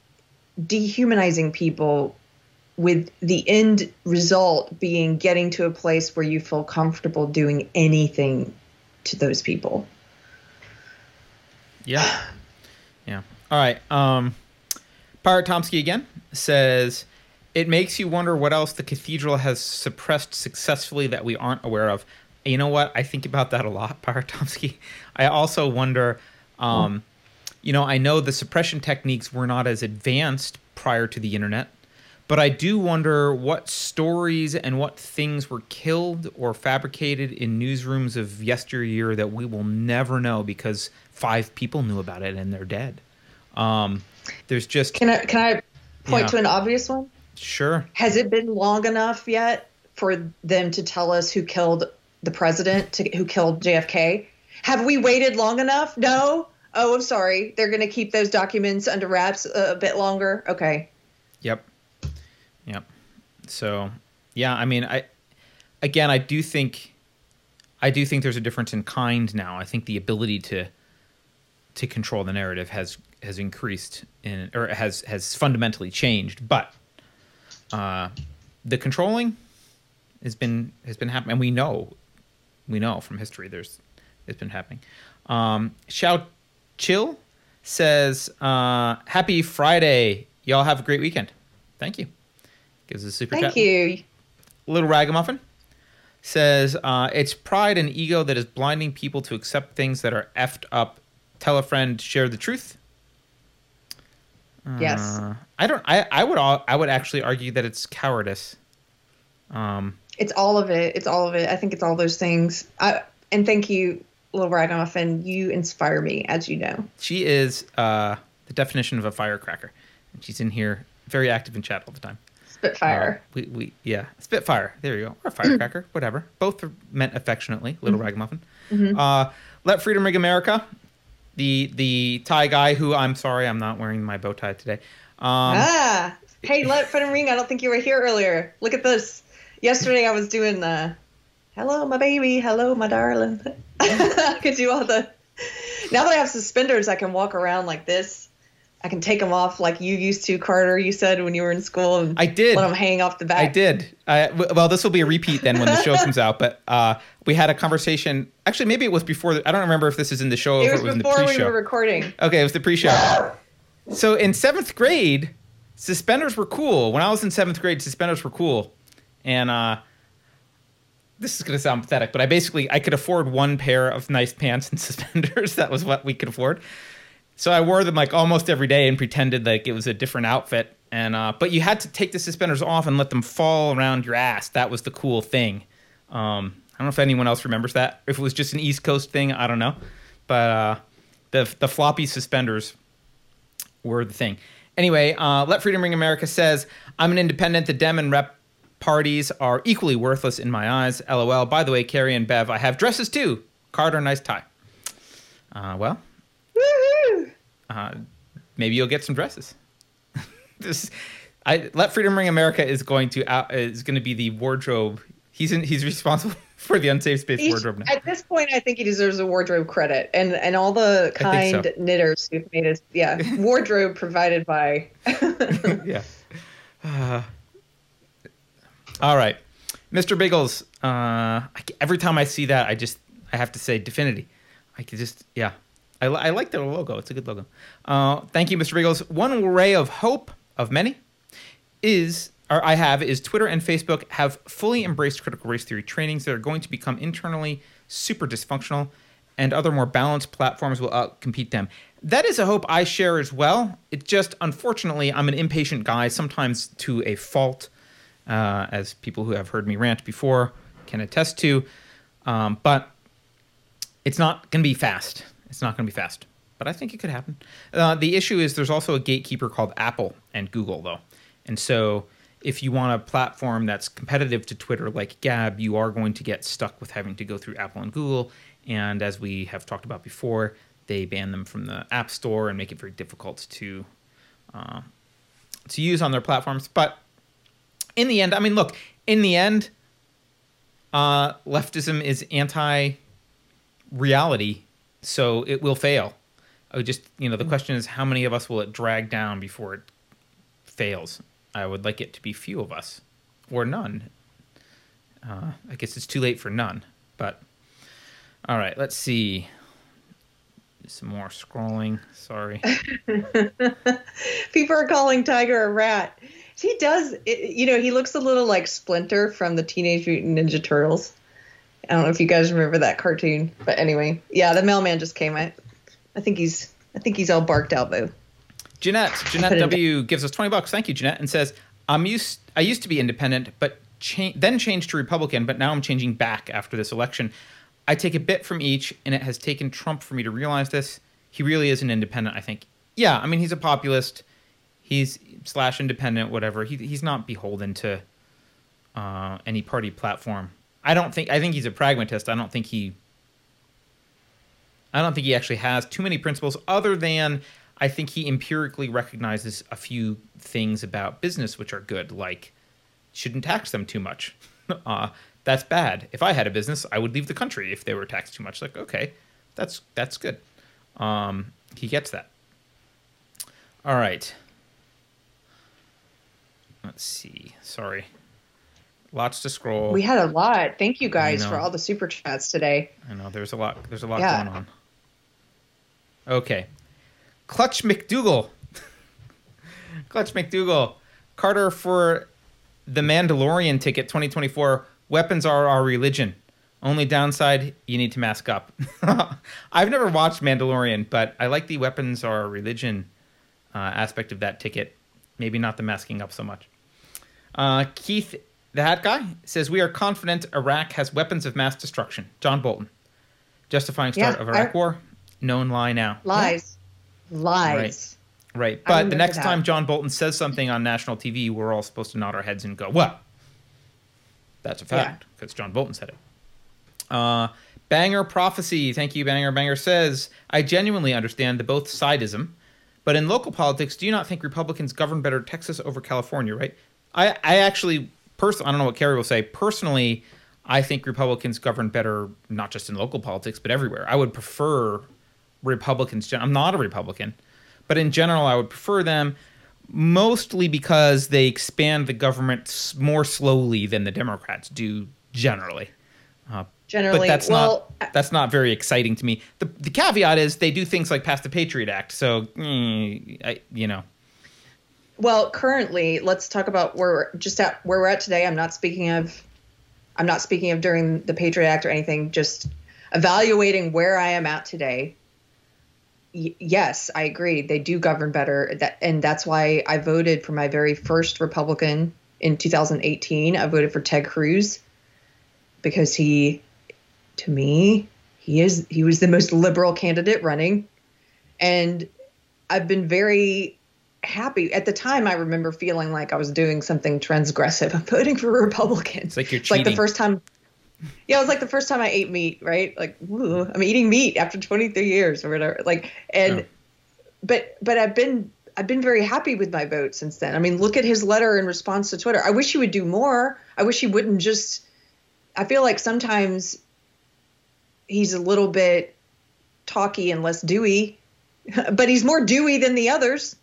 Speaker 2: dehumanizing people with the end result being getting to a place where you feel comfortable doing anything to those people.
Speaker 1: yeah, yeah. All right. Um, Pirate Tomsky again says it makes you wonder what else the cathedral has suppressed successfully that we aren't aware of. You know what? I think about that a lot, Pirate Tomsky. I also wonder. Um, you know, I know the suppression techniques were not as advanced prior to the internet, but I do wonder what stories and what things were killed or fabricated in newsrooms of yesteryear that we will never know because five people knew about it and they're dead. Um, there's just
Speaker 2: Can I can I point to an obvious one?
Speaker 1: Sure.
Speaker 2: Has it been long enough yet for them to tell us who killed the president, to, who killed JFK? Have we waited long enough? No. Oh, I'm sorry. They're going to keep those documents under wraps a, a bit longer. Okay.
Speaker 1: Yep. Yep. So, yeah, I mean, I again, I do think I do think there's a difference in kind now. I think the ability to to control the narrative has has increased in or has has fundamentally changed, but uh the controlling has been has been happening and we know we know from history there's it's been happening. Um Xiao Chill says, uh, Happy Friday. Y'all have a great weekend. Thank you. Gives us a super
Speaker 2: Thank
Speaker 1: chat.
Speaker 2: you.
Speaker 1: Little Ragamuffin says, uh, It's pride and ego that is blinding people to accept things that are effed up. Tell a friend, share the truth.
Speaker 2: Yes.
Speaker 1: Uh, I don't. I, I would. al- I would actually argue that it's cowardice. Um,
Speaker 2: It's all of it. It's all of it. I think it's all those things. I, and thank you, Little Ragamuffin. You inspire me, as you know.
Speaker 1: she is uh, the definition of a firecracker, and she's in here very active in chat all the time.
Speaker 2: Spitfire.
Speaker 1: Uh, we, we yeah, Spitfire. There you go. Or firecracker, whatever. Both are meant affectionately. Little ragamuffin. Uh, Let freedom ring America. The the tie guy who I'm sorry I'm not wearing my bow tie today. Um,
Speaker 2: ah, hey, let Fred ring. I don't think you were here earlier. Look at this. Yesterday I was doing the "Hello, my baby. Hello, my darling." I could do all the. Now that I have suspenders, I can walk around like this. I can take them off like you used to, Carter. You said when you were in school, and
Speaker 1: I did.
Speaker 2: let them hang off the back.
Speaker 1: I did. I, well, this will be a repeat then when the show comes out. But uh, we had a conversation. Actually, maybe it was before. The, I don't remember if this is in the show or
Speaker 2: It
Speaker 1: if
Speaker 2: was
Speaker 1: it was in the
Speaker 2: before we were recording.
Speaker 1: Okay, it was the pre-show. so in seventh grade, suspenders were cool. When I was in seventh grade, suspenders were cool, and uh, this is going to sound pathetic, but I basically I could afford one pair of nice pants and suspenders. that was what we could afford. So I wore them like almost every day and pretended like it was a different outfit. And uh, but you had to take the suspenders off and let them fall around your ass. That was the cool thing. Um, I don't know if anyone else remembers that. If it was just an East Coast thing, I don't know. But uh, the the floppy suspenders were the thing. Anyway, uh, Let Freedom Ring America says, I'm an independent. The Dem and Rep parties are equally worthless in my eyes. LOL. By the way, Keri and Bev, I have dresses too. Carter, nice tie. Uh, well, uh, maybe you'll get some dresses. this, I Let Freedom Ring America is going to out, is going to be the wardrobe. He's in, he's responsible for the unsafe space
Speaker 2: Each-
Speaker 1: wardrobe now.
Speaker 2: at this point, I think he deserves a wardrobe credit, and and all the kind knitters who've made us, yeah, wardrobe provided by.
Speaker 1: yeah. Uh, all right, Mr. Biggles. Uh, I, every time I see that, I just I have to say Definity. I could just yeah. I, I like their logo. It's a good logo. Uh, thank you, Mr. Biggles. One ray of hope of many is or I have is Twitter and Facebook have fully embraced critical race theory trainings that are going to become internally super dysfunctional, and other more balanced platforms will outcompete them. That is a hope I share as well. It just unfortunately I'm an impatient guy, sometimes to a fault, uh, as people who have heard me rant before can attest to. Um, but it's not going to be fast. It's not going to be fast, but I think it could happen. Uh, the issue is there's also a gatekeeper called Apple and Google, though. And so if you want a platform that's competitive to Twitter like Gab, you are going to get stuck with having to go through Apple and Google. And as we have talked about before, they ban them from the App Store and make it very difficult to uh, to use on their platforms. But in the end, I mean, look, in the end, uh, leftism is anti reality, so it will fail. I would just, you know, the question is how many of us will it drag down before it fails? I would like it to be few of us or none. Uh, I guess it's too late for none, but all right, let's see. Some more scrolling. Sorry.
Speaker 2: People are calling Tiger a rat. He does, it, you know, he looks a little like Splinter from the Teenage Mutant Ninja Turtles. I don't know if you guys remember that cartoon, but anyway, yeah, the mailman just came. I, I think he's, I think he's all barked out though.
Speaker 1: Jeanette, Jeanette
Speaker 2: Put it in-
Speaker 1: W gives us 20 bucks. Thank you, Jeanette, and says, "I'm used I used to be independent, but cha- then changed to Republican, but now I'm changing back after this election. I take a bit from each, and it has taken Trump for me to realize this. He really is an independent, I think. Yeah, I mean, he's a populist. He's slash independent, whatever. He, he's not beholden to uh, any party platform. I don't think. I think he's a pragmatist. I don't think he. I don't think he actually has too many principles, other than I think he empirically recognizes a few things about business which are good, like shouldn't tax them too much. uh, that's bad. If I had a business, I would leave the country if they were taxed too much. Like, okay, that's that's good. Um, he gets that. All right. Let's see. Sorry. Lots to scroll.
Speaker 2: We had a lot. Thank you guys for all the super chats today.
Speaker 1: I know there's a lot. There's a lot
Speaker 2: Yeah.
Speaker 1: going on. Okay, Clutch McDougal. Clutch McDougal. Carter for the Mandalorian ticket 2024. Weapons are our religion. Only downside, you need to mask up. I've never watched Mandalorian, but I like the weapons are our religion uh, aspect of that ticket. Maybe not the masking up so much. Uh, Keith, the hat guy, says we are confident Iraq has weapons of mass destruction. John Bolton, justifying start
Speaker 2: Yeah,
Speaker 1: of Iraq
Speaker 2: I-
Speaker 1: war. Known lie now.
Speaker 2: Lies. Lies.
Speaker 1: Right.
Speaker 2: I
Speaker 1: But the next
Speaker 2: that.
Speaker 1: time John Bolton says something on national TV, we're all supposed to nod our heads and go, well, That's a fact because John Bolton said it. Uh, Banger prophecy. Thank you, Banger. Banger says, "I genuinely understand the both sidism, but in local politics, do you not think Republicans govern better Texas over California? Right? I, I actually, personally, I don't know what Keri will say. Personally, I think Republicans govern better, not just in local politics, but everywhere. I would prefer Republicans. I'm not a Republican, but in general, I would prefer them mostly because they expand the government more slowly than the Democrats do generally. Uh,
Speaker 2: Generally,
Speaker 1: but that's
Speaker 2: well,
Speaker 1: not that's not very exciting to me. The the caveat is they do things like pass the Patriot Act, so mm, I, you know,
Speaker 2: Well, currently, let's talk about where we're just at where we're at today. I'm not speaking of I'm not speaking of during the Patriot Act or anything, just evaluating where I am at today. Yes, I agree. They do govern better that and that's why I voted for my very first Republican in 2018. I voted for Ted Cruz because he to me, he is he was the most liberal candidate running and I've been very happy. At the time, I remember feeling like I was doing something transgressive. I'm voting for Republicans.
Speaker 1: It's like you're
Speaker 2: It's like the first time. Yeah, it was like the first time I ate meat, right? Like, ooh, I'm eating meat after 23 years or whatever. Like, and,
Speaker 1: Yeah.
Speaker 2: but, but I've been, I've been very happy with my vote since then. I mean, look at his letter in response to Twitter. I wish he would do more. I wish he wouldn't just, I feel like sometimes he's a little bit talky and less dewy, but he's more dewy than the others.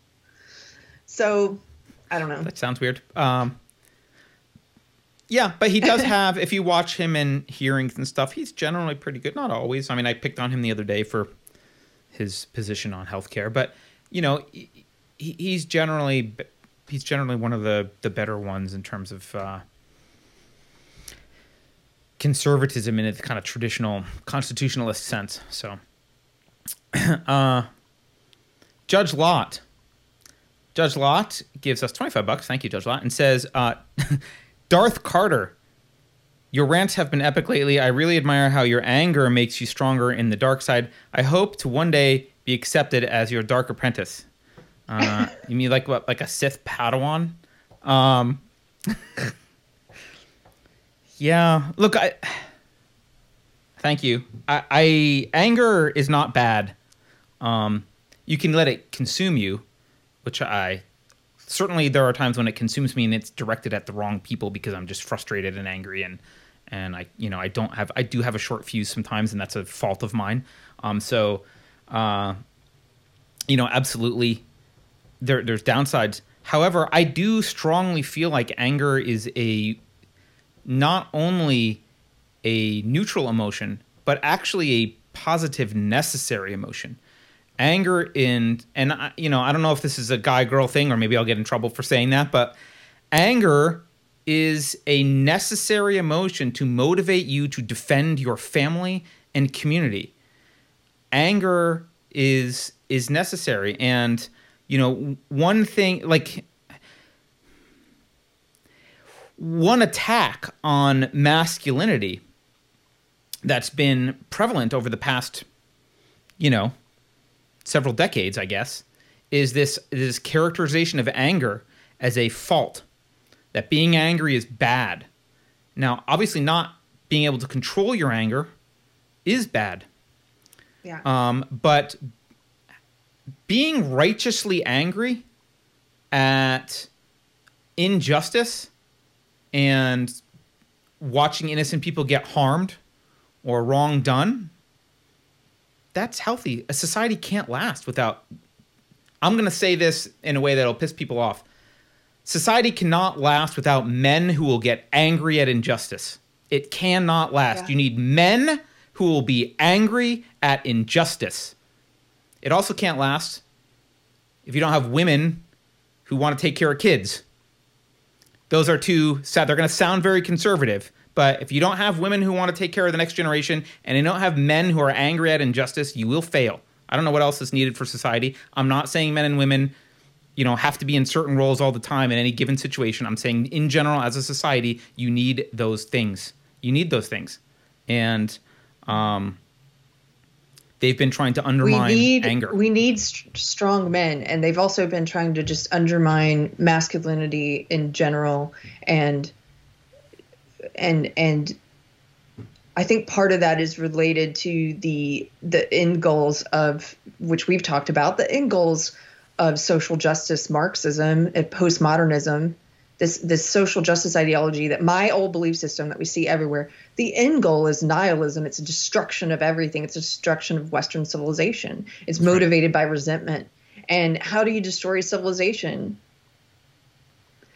Speaker 2: So I don't know.
Speaker 1: that sounds weird. Um, yeah, but he does have. if you watch him in hearings and stuff, he's generally pretty good. Not always. I mean, I picked on him the other day for his position on healthcare, but you know, he, he- he's generally he's generally one of the the better ones in terms of. Uh, conservatism in its kind of traditional constitutionalist sense. So, uh, Judge Lott, Judge Lott gives us twenty five bucks. Thank you, Judge Lott, and says, uh, "Darth Carter, your rants have been epic lately. I really admire how your anger makes you stronger in the dark side. I hope to one day be accepted as your dark apprentice. Uh, you mean like what, like a Sith Padawan? Um, yeah. Look, I. Thank you. I, I anger is not bad. Um, you can let it consume you, which I certainly there are times when it consumes me and it's directed at the wrong people because I'm just frustrated and angry and and I you know I don't have I do have a short fuse sometimes and that's a fault of mine. Um, so, uh, you know, absolutely, there there's downsides. However, I do strongly feel like anger is a not only a neutral emotion, but actually a positive, necessary emotion. Anger in, and I, you know, I don't know if this is a guy girl thing or maybe I'll get in trouble for saying that, but anger is a necessary emotion to motivate you to defend your family and community. Anger is is necessary, and you know, one thing like one attack on masculinity that's been prevalent over the past, you know, several decades, I guess, is this this characterization of anger as a fault. That being angry is bad. Now, obviously, not being able to control your anger is bad.
Speaker 2: Yeah.
Speaker 1: Um, but being righteously angry at injustice and watching innocent people get harmed or wrong done, that's healthy. A society can't last without. I'm going to say this in a way that'll piss people off. Society cannot last without men who will get angry at injustice. It cannot last.
Speaker 2: Yeah.
Speaker 1: You need men who will be angry at injustice. It also can't last if you don't have women who want to take care of kids. Those are two sad. They're going to sound very conservative, but if you don't have women who want to take care of the next generation and you don't have men who are angry at injustice, you will fail. I don't know what else is needed for society. I'm not saying men and women you know have to be in certain roles all the time in any given situation. I'm saying in general as a society, you need those things. You need those things, and um, they've been trying to undermine
Speaker 2: we need
Speaker 1: anger.
Speaker 2: we need st- strong men and they've also been trying to just undermine masculinity in general and and and I think part of that is related to the the end goals of which we've talked about the end goals of social justice Marxism and postmodernism this this social justice ideology that my old belief system that we see everywhere the end goal is nihilism. It's a destruction of everything. It's a destruction of western civilization. It's motivated by resentment. And how do you destroy civilization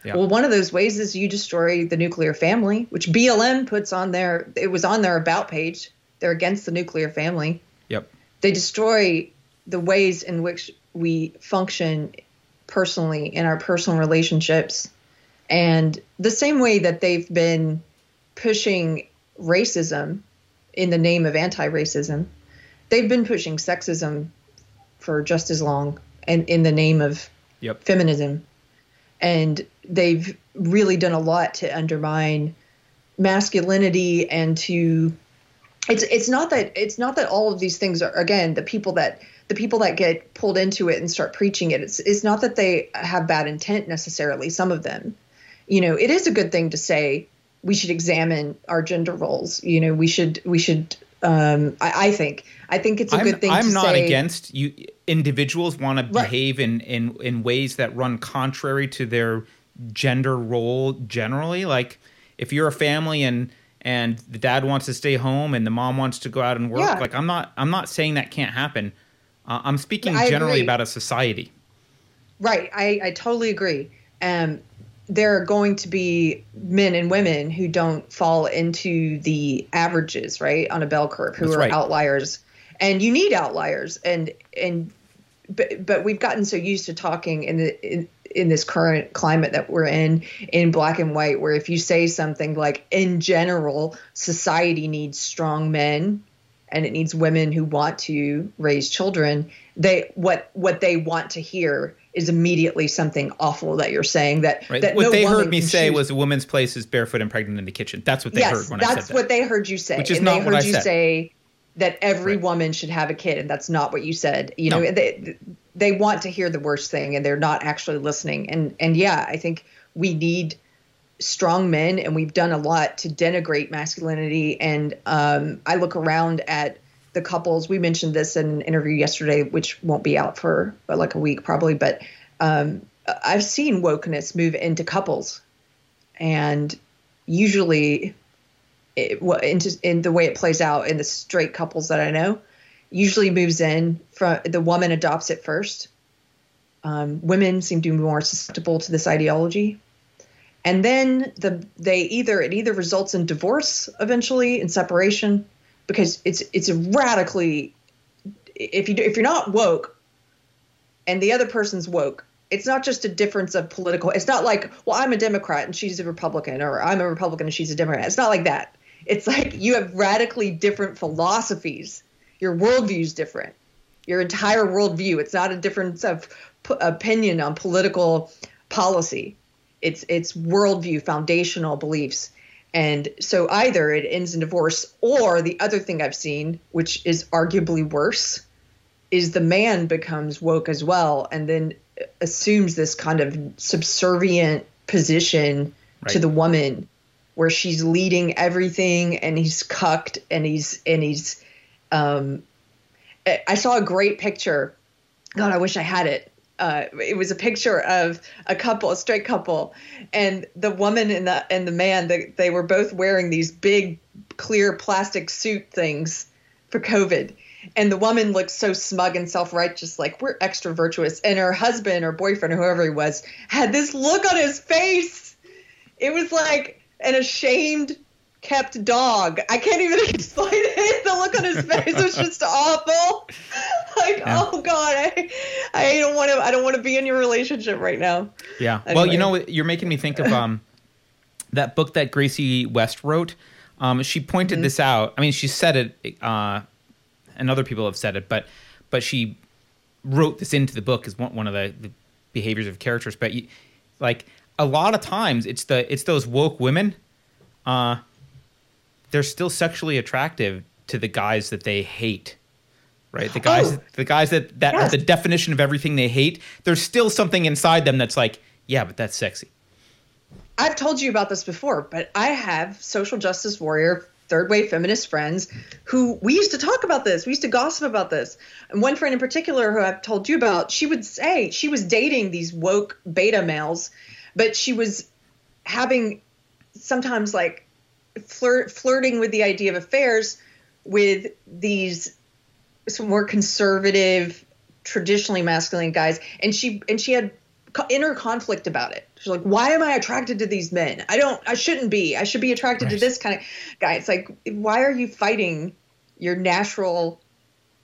Speaker 1: Yeah.
Speaker 2: well one of those ways is you destroy the nuclear family which blm puts on their it was on their about page they're against the nuclear family
Speaker 1: yep.
Speaker 2: they destroy the ways in which we function personally in our personal relationships and the same way that they've been pushing racism in the name of anti-racism they've been pushing sexism for just as long and in the name of
Speaker 1: Yep.
Speaker 2: feminism and they've really done a lot to undermine masculinity and to it's it's not that it's not that all of these things are again the people that the people that get pulled into it and start preaching it it's it's not that they have bad intent necessarily some of them you know it is a good thing to say we should examine our gender roles you know we should we should um i, I think i think it's a
Speaker 1: I'm,
Speaker 2: good thing
Speaker 1: I'm not
Speaker 2: say
Speaker 1: against you. Individuals want to
Speaker 2: Right.
Speaker 1: behave in, in in ways that run contrary to their gender role generally. Like if you're a family and and the dad wants to stay home and the mom wants to go out and work,
Speaker 2: Yeah.
Speaker 1: like I'm not I'm not saying that can't happen. Uh, I'm speaking generally
Speaker 2: agree.
Speaker 1: about a society.
Speaker 2: Right. I, I totally agree. Um, there are going to be men and women who don't fall into the averages, right, on a bell curve, who
Speaker 1: That's
Speaker 2: are
Speaker 1: right.
Speaker 2: outliers. And you need outliers. And and but but we've gotten so used to talking in the in, in this current climate that we're in in black and white where if you say something like in general society needs strong men and it needs women who want to raise children they what what they want to hear is immediately something awful that you're saying that
Speaker 1: Right.
Speaker 2: that
Speaker 1: what
Speaker 2: no
Speaker 1: they heard me say
Speaker 2: choose.
Speaker 1: was a woman's place is barefoot and pregnant in the kitchen. That's what they
Speaker 2: yes
Speaker 1: heard when I said that.
Speaker 2: That's what they heard you say
Speaker 1: Which is
Speaker 2: and
Speaker 1: not
Speaker 2: they
Speaker 1: what I
Speaker 2: you
Speaker 1: said.
Speaker 2: say that every
Speaker 1: Right.
Speaker 2: woman should have a kid and that's not what you said. You
Speaker 1: No.
Speaker 2: know they they want to hear the worst thing and they're not actually listening. And and yeah i think we need strong men and we've done a lot to denigrate masculinity. And um, i look around at the couples. We mentioned this in an interview yesterday which won't be out for like a week probably. But um, i've seen wokeness move into couples. And usually it, what into in the way it plays out in the straight couples that I know, usually moves in from the woman adopts it first. Um, women seem to be more susceptible to this ideology, and then the they either it either results in divorce eventually and separation because it's it's a radically if you if you're not woke and the other person's woke it's not just a difference of political it's not like well i'm a democrat and she's a republican or i'm a republican and she's a democrat. It's not like that it's like you have radically different philosophies. Your worldview's different. Your entire worldview. It's not a difference of p- opinion on political policy. It's it's worldview foundational beliefs. And so either it ends in divorce or the other thing i've seen which is arguably worse is the man becomes woke as well and then assumes this kind of subservient position to the woman where she's leading everything and he's cucked and he's and he's um I- saw a great picture. God, I wish I had it. Uh, it was a picture of a couple, a straight couple, and the woman and the and the man. They, they were both wearing these big, clear plastic suit things for COVID. And the woman looked so smug and self righteous, like we're extra virtuous. And her husband or boyfriend, or whoever he was, had this look on his face. It was like an ashamed, kept dog. I can't even explain it. The look on his face was just awful. Like,
Speaker 1: Yeah.
Speaker 2: oh God, I, I don't want to. I don't want to be in your relationship right now.
Speaker 1: Yeah. Well, you know, you're making me think of um, that book that Gracie West wrote. Um, she pointed
Speaker 2: Mm-hmm.
Speaker 1: this out. I mean, she said it, uh, and other people have said it, but but she wrote this into the book as one, one of the, the behaviors of characters, but you, like a lot of times it's the it's those woke women. Uh, they're still sexually attractive to the guys that they hate right? The guys, oh, the guys that that yes. are the definition of everything they hate. There's still something inside them that's like, yeah, but that's sexy.
Speaker 2: I've told you about this before, but I have social justice warrior third wave feminist friends who we used to talk about this. We used to gossip about this. And one friend in particular who I've told you about, she would say she was dating these woke beta males, but she was having sometimes like flirt, flirting with the idea of affairs with these some more conservative, traditionally masculine guys, and she and she had inner conflict about it. She's like, "Why am I attracted to these men? I don't. I shouldn't be. I should be attracted right. to this kind of guy." It's like, why are you fighting your natural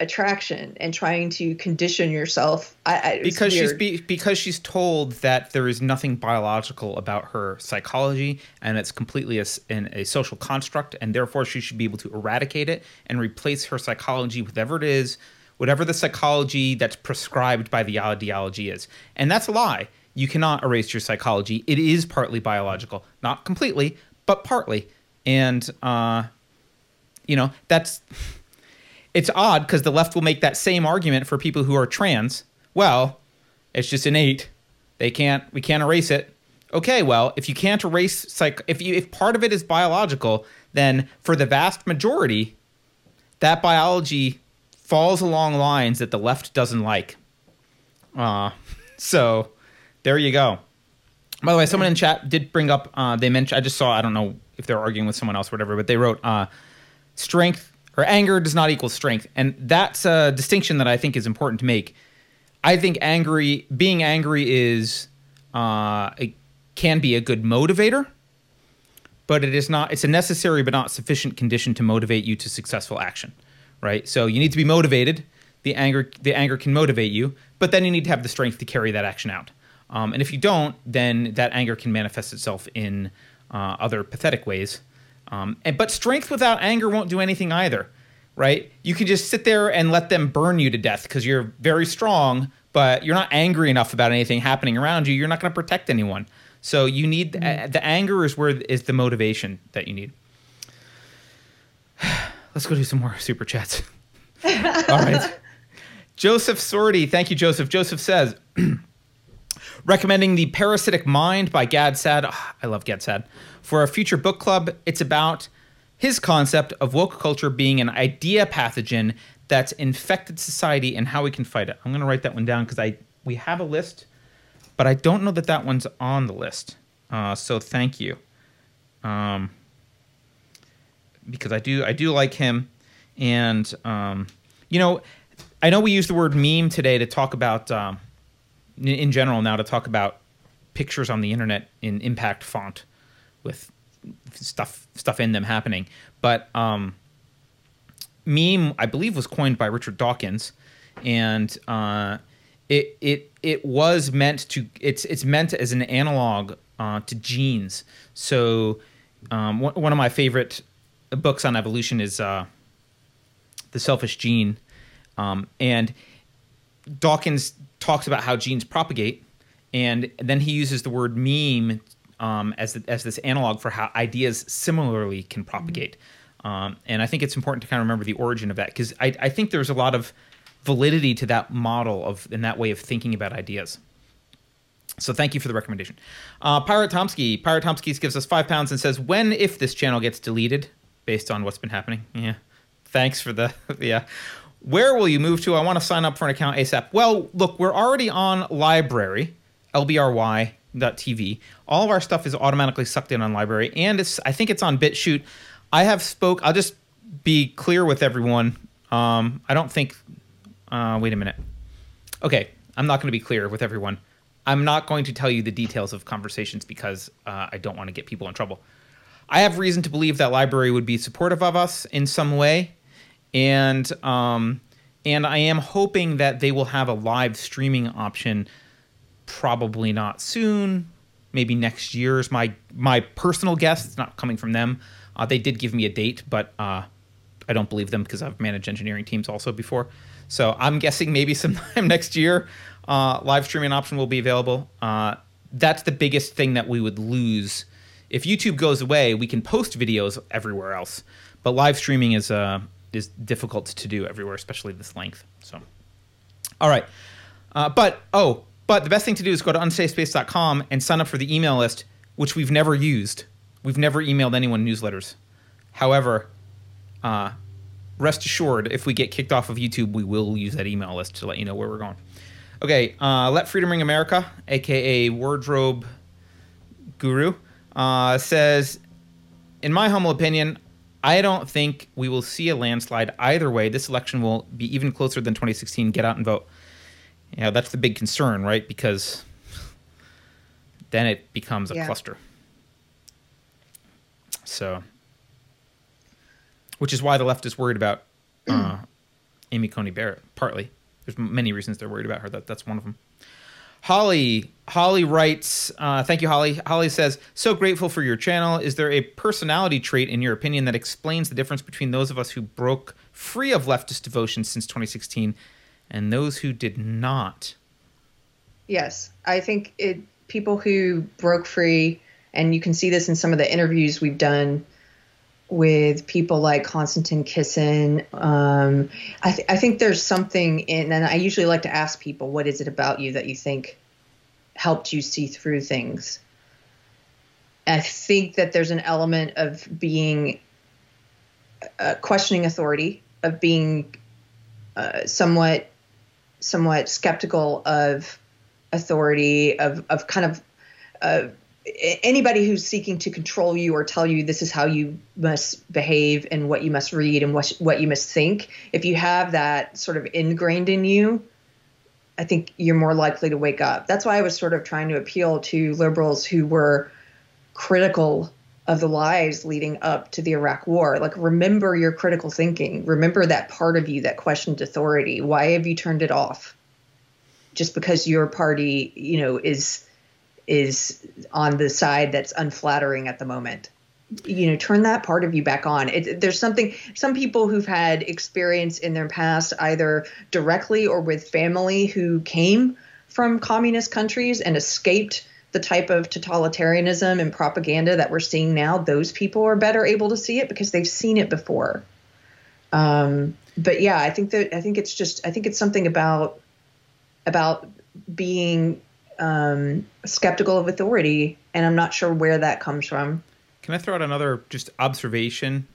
Speaker 2: attraction and trying to condition yourself. I, I,
Speaker 1: because she's be, because she's told that there is nothing biological about her psychology and it's completely a, an, a social construct and therefore she should be able to eradicate it and replace her psychology with whatever it is whatever the psychology that's prescribed by the ideology is. And that's a lie. You cannot erase your psychology. It is partly biological. Not completely but partly. And uh you know that's it's odd because the left will make that same argument for people who are trans. Well, it's just innate. They can't. We can't erase it. Okay, well, if you can't erase psych, if you if part of it is biological, then for the vast majority, that biology falls along lines that the left doesn't like. Uh, so there you go. By the way, someone in chat did bring up. Uh, they mentioned. I just saw. I don't know if they're arguing with someone else or whatever, but they wrote uh, strength or anger does not equal strength. And that's a distinction that I think is important to make. I think angry, being angry is, uh, it can be a good motivator, but it is not, it's a necessary but not sufficient condition to motivate you to successful action, right? So you need to be motivated. The anger, the anger can motivate you, but then you need to have the strength to carry that action out. Um, and if you don't, then that anger can manifest itself in uh, other pathetic ways um, and but strength without anger won't do anything either, right? You can just sit there and let them burn you to death because you're very strong, but you're not angry enough about anything happening around you. You're not going to protect anyone. So you need mm-hmm. uh, the anger is where is the motivation that you need. Let's go do some more super chats. All right. Joseph Sorty, thank you, Joseph. Joseph says, recommending The Parasitic Mind by Gad Saad. Oh, I love Gad Saad. For a future book club, it's about his concept of woke culture being an idea pathogen that's infected society and how we can fight it. I'm going to write that one down because I we have a list, but I don't know that that one's on the list. Uh, so thank you, um, because I do I do like him, and um, you know I know we use the word meme today to talk about um, in general now to talk about pictures on the internet in impact font with stuff stuff in them happening. But um, meme, I believe, was coined by Richard Dawkins, and uh, it it it was meant to it's it's meant as an analog uh, to genes. So um, one of my favorite books on evolution is uh, the Selfish Gene, um, and Dawkins talks about how genes propagate, and then he uses the word meme um, as the, as this analog for how ideas similarly can propagate. Um, and I think it's important to kind of remember the origin of that because I, I think there's a lot of validity to that model of in that way of thinking about ideas. So thank you for the recommendation. Uh, Pirate Tomsky. Pirate Tomsky gives us five pounds and says, when if this channel gets deleted, based on what's been happening. Yeah. Thanks for the yeah. Where will you move to? I want to sign up for an account ASAP. Well, look, we're already on library, LBRY, lbry.tv. All of our stuff is automatically sucked in on LBRY, and it's I think it's on BitChute. I have spoke. I'll just be clear with everyone. Um, I don't think. Uh, wait a minute. Okay, I'm not going to be clear with everyone. I'm not going to tell you the details of conversations because uh, I don't want to get people in trouble. I have reason to believe that LBRY would be supportive of us in some way and um, and I am hoping that they will have a live streaming option. Probably not soon, maybe next year is my my personal guess. It's not coming from them. Uh, they did give me a date, but uh, I don't believe them because I've managed engineering teams also before. So I'm guessing maybe sometime next year, uh, live streaming option will be available. Uh, that's the biggest thing that we would lose if YouTube goes away. We can post videos everywhere else, but live streaming is uh, is difficult to do everywhere, especially this length. So, all right, uh, but oh, but the best thing to do is go to unsafespace.com and sign up for the email list, which we've never used. We've never emailed anyone newsletters. However, uh, rest assured, if we get kicked off of YouTube, we will use that email list to let you know where we're going. Okay, uh, Let Freedom Ring America, aka Wardrobe Guru, uh, says, in my humble opinion, I don't think we will see a landslide either way. This election will be even closer than 2016. Get out and vote. You know, that's the big concern, right? Because then it becomes a
Speaker 2: Yeah.
Speaker 1: cluster. So, which is why the left is worried about uh, Amy Coney Barrett. Partly, there's many reasons they're worried about her. That that's one of them. Holly, Holly writes, uh, thank you, Holly. Holly says, so grateful for your channel. Is there a personality trait, in your opinion, that explains the difference between those of us who broke free of leftist devotion since 2016 and those who did not?
Speaker 2: Yes, I think it people who broke free, and you can see this in some of the interviews we've done with people like Konstantin Kisin. Um, I, th- I think there's something in, and I usually like to ask people, what is it about you that you think helped you see through things? I think that there's an element of being uh, questioning authority, of being uh, somewhat somewhat skeptical of authority of of kind of uh, anybody who's seeking to control you or tell you this is how you must behave and what you must read and what what you must think if you have that sort of ingrained in you I think you're more likely to wake up. That's why I was sort of trying to appeal to liberals who were critical of the lies leading up to the Iraq war. Like, remember your critical thinking. Remember that part of you that questioned authority. Why have you turned it off? Just because your party, you know, is is on the side that's unflattering at the moment. You know, turn that part of you back on. It, there's something. Some people who've had experience in their past, either directly or with family who came from communist countries and escaped the type of totalitarianism and propaganda that we're seeing now, those people are better able to see it because they've seen it before. Um, but yeah, I think that I think it's just I think it's something about about being um, skeptical of authority, and I'm not sure where that comes from.
Speaker 1: Can I throw out another just observation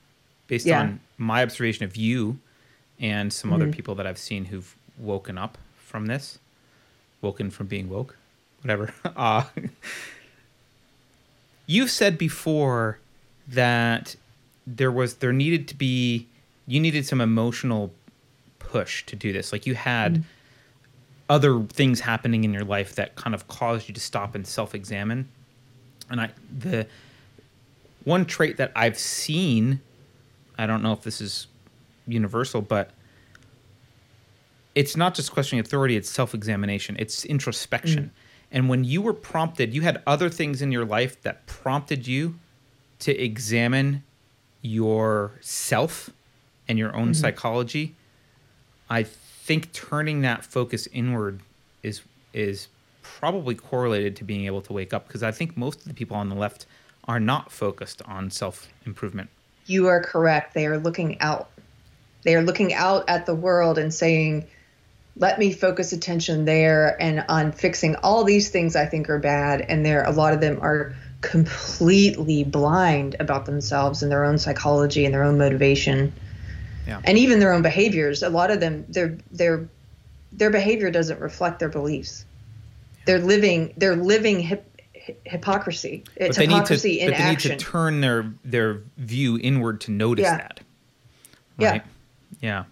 Speaker 1: based
Speaker 2: Yeah.
Speaker 1: on my observation of you and some other people that I've seen who've woken up from this, woken from being woke, whatever. Uh, you've said before that there was there needed to be you needed some emotional push to do this. Like you had other things happening in your life that kind of caused you to stop and self-examine. And I the one trait that I've seen, I don't know if this is universal, but it's not just questioning authority, it's self examination, it's introspection. Mm. And when you were prompted, you had other things in your life that prompted you to examine yourself and your own mm-hmm. psychology. I think turning that focus inward is is probably correlated to being able to wake up because I think most of the people on the left are not focused on self improvement.
Speaker 2: You are correct. They are looking out. They are looking out at the world and saying, let me focus attention there and on fixing all these things I think are bad. And there, a lot of them are completely blind about themselves and their own psychology and their own motivation
Speaker 1: Yeah.
Speaker 2: and even their own behaviors. A lot of them, their their their behavior doesn't reflect their beliefs. They're living they're living hip, hypocrisy. It's
Speaker 1: but they need to
Speaker 2: hypocrisy in
Speaker 1: but they
Speaker 2: action.
Speaker 1: need to turn their their view inward to notice
Speaker 2: Yeah.
Speaker 1: that.
Speaker 2: Yeah.
Speaker 1: Right? Yeah.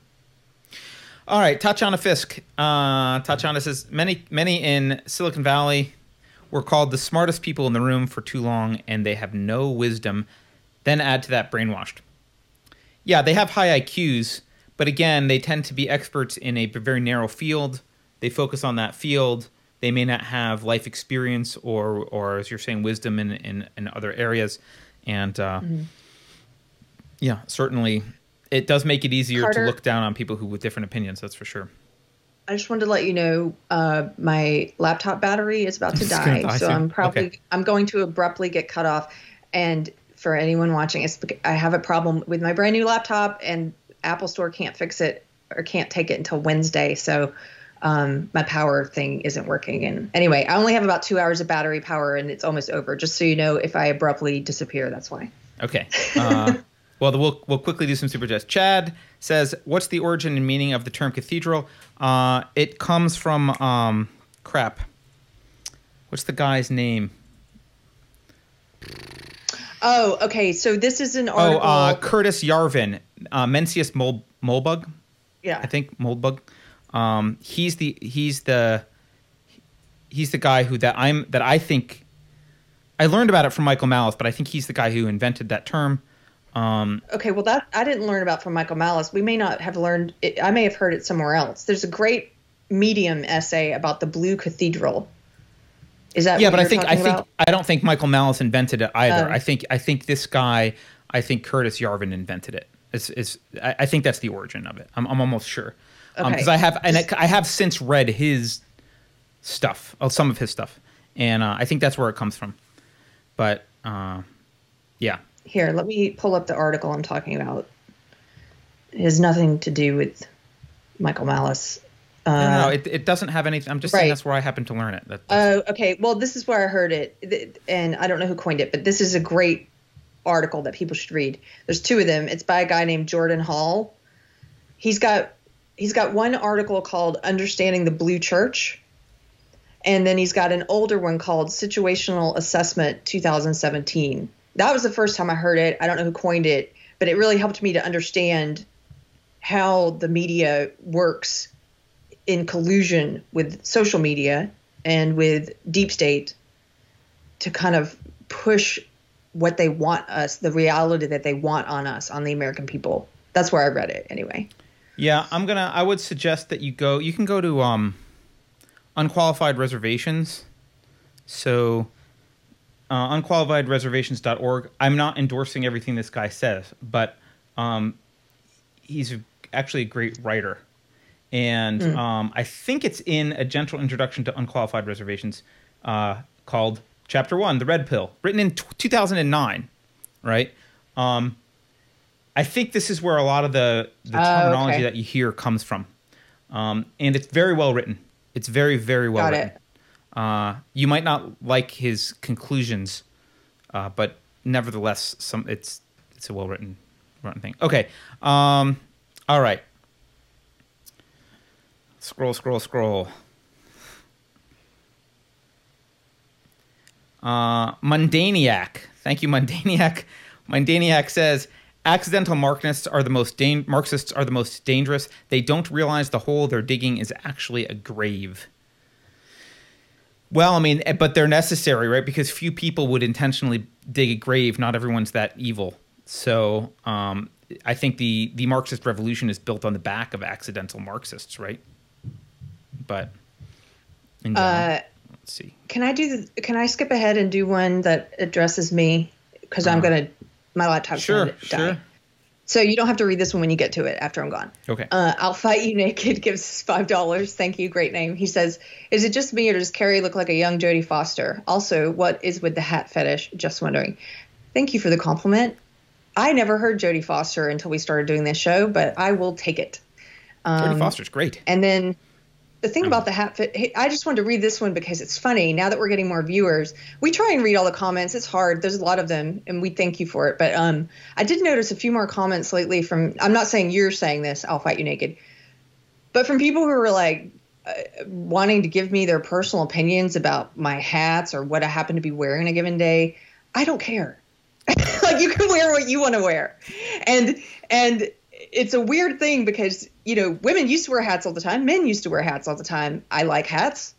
Speaker 1: All right, Tatiana Fisk. Uh, Tatiana says many many in Silicon Valley were called the smartest people in the room for too long, and they have no wisdom. Then add to that brainwashed. Yeah, they have high IQs, but again, they tend to be experts in a very narrow field. They focus on that field. They may not have life experience or, or as you're saying, wisdom in, in, in other areas. And uh, yeah, certainly it does make it easier
Speaker 2: Carter?
Speaker 1: to look down on people who with different opinions. That's for sure.
Speaker 2: I just wanted to let you know uh, my laptop battery is about to die,
Speaker 1: die
Speaker 2: so
Speaker 1: soon.
Speaker 2: I'm probably
Speaker 1: Okay.
Speaker 2: I'm going to abruptly get cut off. And for anyone watching, I have a problem with my brand new laptop, and Apple Store can't fix it or can't take it until Wednesday. So um, my power thing isn't working. And anyway, I only have about two hours of battery power, and it's almost over. Just so you know, if I abruptly disappear, that's why.
Speaker 1: Okay. Uh, well, we'll we'll quickly do some super chats. Chad says, "What's the origin and meaning of the term cathedral?" Uh, it comes from um, crap. What's the guy's name?
Speaker 2: Oh, okay. So this is an
Speaker 1: Oh,
Speaker 2: article.
Speaker 1: uh, Curtis Yarvin, uh, Mencius Mol- Molbug.
Speaker 2: yeah.
Speaker 1: I think Moldbug. Um, he's the he's the he's the guy who that I'm that I think I learned about it from Michael Malice, but I think he's the guy who invented that term. Um,
Speaker 2: Okay, well that I didn't learn about from Michael Malice. We may not have learned it, I may have heard it somewhere else. There's a great Medium essay about the Blue Cathedral. Is that
Speaker 1: yeah, but I think I think
Speaker 2: about?
Speaker 1: I don't think Michael Malice invented it either.
Speaker 2: Oh.
Speaker 1: I think I think this guy I think Curtis Yarvin invented it. It's, it's I, I think that's the origin of it. I'm, I'm almost sure because
Speaker 2: Okay.
Speaker 1: I have and I, I have since read his stuff, uh, some of his stuff, and uh, I think that's where it comes from. But uh, yeah,
Speaker 2: Here, let me pull up the article I'm talking about. It has nothing to do with Michael Malice.
Speaker 1: No, no, no
Speaker 2: Uh,
Speaker 1: it, it doesn't have anything. I'm just saying that's where I happen to learn it. That,
Speaker 2: Oh, okay. Well, this is where I heard it, and I don't know who coined it, but this is a great article that people should read. There's two of them. It's by a guy named Jordan Hall. He's got he's got one article called "Understanding the Blue Church," and then he's got an older one called "Situational Assessment 2017." That was the first time I heard it. I don't know who coined it, but it really helped me to understand how the media works in collusion with social media and with deep state to kind of push what they want us, the reality that they want on us, on the American people. That's where I read it anyway.
Speaker 1: Yeah, I'm gonna. I would suggest that you go. You can go to um, unqualified reservations. So, uh, unqualifiedreservations.org. I'm not endorsing everything this guy says, but um, he's actually a great writer, and um, I think it's in a gentle introduction to unqualified reservations uh, called Chapter One: The Red Pill, written in t- 2009. Right. Um, I think this is where a lot of the, the
Speaker 2: Oh,
Speaker 1: terminology
Speaker 2: okay.
Speaker 1: that you hear comes from. Um, and it's very well written. It's very, very well
Speaker 2: Got
Speaker 1: written.
Speaker 2: it.
Speaker 1: Uh, you might not like his conclusions, uh, but nevertheless, some it's it's a well written written thing. Okay. Um, all right. Scroll, scroll, scroll. Uh, Mundaniac. Thank you, Mundaniac. Mundaniac says accidental Marxists are the most Marxists are the most dangerous. They don't realize the hole they're digging is actually a grave. Well, I mean, eh, but they're necessary, right? Because few people would intentionally dig a grave. Not everyone's that evil. So, um, I think the the Marxist revolution is built on the back of accidental Marxists, right? But in general,
Speaker 2: Uh,
Speaker 1: let's see.
Speaker 2: can I do the, can I skip ahead and do one that addresses me? Because I'm going to, my laptop's
Speaker 1: Sure,
Speaker 2: die.
Speaker 1: sure.
Speaker 2: So you don't have to read this one when you get to it after I'm gone.
Speaker 1: Okay.
Speaker 2: Uh, I'll fight you naked gives us five dollars. Thank you, great name. He says, "Is it just me or does Keri look like a young Jodie Foster? Also, what is with the hat fetish? Just wondering." Thank you for the compliment. I never heard Jodie Foster until we started doing this show, but I will take it.
Speaker 1: Jodie Foster's great.
Speaker 2: And then the thing about the hat fit, I just wanted to read this one because it's funny. Now that we're getting more viewers, we try and read all the comments. It's hard. There's a lot of them, and we thank you for it. But um, I did notice a few more comments lately from. I'm not saying you're saying this. I'll fight you naked, but from people who are like uh, wanting to give me their personal opinions about my hats or what I happen to be wearing on a given day. I don't care. like you can wear what you want to wear, and and it's a weird thing because you know women used to wear hats all the time. Men used to wear hats all the time. I like hats.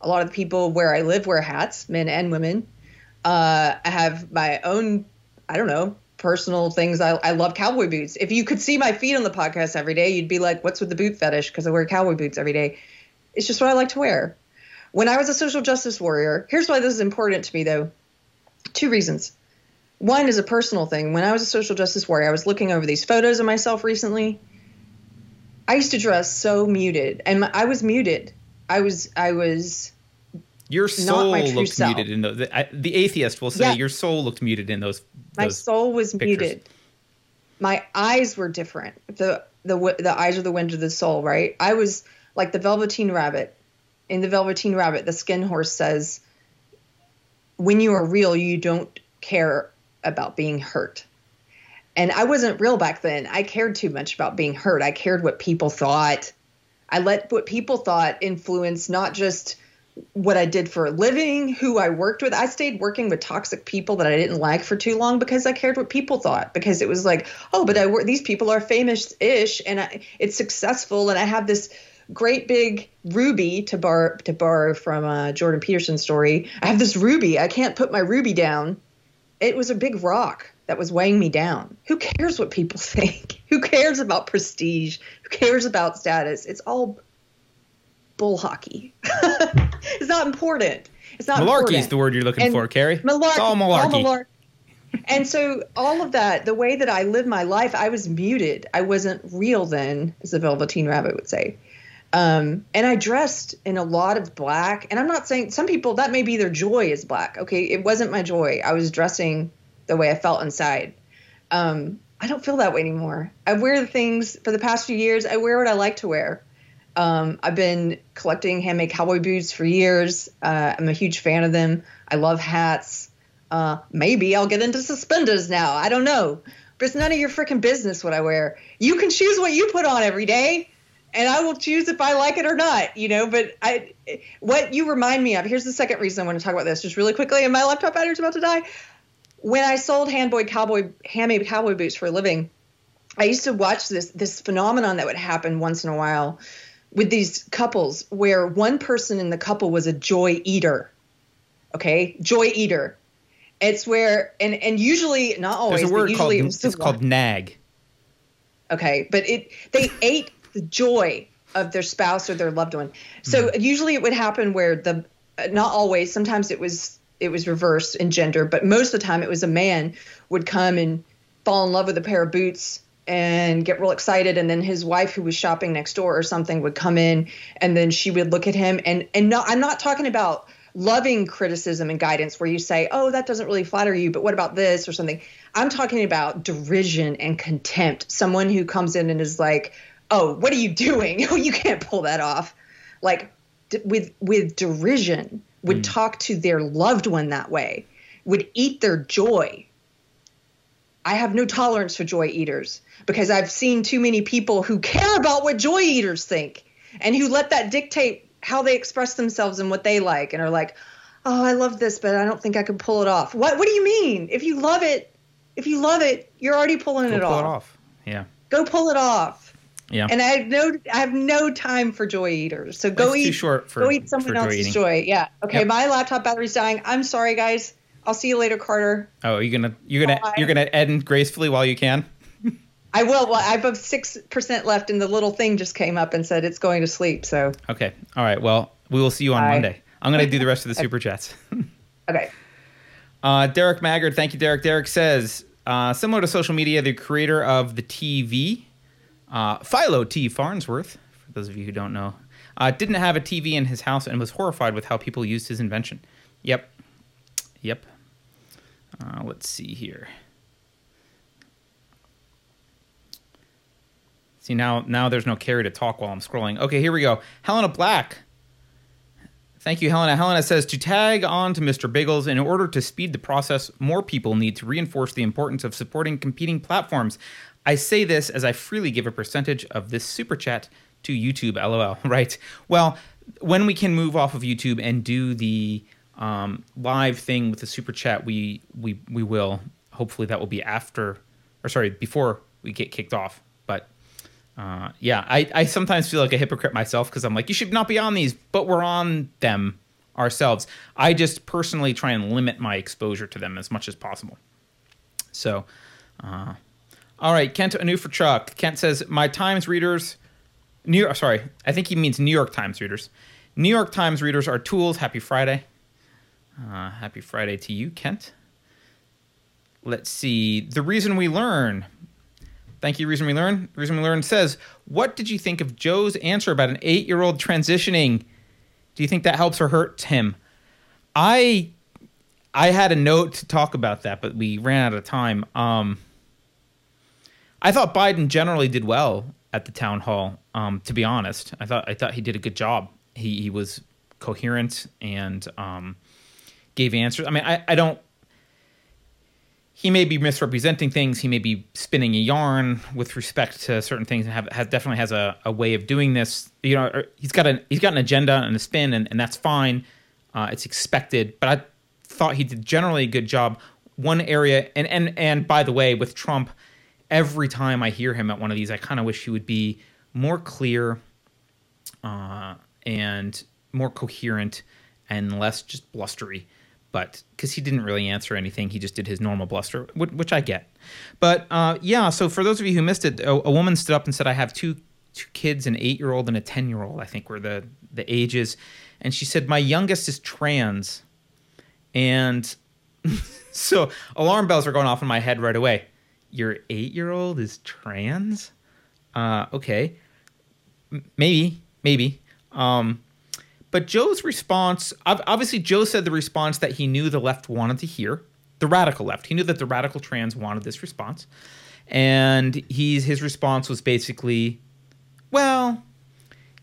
Speaker 2: A lot of the people where i live wear hats men and women. Uh, i have my own i don't know personal things. I, I love cowboy boots. If you could see my feet on the podcast every day you'd be like what's with the boot fetish? Because i wear cowboy boots every day. It's just what i like to wear. When i was a social justice warrior here's why this is important to me though. Two reasons one is a personal thing. When I was a social justice warrior, I was looking over these photos of myself recently. I used to dress so muted, and my, I was muted. I was I was
Speaker 1: Your soul
Speaker 2: my true
Speaker 1: looked
Speaker 2: self.
Speaker 1: muted in those. The, I- the atheist will say
Speaker 2: Yeah.
Speaker 1: your soul looked muted in those.
Speaker 2: my
Speaker 1: those
Speaker 2: soul was
Speaker 1: pictures.
Speaker 2: muted. My eyes were different. The the the eyes are the wind of the soul, right? I was like the Velveteen Rabbit. In the Velveteen Rabbit, the skin horse says, "When you are real, you don't care about being hurt." And I wasn't real back then. I cared too much about being hurt. I cared what people thought. I let what people thought influence not just what I did for a living, who I worked with. I stayed working with toxic people that I didn't like for too long because I cared what people thought. Because it was like, oh, but I. These people are famous-ish, and I, it's successful, and I have this great big ruby to borrow to borrow from Jordan Peterson's story. I have this ruby. I can't put my ruby down. It was a big rock that was weighing me down. Who cares what people think? Who cares about prestige? Who cares about status? It's all bull hockey. it's not important. It's not
Speaker 1: Malarkey is the word you're looking
Speaker 2: And
Speaker 1: for, Keri.
Speaker 2: Malarkey.
Speaker 1: It's all malarkey.
Speaker 2: malarkey. and so all of that, the way that I lived my life, I was muted. I wasn't real then, as the Velveteen Rabbit would say. Um, and I dressed in a lot of black. And I'm not saying some people that may be their joy is black. Okay, it wasn't my joy. I was dressing the way I felt inside. Um, I don't feel that way anymore. I wear the things for the past few years. I wear what I like to wear. Um, I've been collecting handmade cowboy boots for years. Uh, I'm a huge fan of them. I love hats. Uh, maybe I'll get into suspenders now. I don't know. But it's none of your freaking business what I wear. You can choose what you put on every day, and I will choose if I like it or not. You know. But I, what you remind me of. Here's the second reason I want to talk about this, just really quickly. And my laptop battery's about to die. When I sold handboy cowboy handmade cowboy boots for a living, I used to watch this this phenomenon that would happen once in a while with these couples where one person in the couple was a joy eater. Okay, joy eater. It's where and and usually not always,
Speaker 1: There's a word called
Speaker 2: it
Speaker 1: it's called nag.
Speaker 2: Okay, but it they ate the joy of their spouse or their loved one. So hmm. usually it would happen where the not always, sometimes it was it was reversed in gender, but most of the time it was a man would come and fall in love with a pair of boots and get real excited and then his wife who was shopping next door or something would come in and then she would look at him and and not I'm not talking about loving criticism and guidance where you say, "Oh, that doesn't really flatter you, but what about this or something?" I'm talking about derision and contempt. Someone who comes in and is like, "Oh, what are you doing? Oh, you can't pull that off." Like d- with with derision, would mm. talk to their loved one that way, would eat their joy. I have no tolerance for joy eaters because I've seen too many people who care about what joy eaters think and who let that dictate how they express themselves and what they like and are like, "Oh, I love this, but I don't think I can pull it off." What what do you mean? If you love it, if you love it, you're already pulling
Speaker 1: Go
Speaker 2: it,
Speaker 1: pull
Speaker 2: off.
Speaker 1: it off. Yeah.
Speaker 2: Go pull it off.
Speaker 1: Yeah.
Speaker 2: And I have no I have no time for joy eaters. So go eat
Speaker 1: for
Speaker 2: go eat someone else's
Speaker 1: eating.
Speaker 2: joy. Yeah. Okay,
Speaker 1: Yep.
Speaker 2: my laptop battery's dying. I'm sorry guys. I'll see you later, Carter.
Speaker 1: Oh, you're gonna you're gonna
Speaker 2: Bye.
Speaker 1: you're gonna end gracefully while you can.
Speaker 2: I will. Well, I have six percent left, and the little thing just came up and said it's going to sleep. So
Speaker 1: Okay. All right. Well, we will see you on
Speaker 2: Bye.
Speaker 1: Monday. I'm gonna do the rest of the super chats.
Speaker 2: okay.
Speaker 1: Uh, Derek Maggard, thank you, Derek. Derek says, uh, similar to social media, the creator of the TV, uh, Philo T. Farnsworth, for those of you who don't know, uh, didn't have a TV in his house and was horrified with how people used his invention. Yep. Yep. Uh, let's see here. See now, now there's no Keri to talk while I'm scrolling. Okay, here we go. Helena Black. Thank you, Helena. Helena says to tag on to Mr. Biggles, in order to speed the process, more people need to reinforce the importance of supporting competing platforms. I say this as I freely give a percentage of this super chat to YouTube. LOL. Right. Well, when we can move off of YouTube and do the um, live thing with the super chat, we we we will. Hopefully, that will be after, or sorry, before we get kicked off. But uh, yeah, I, I sometimes feel like a hypocrite myself because I'm like, you should not be on these, but we're on them ourselves. I just personally try and limit my exposure to them as much as possible. So, uh, all right, Kent Anu for Chuck. Kent says, my Times readers, New York, sorry, I think he means New York Times readers. New York Times readers are tools. Happy Friday. Uh, happy Friday to you, Kent. let's see. The reason we learn. Thank you, Reason We Learn. Reason We Learn says, What did you think of Joe's answer about an eight year old transitioning? Do you think that helps or hurts him? I I had a note to talk about that, but we ran out of time. Um, I thought Biden generally did well at the town hall. Um, to be honest, I thought I thought he did a good job. He he was coherent and um, gave answers. I mean, I, I don't. He may be misrepresenting things. He may be spinning a yarn with respect to certain things, and have has definitely has a, a way of doing this. You know, he's got an he's got an agenda and a spin, and, and that's fine. Uh, it's expected, but I thought he did generally a good job. One area, and and and by the way, with Trump, every time I hear him at one of these, I kind of wish he would be more clear, uh, and more coherent, and less just blustery but because he didn't really answer anything, he just did his normal bluster, which I get. But uh, yeah, so for those of you who missed it, a, a, woman stood up and said, "I have two two kids, an eight year old and a ten year old. I think were the the ages," and she said, "My youngest is trans," and so alarm bells are going off in my head right away. Your eight year old is trans? Uh, okay, M- maybe, maybe. Um, but Joe's response obviously, Joe said the response that he knew the left wanted to hear, the radical left. He knew that the radical trans wanted this response. And he's, his response was basically, well,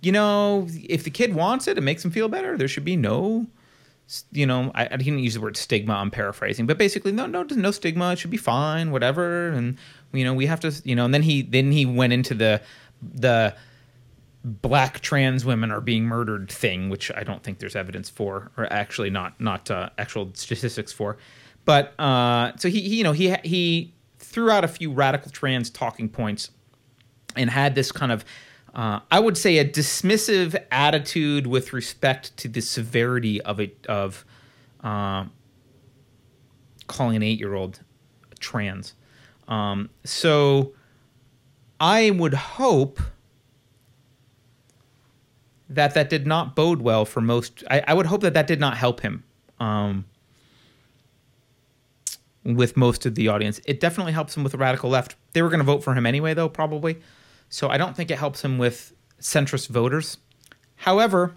Speaker 1: you know, if the kid wants it, it makes him feel better. There should be no, you know, I, I didn't use the word stigma. I'm paraphrasing, but basically, no, no, no stigma. It should be fine, whatever. And you know, we have to, you know. And then he, then he went into the, the black trans women are being murdered thing, which I don't think there's evidence for, or actually not not uh, actual statistics for. But uh, so he, he, you know, he he threw out a few radical trans talking points, and had this kind of, uh, I would say, a dismissive attitude with respect to the severity of it of uh, calling an eight year old trans. Um, so I would hope that that did not bode well for most. I, I would hope that that did not help him um, with most of the audience. It definitely helps him with the radical left. They were going to vote for him anyway, though, probably. So I don't think it helps him with centrist voters. However,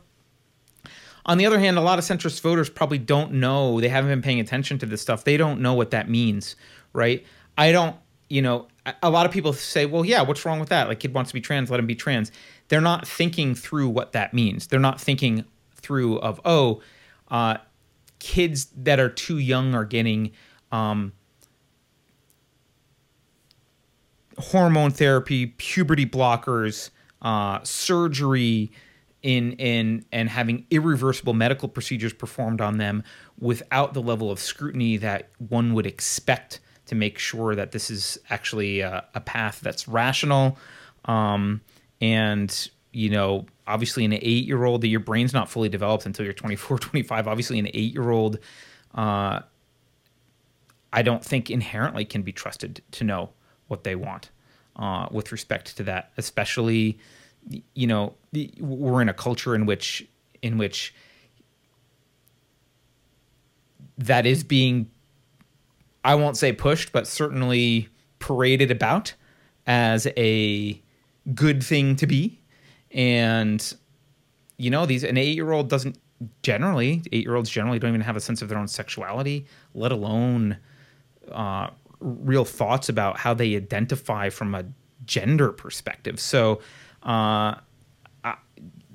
Speaker 1: on the other hand, a lot of centrist voters probably don't know. They haven't been paying attention to this stuff. They don't know what that means, right? I don't, you know, a lot of people say, well, yeah, what's wrong with that? Like, kid wants to be trans, let him be trans they're not thinking through what that means. They're not thinking through of oh, uh, kids that are too young are getting um, hormone therapy, puberty blockers, uh, surgery, in in and having irreversible medical procedures performed on them without the level of scrutiny that one would expect to make sure that this is actually a, a path that's rational. Um, and you know obviously an eight year old that your brain's not fully developed until you're 24 25 obviously an eight year old uh, i don't think inherently can be trusted to know what they want uh, with respect to that especially you know we're in a culture in which in which that is being i won't say pushed but certainly paraded about as a good thing to be. And you know, these an eight year old doesn't generally eight year olds generally don't even have a sense of their own sexuality, let alone uh, real thoughts about how they identify from a gender perspective. So, uh,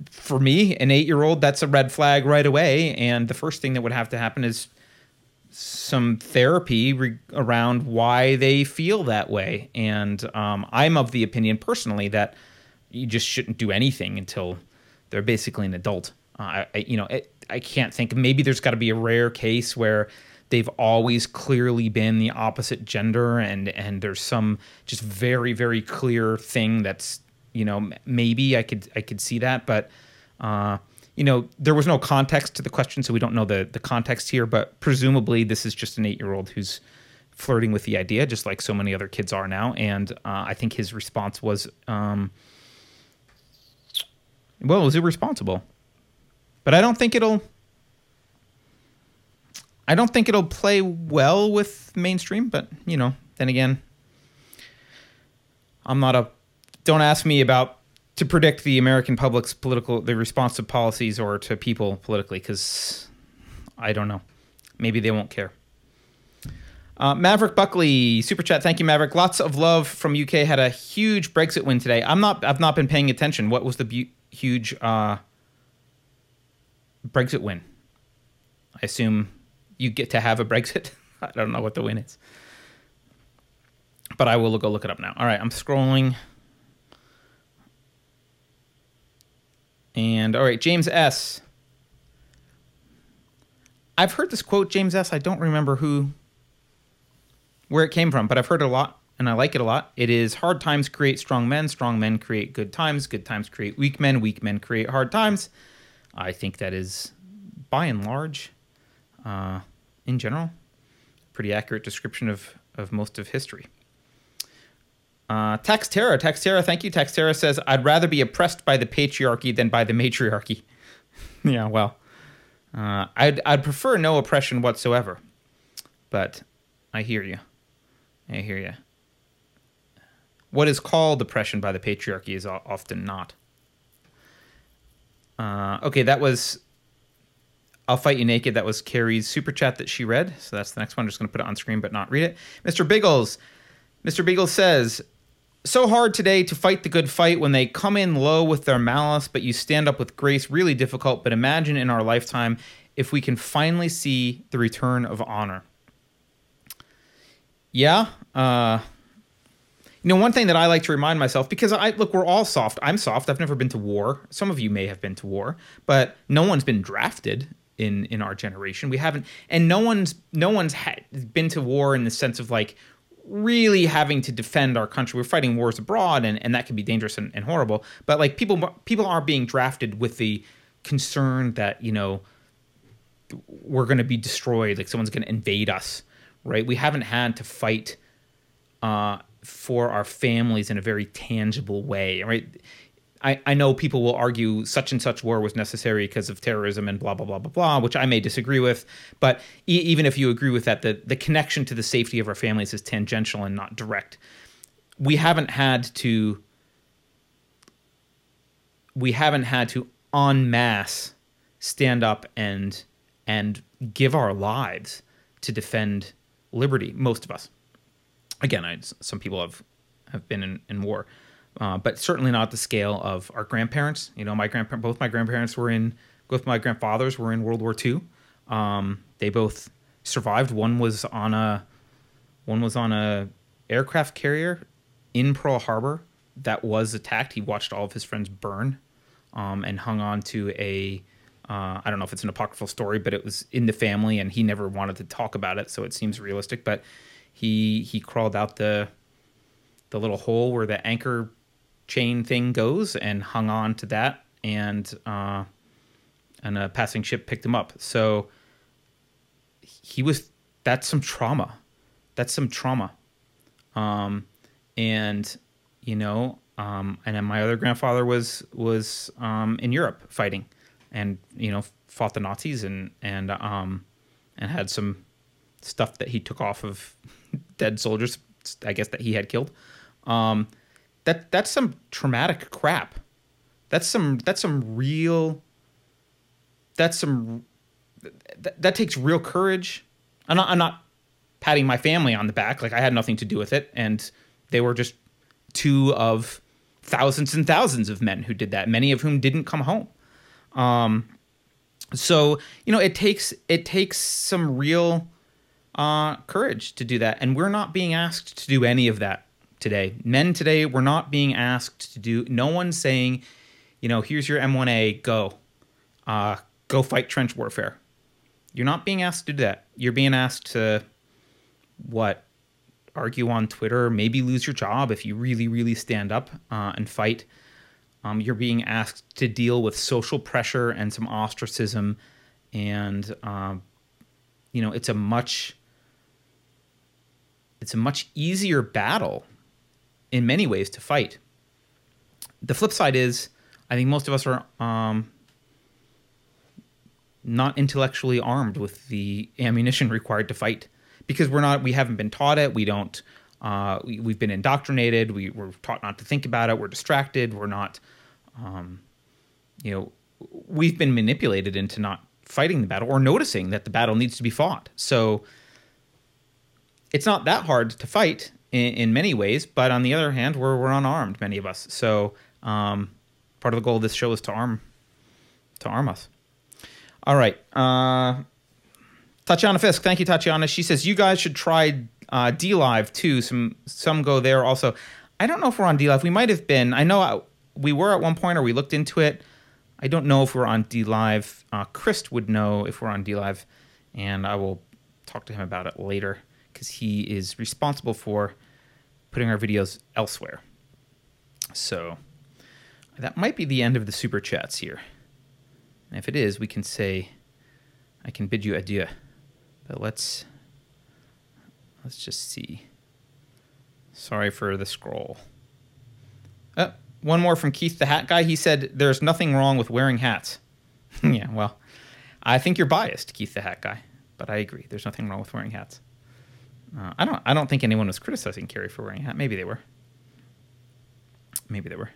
Speaker 1: for me, an eight year old, that's a red flag right away. And the first thing that would have to happen is some therapy re- around why they feel that way. And um, I'm of the opinion personally that you just shouldn't do anything until they're basically an adult. Uh, I, you know, it, I can't think. Maybe there's got to be a rare case where they've always clearly been the opposite gender, and and there's some just very very clear thing that's you know maybe I could I could see that, but. Uh, you know, there was no context to the question, so we don't know the the context here. But presumably, this is just an eight year old who's flirting with the idea, just like so many other kids are now. And uh, I think his response was, um, well, it was irresponsible. But I don't think it'll. I don't think it'll play well with mainstream, but you know, then again, I'm not a. Don't ask me about to predict the American public's political the response to policies or to people politically because I don't know. Maybe they won't care. Uh, Maverick Buckley, super chat. Thank you, Maverick. Lots of love from UK. Had a huge Brexit win today. I'm not. I've not been paying attention. What was the bu- huge uh, Brexit win? I assume you get to have a Brexit. I don't know what the win is, but I will go look it up now. All right, I'm scrolling. And all right, James S. I've heard this quote, James S. I don't remember who, where it came from, but I've heard it a lot and I like it a lot. It is hard times create strong men, strong men create good times, good times create weak men, weak men create hard times. I think that is, by and large, uh, in general, pretty accurate description of, of most of history. Uh, Taxterra, thank you. Taxterra says, I'd rather be oppressed by the patriarchy than by the matriarchy. yeah, well, uh, I'd, I'd prefer no oppression whatsoever. But I hear you. I hear you. What is called oppression by the patriarchy is often not. Uh, okay, that was I'll Fight You Naked. That was Keri's super chat that she read. So that's the next one. I'm just going to put it on screen but not read it. Mr. Biggles. Mr. Biggles says, so hard today to fight the good fight when they come in low with their malice, but you stand up with grace. Really difficult, but imagine in our lifetime if we can finally see the return of honor. Yeah. Uh, you know, one thing that I like to remind myself because I look, we're all soft. I'm soft. I've never been to war. Some of you may have been to war, but no one's been drafted in in our generation. We haven't, and no one's no one's ha- been to war in the sense of like really having to defend our country. We're fighting wars abroad, and, and that can be dangerous and, and horrible. But like people, people are being drafted with the concern that you know we're going to be destroyed, like someone's going to invade us, right? We haven't had to fight uh, for our families in a very tangible way, right? I, I know people will argue such and such war was necessary because of terrorism and blah blah blah blah blah, which I may disagree with. But e- even if you agree with that, the the connection to the safety of our families is tangential and not direct. We haven't had to. We haven't had to en masse stand up and and give our lives to defend liberty. Most of us. Again, I, some people have have been in, in war uh, but certainly not the scale of our grandparents. You know, my grandparents, both my grandparents were in, both my grandfathers were in World War II. Um, they both survived. One was on a, one was on a aircraft carrier in Pearl Harbor that was attacked. He watched all of his friends burn, um, and hung on to a. Uh, I don't know if it's an apocryphal story, but it was in the family, and he never wanted to talk about it, so it seems realistic. But he he crawled out the the little hole where the anchor chain thing goes and hung on to that and uh, and a passing ship picked him up. So he was that's some trauma. That's some trauma. Um, and you know um, and then my other grandfather was was um, in Europe fighting and you know fought the Nazis and and um, and had some stuff that he took off of dead soldiers I guess that he had killed. Um, that that's some traumatic crap. That's some that's some real. That's some. That, that takes real courage. I'm not. I'm not patting my family on the back. Like I had nothing to do with it, and they were just two of thousands and thousands of men who did that. Many of whom didn't come home. Um, so you know, it takes it takes some real uh, courage to do that, and we're not being asked to do any of that today. Men today, we're not being asked to do. No one's saying, you know, here's your M1A, go, uh, go fight trench warfare. You're not being asked to do that. You're being asked to what? Argue on Twitter, maybe lose your job if you really, really stand up uh, and fight. Um, you're being asked to deal with social pressure and some ostracism, and um, you know it's a much it's a much easier battle in many ways to fight. The flip side is, I think most of us are um, not intellectually armed with the ammunition required to fight because we're not we haven't been taught it. We don't uh, we, have been indoctrinated. We, we're taught not to think about it. We're distracted. We're not um, you know we've been manipulated into not fighting the battle or noticing that the battle needs to be fought. So it's not that hard to fight in, in many ways but on the other hand we're, we're unarmed many of us so um, part of the goal of this show is to arm to arm us all right. Uh, Tatiana Fisk, thank you, Tatiana. She says you guys should try uh, DLive too. Some some go there also. I don't know if we're on DLive. We might have been. I know I, we were at one point, or we looked into it. I don't know if we're on DLive. Uh, Chris would know if we're on DLive, and I will talk to him about it later because he is responsible for putting our videos elsewhere. So that might be the end of the super chats here. And if it is, we can say, I can bid you adieu. But let's let's just see. Sorry for the scroll. Uh, one more from Keith the Hat Guy. He said, There's nothing wrong with wearing hats. yeah, well, I think you're biased, Keith the Hat Guy. But I agree. There's nothing wrong with wearing hats. Uh, I don't. I don't think anyone was criticizing Keri for wearing a hat. Maybe they were. Maybe they were.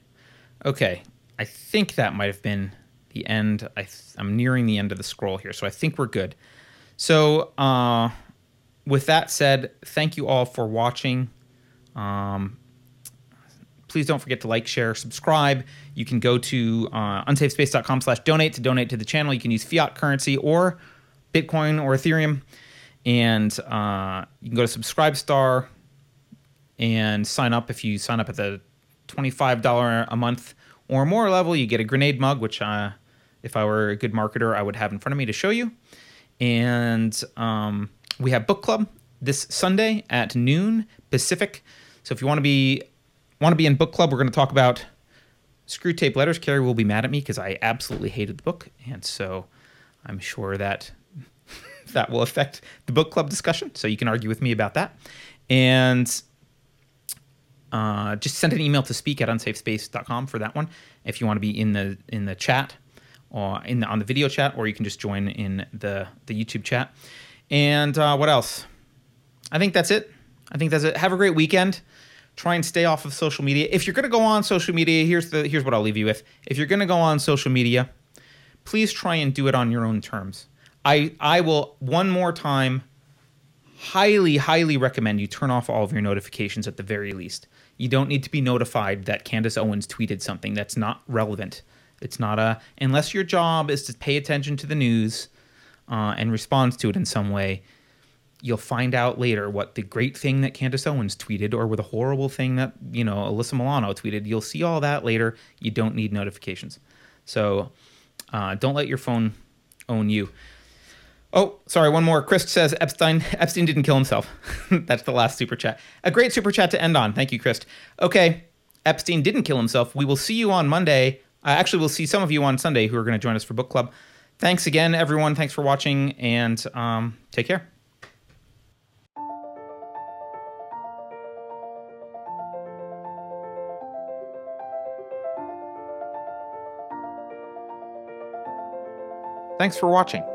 Speaker 1: Okay, I think that might have been the end. I am nearing the end of the scroll here, so I think we're good. So, uh, with that said, thank you all for watching. Um, please don't forget to like, share, subscribe. You can go to uh, unsafespace.com slash donate to donate to the channel. You can use fiat currency or Bitcoin or Ethereum. And uh, you can go to Subscribestar and sign up. If you sign up at the $25 a month or more level, you get a grenade mug, which uh, if I were a good marketer, I would have in front of me to show you. And um, we have book club this Sunday at noon Pacific. So if you want to be want to be in book club, we're going to talk about Screwtape Letters. Keri will be mad at me because I absolutely hated the book, and so I'm sure that that will affect the book club discussion. So you can argue with me about that, and uh, just send an email to speak at unsafespace.com for that one if you want to be in the in the chat or in the, on the video chat, or you can just join in the the YouTube chat. And uh, what else? I think that's it. I think that's it. Have a great weekend. Try and stay off of social media. If you're going to go on social media, here's the here's what I'll leave you with. If you're going to go on social media, please try and do it on your own terms. I I will one more time highly highly recommend you turn off all of your notifications at the very least. You don't need to be notified that Candace Owens tweeted something that's not relevant it's not a unless your job is to pay attention to the news uh, and respond to it in some way. You'll find out later what the great thing that Candace Owens tweeted or what the horrible thing that you know Alyssa Milano tweeted. You'll see all that later. You don't need notifications, so uh, don't let your phone own you. Oh, sorry, one more. Chris says Epstein Epstein didn't kill himself. That's the last super chat. A great super chat to end on. Thank you, Chris. Okay, Epstein didn't kill himself. We will see you on Monday uh, actually, we'll see some of you on Sunday who are going to join us for book club. Thanks again, everyone. Thanks for watching, and um, take care. Thanks for watching.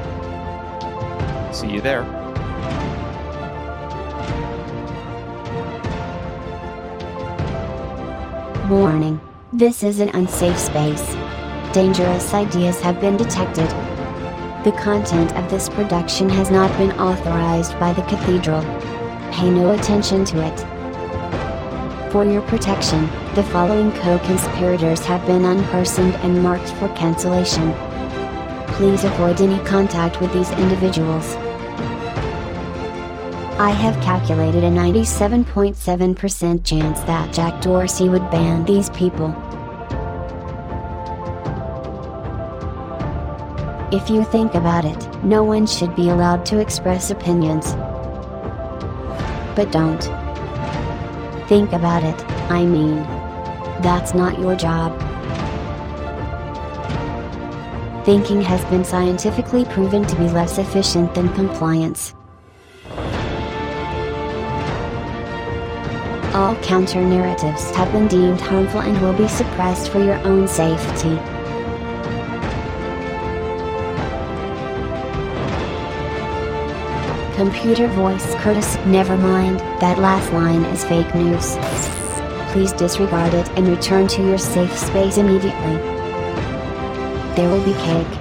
Speaker 1: See you there.
Speaker 3: Warning. This is an unsafe space dangerous ideas have been detected. The content of this production has not been authorized by the Cathedral. Pay no attention to it. For your protection, the following co-conspirators have been unpersoned and marked for cancellation. Please avoid any contact with these individuals. I have calculated a 97.7% chance that Jack Dorsey would ban these people. If you think about it, no one should be allowed to express opinions. But don't. Think about it, I mean. That's not your job. Thinking has been scientifically proven to be less efficient than compliance. All counter narratives have been deemed harmful and will be suppressed for your own safety. Computer voice Curtis, never mind, that last line is fake news. Please disregard it and return to your safe space immediately. There will be cake.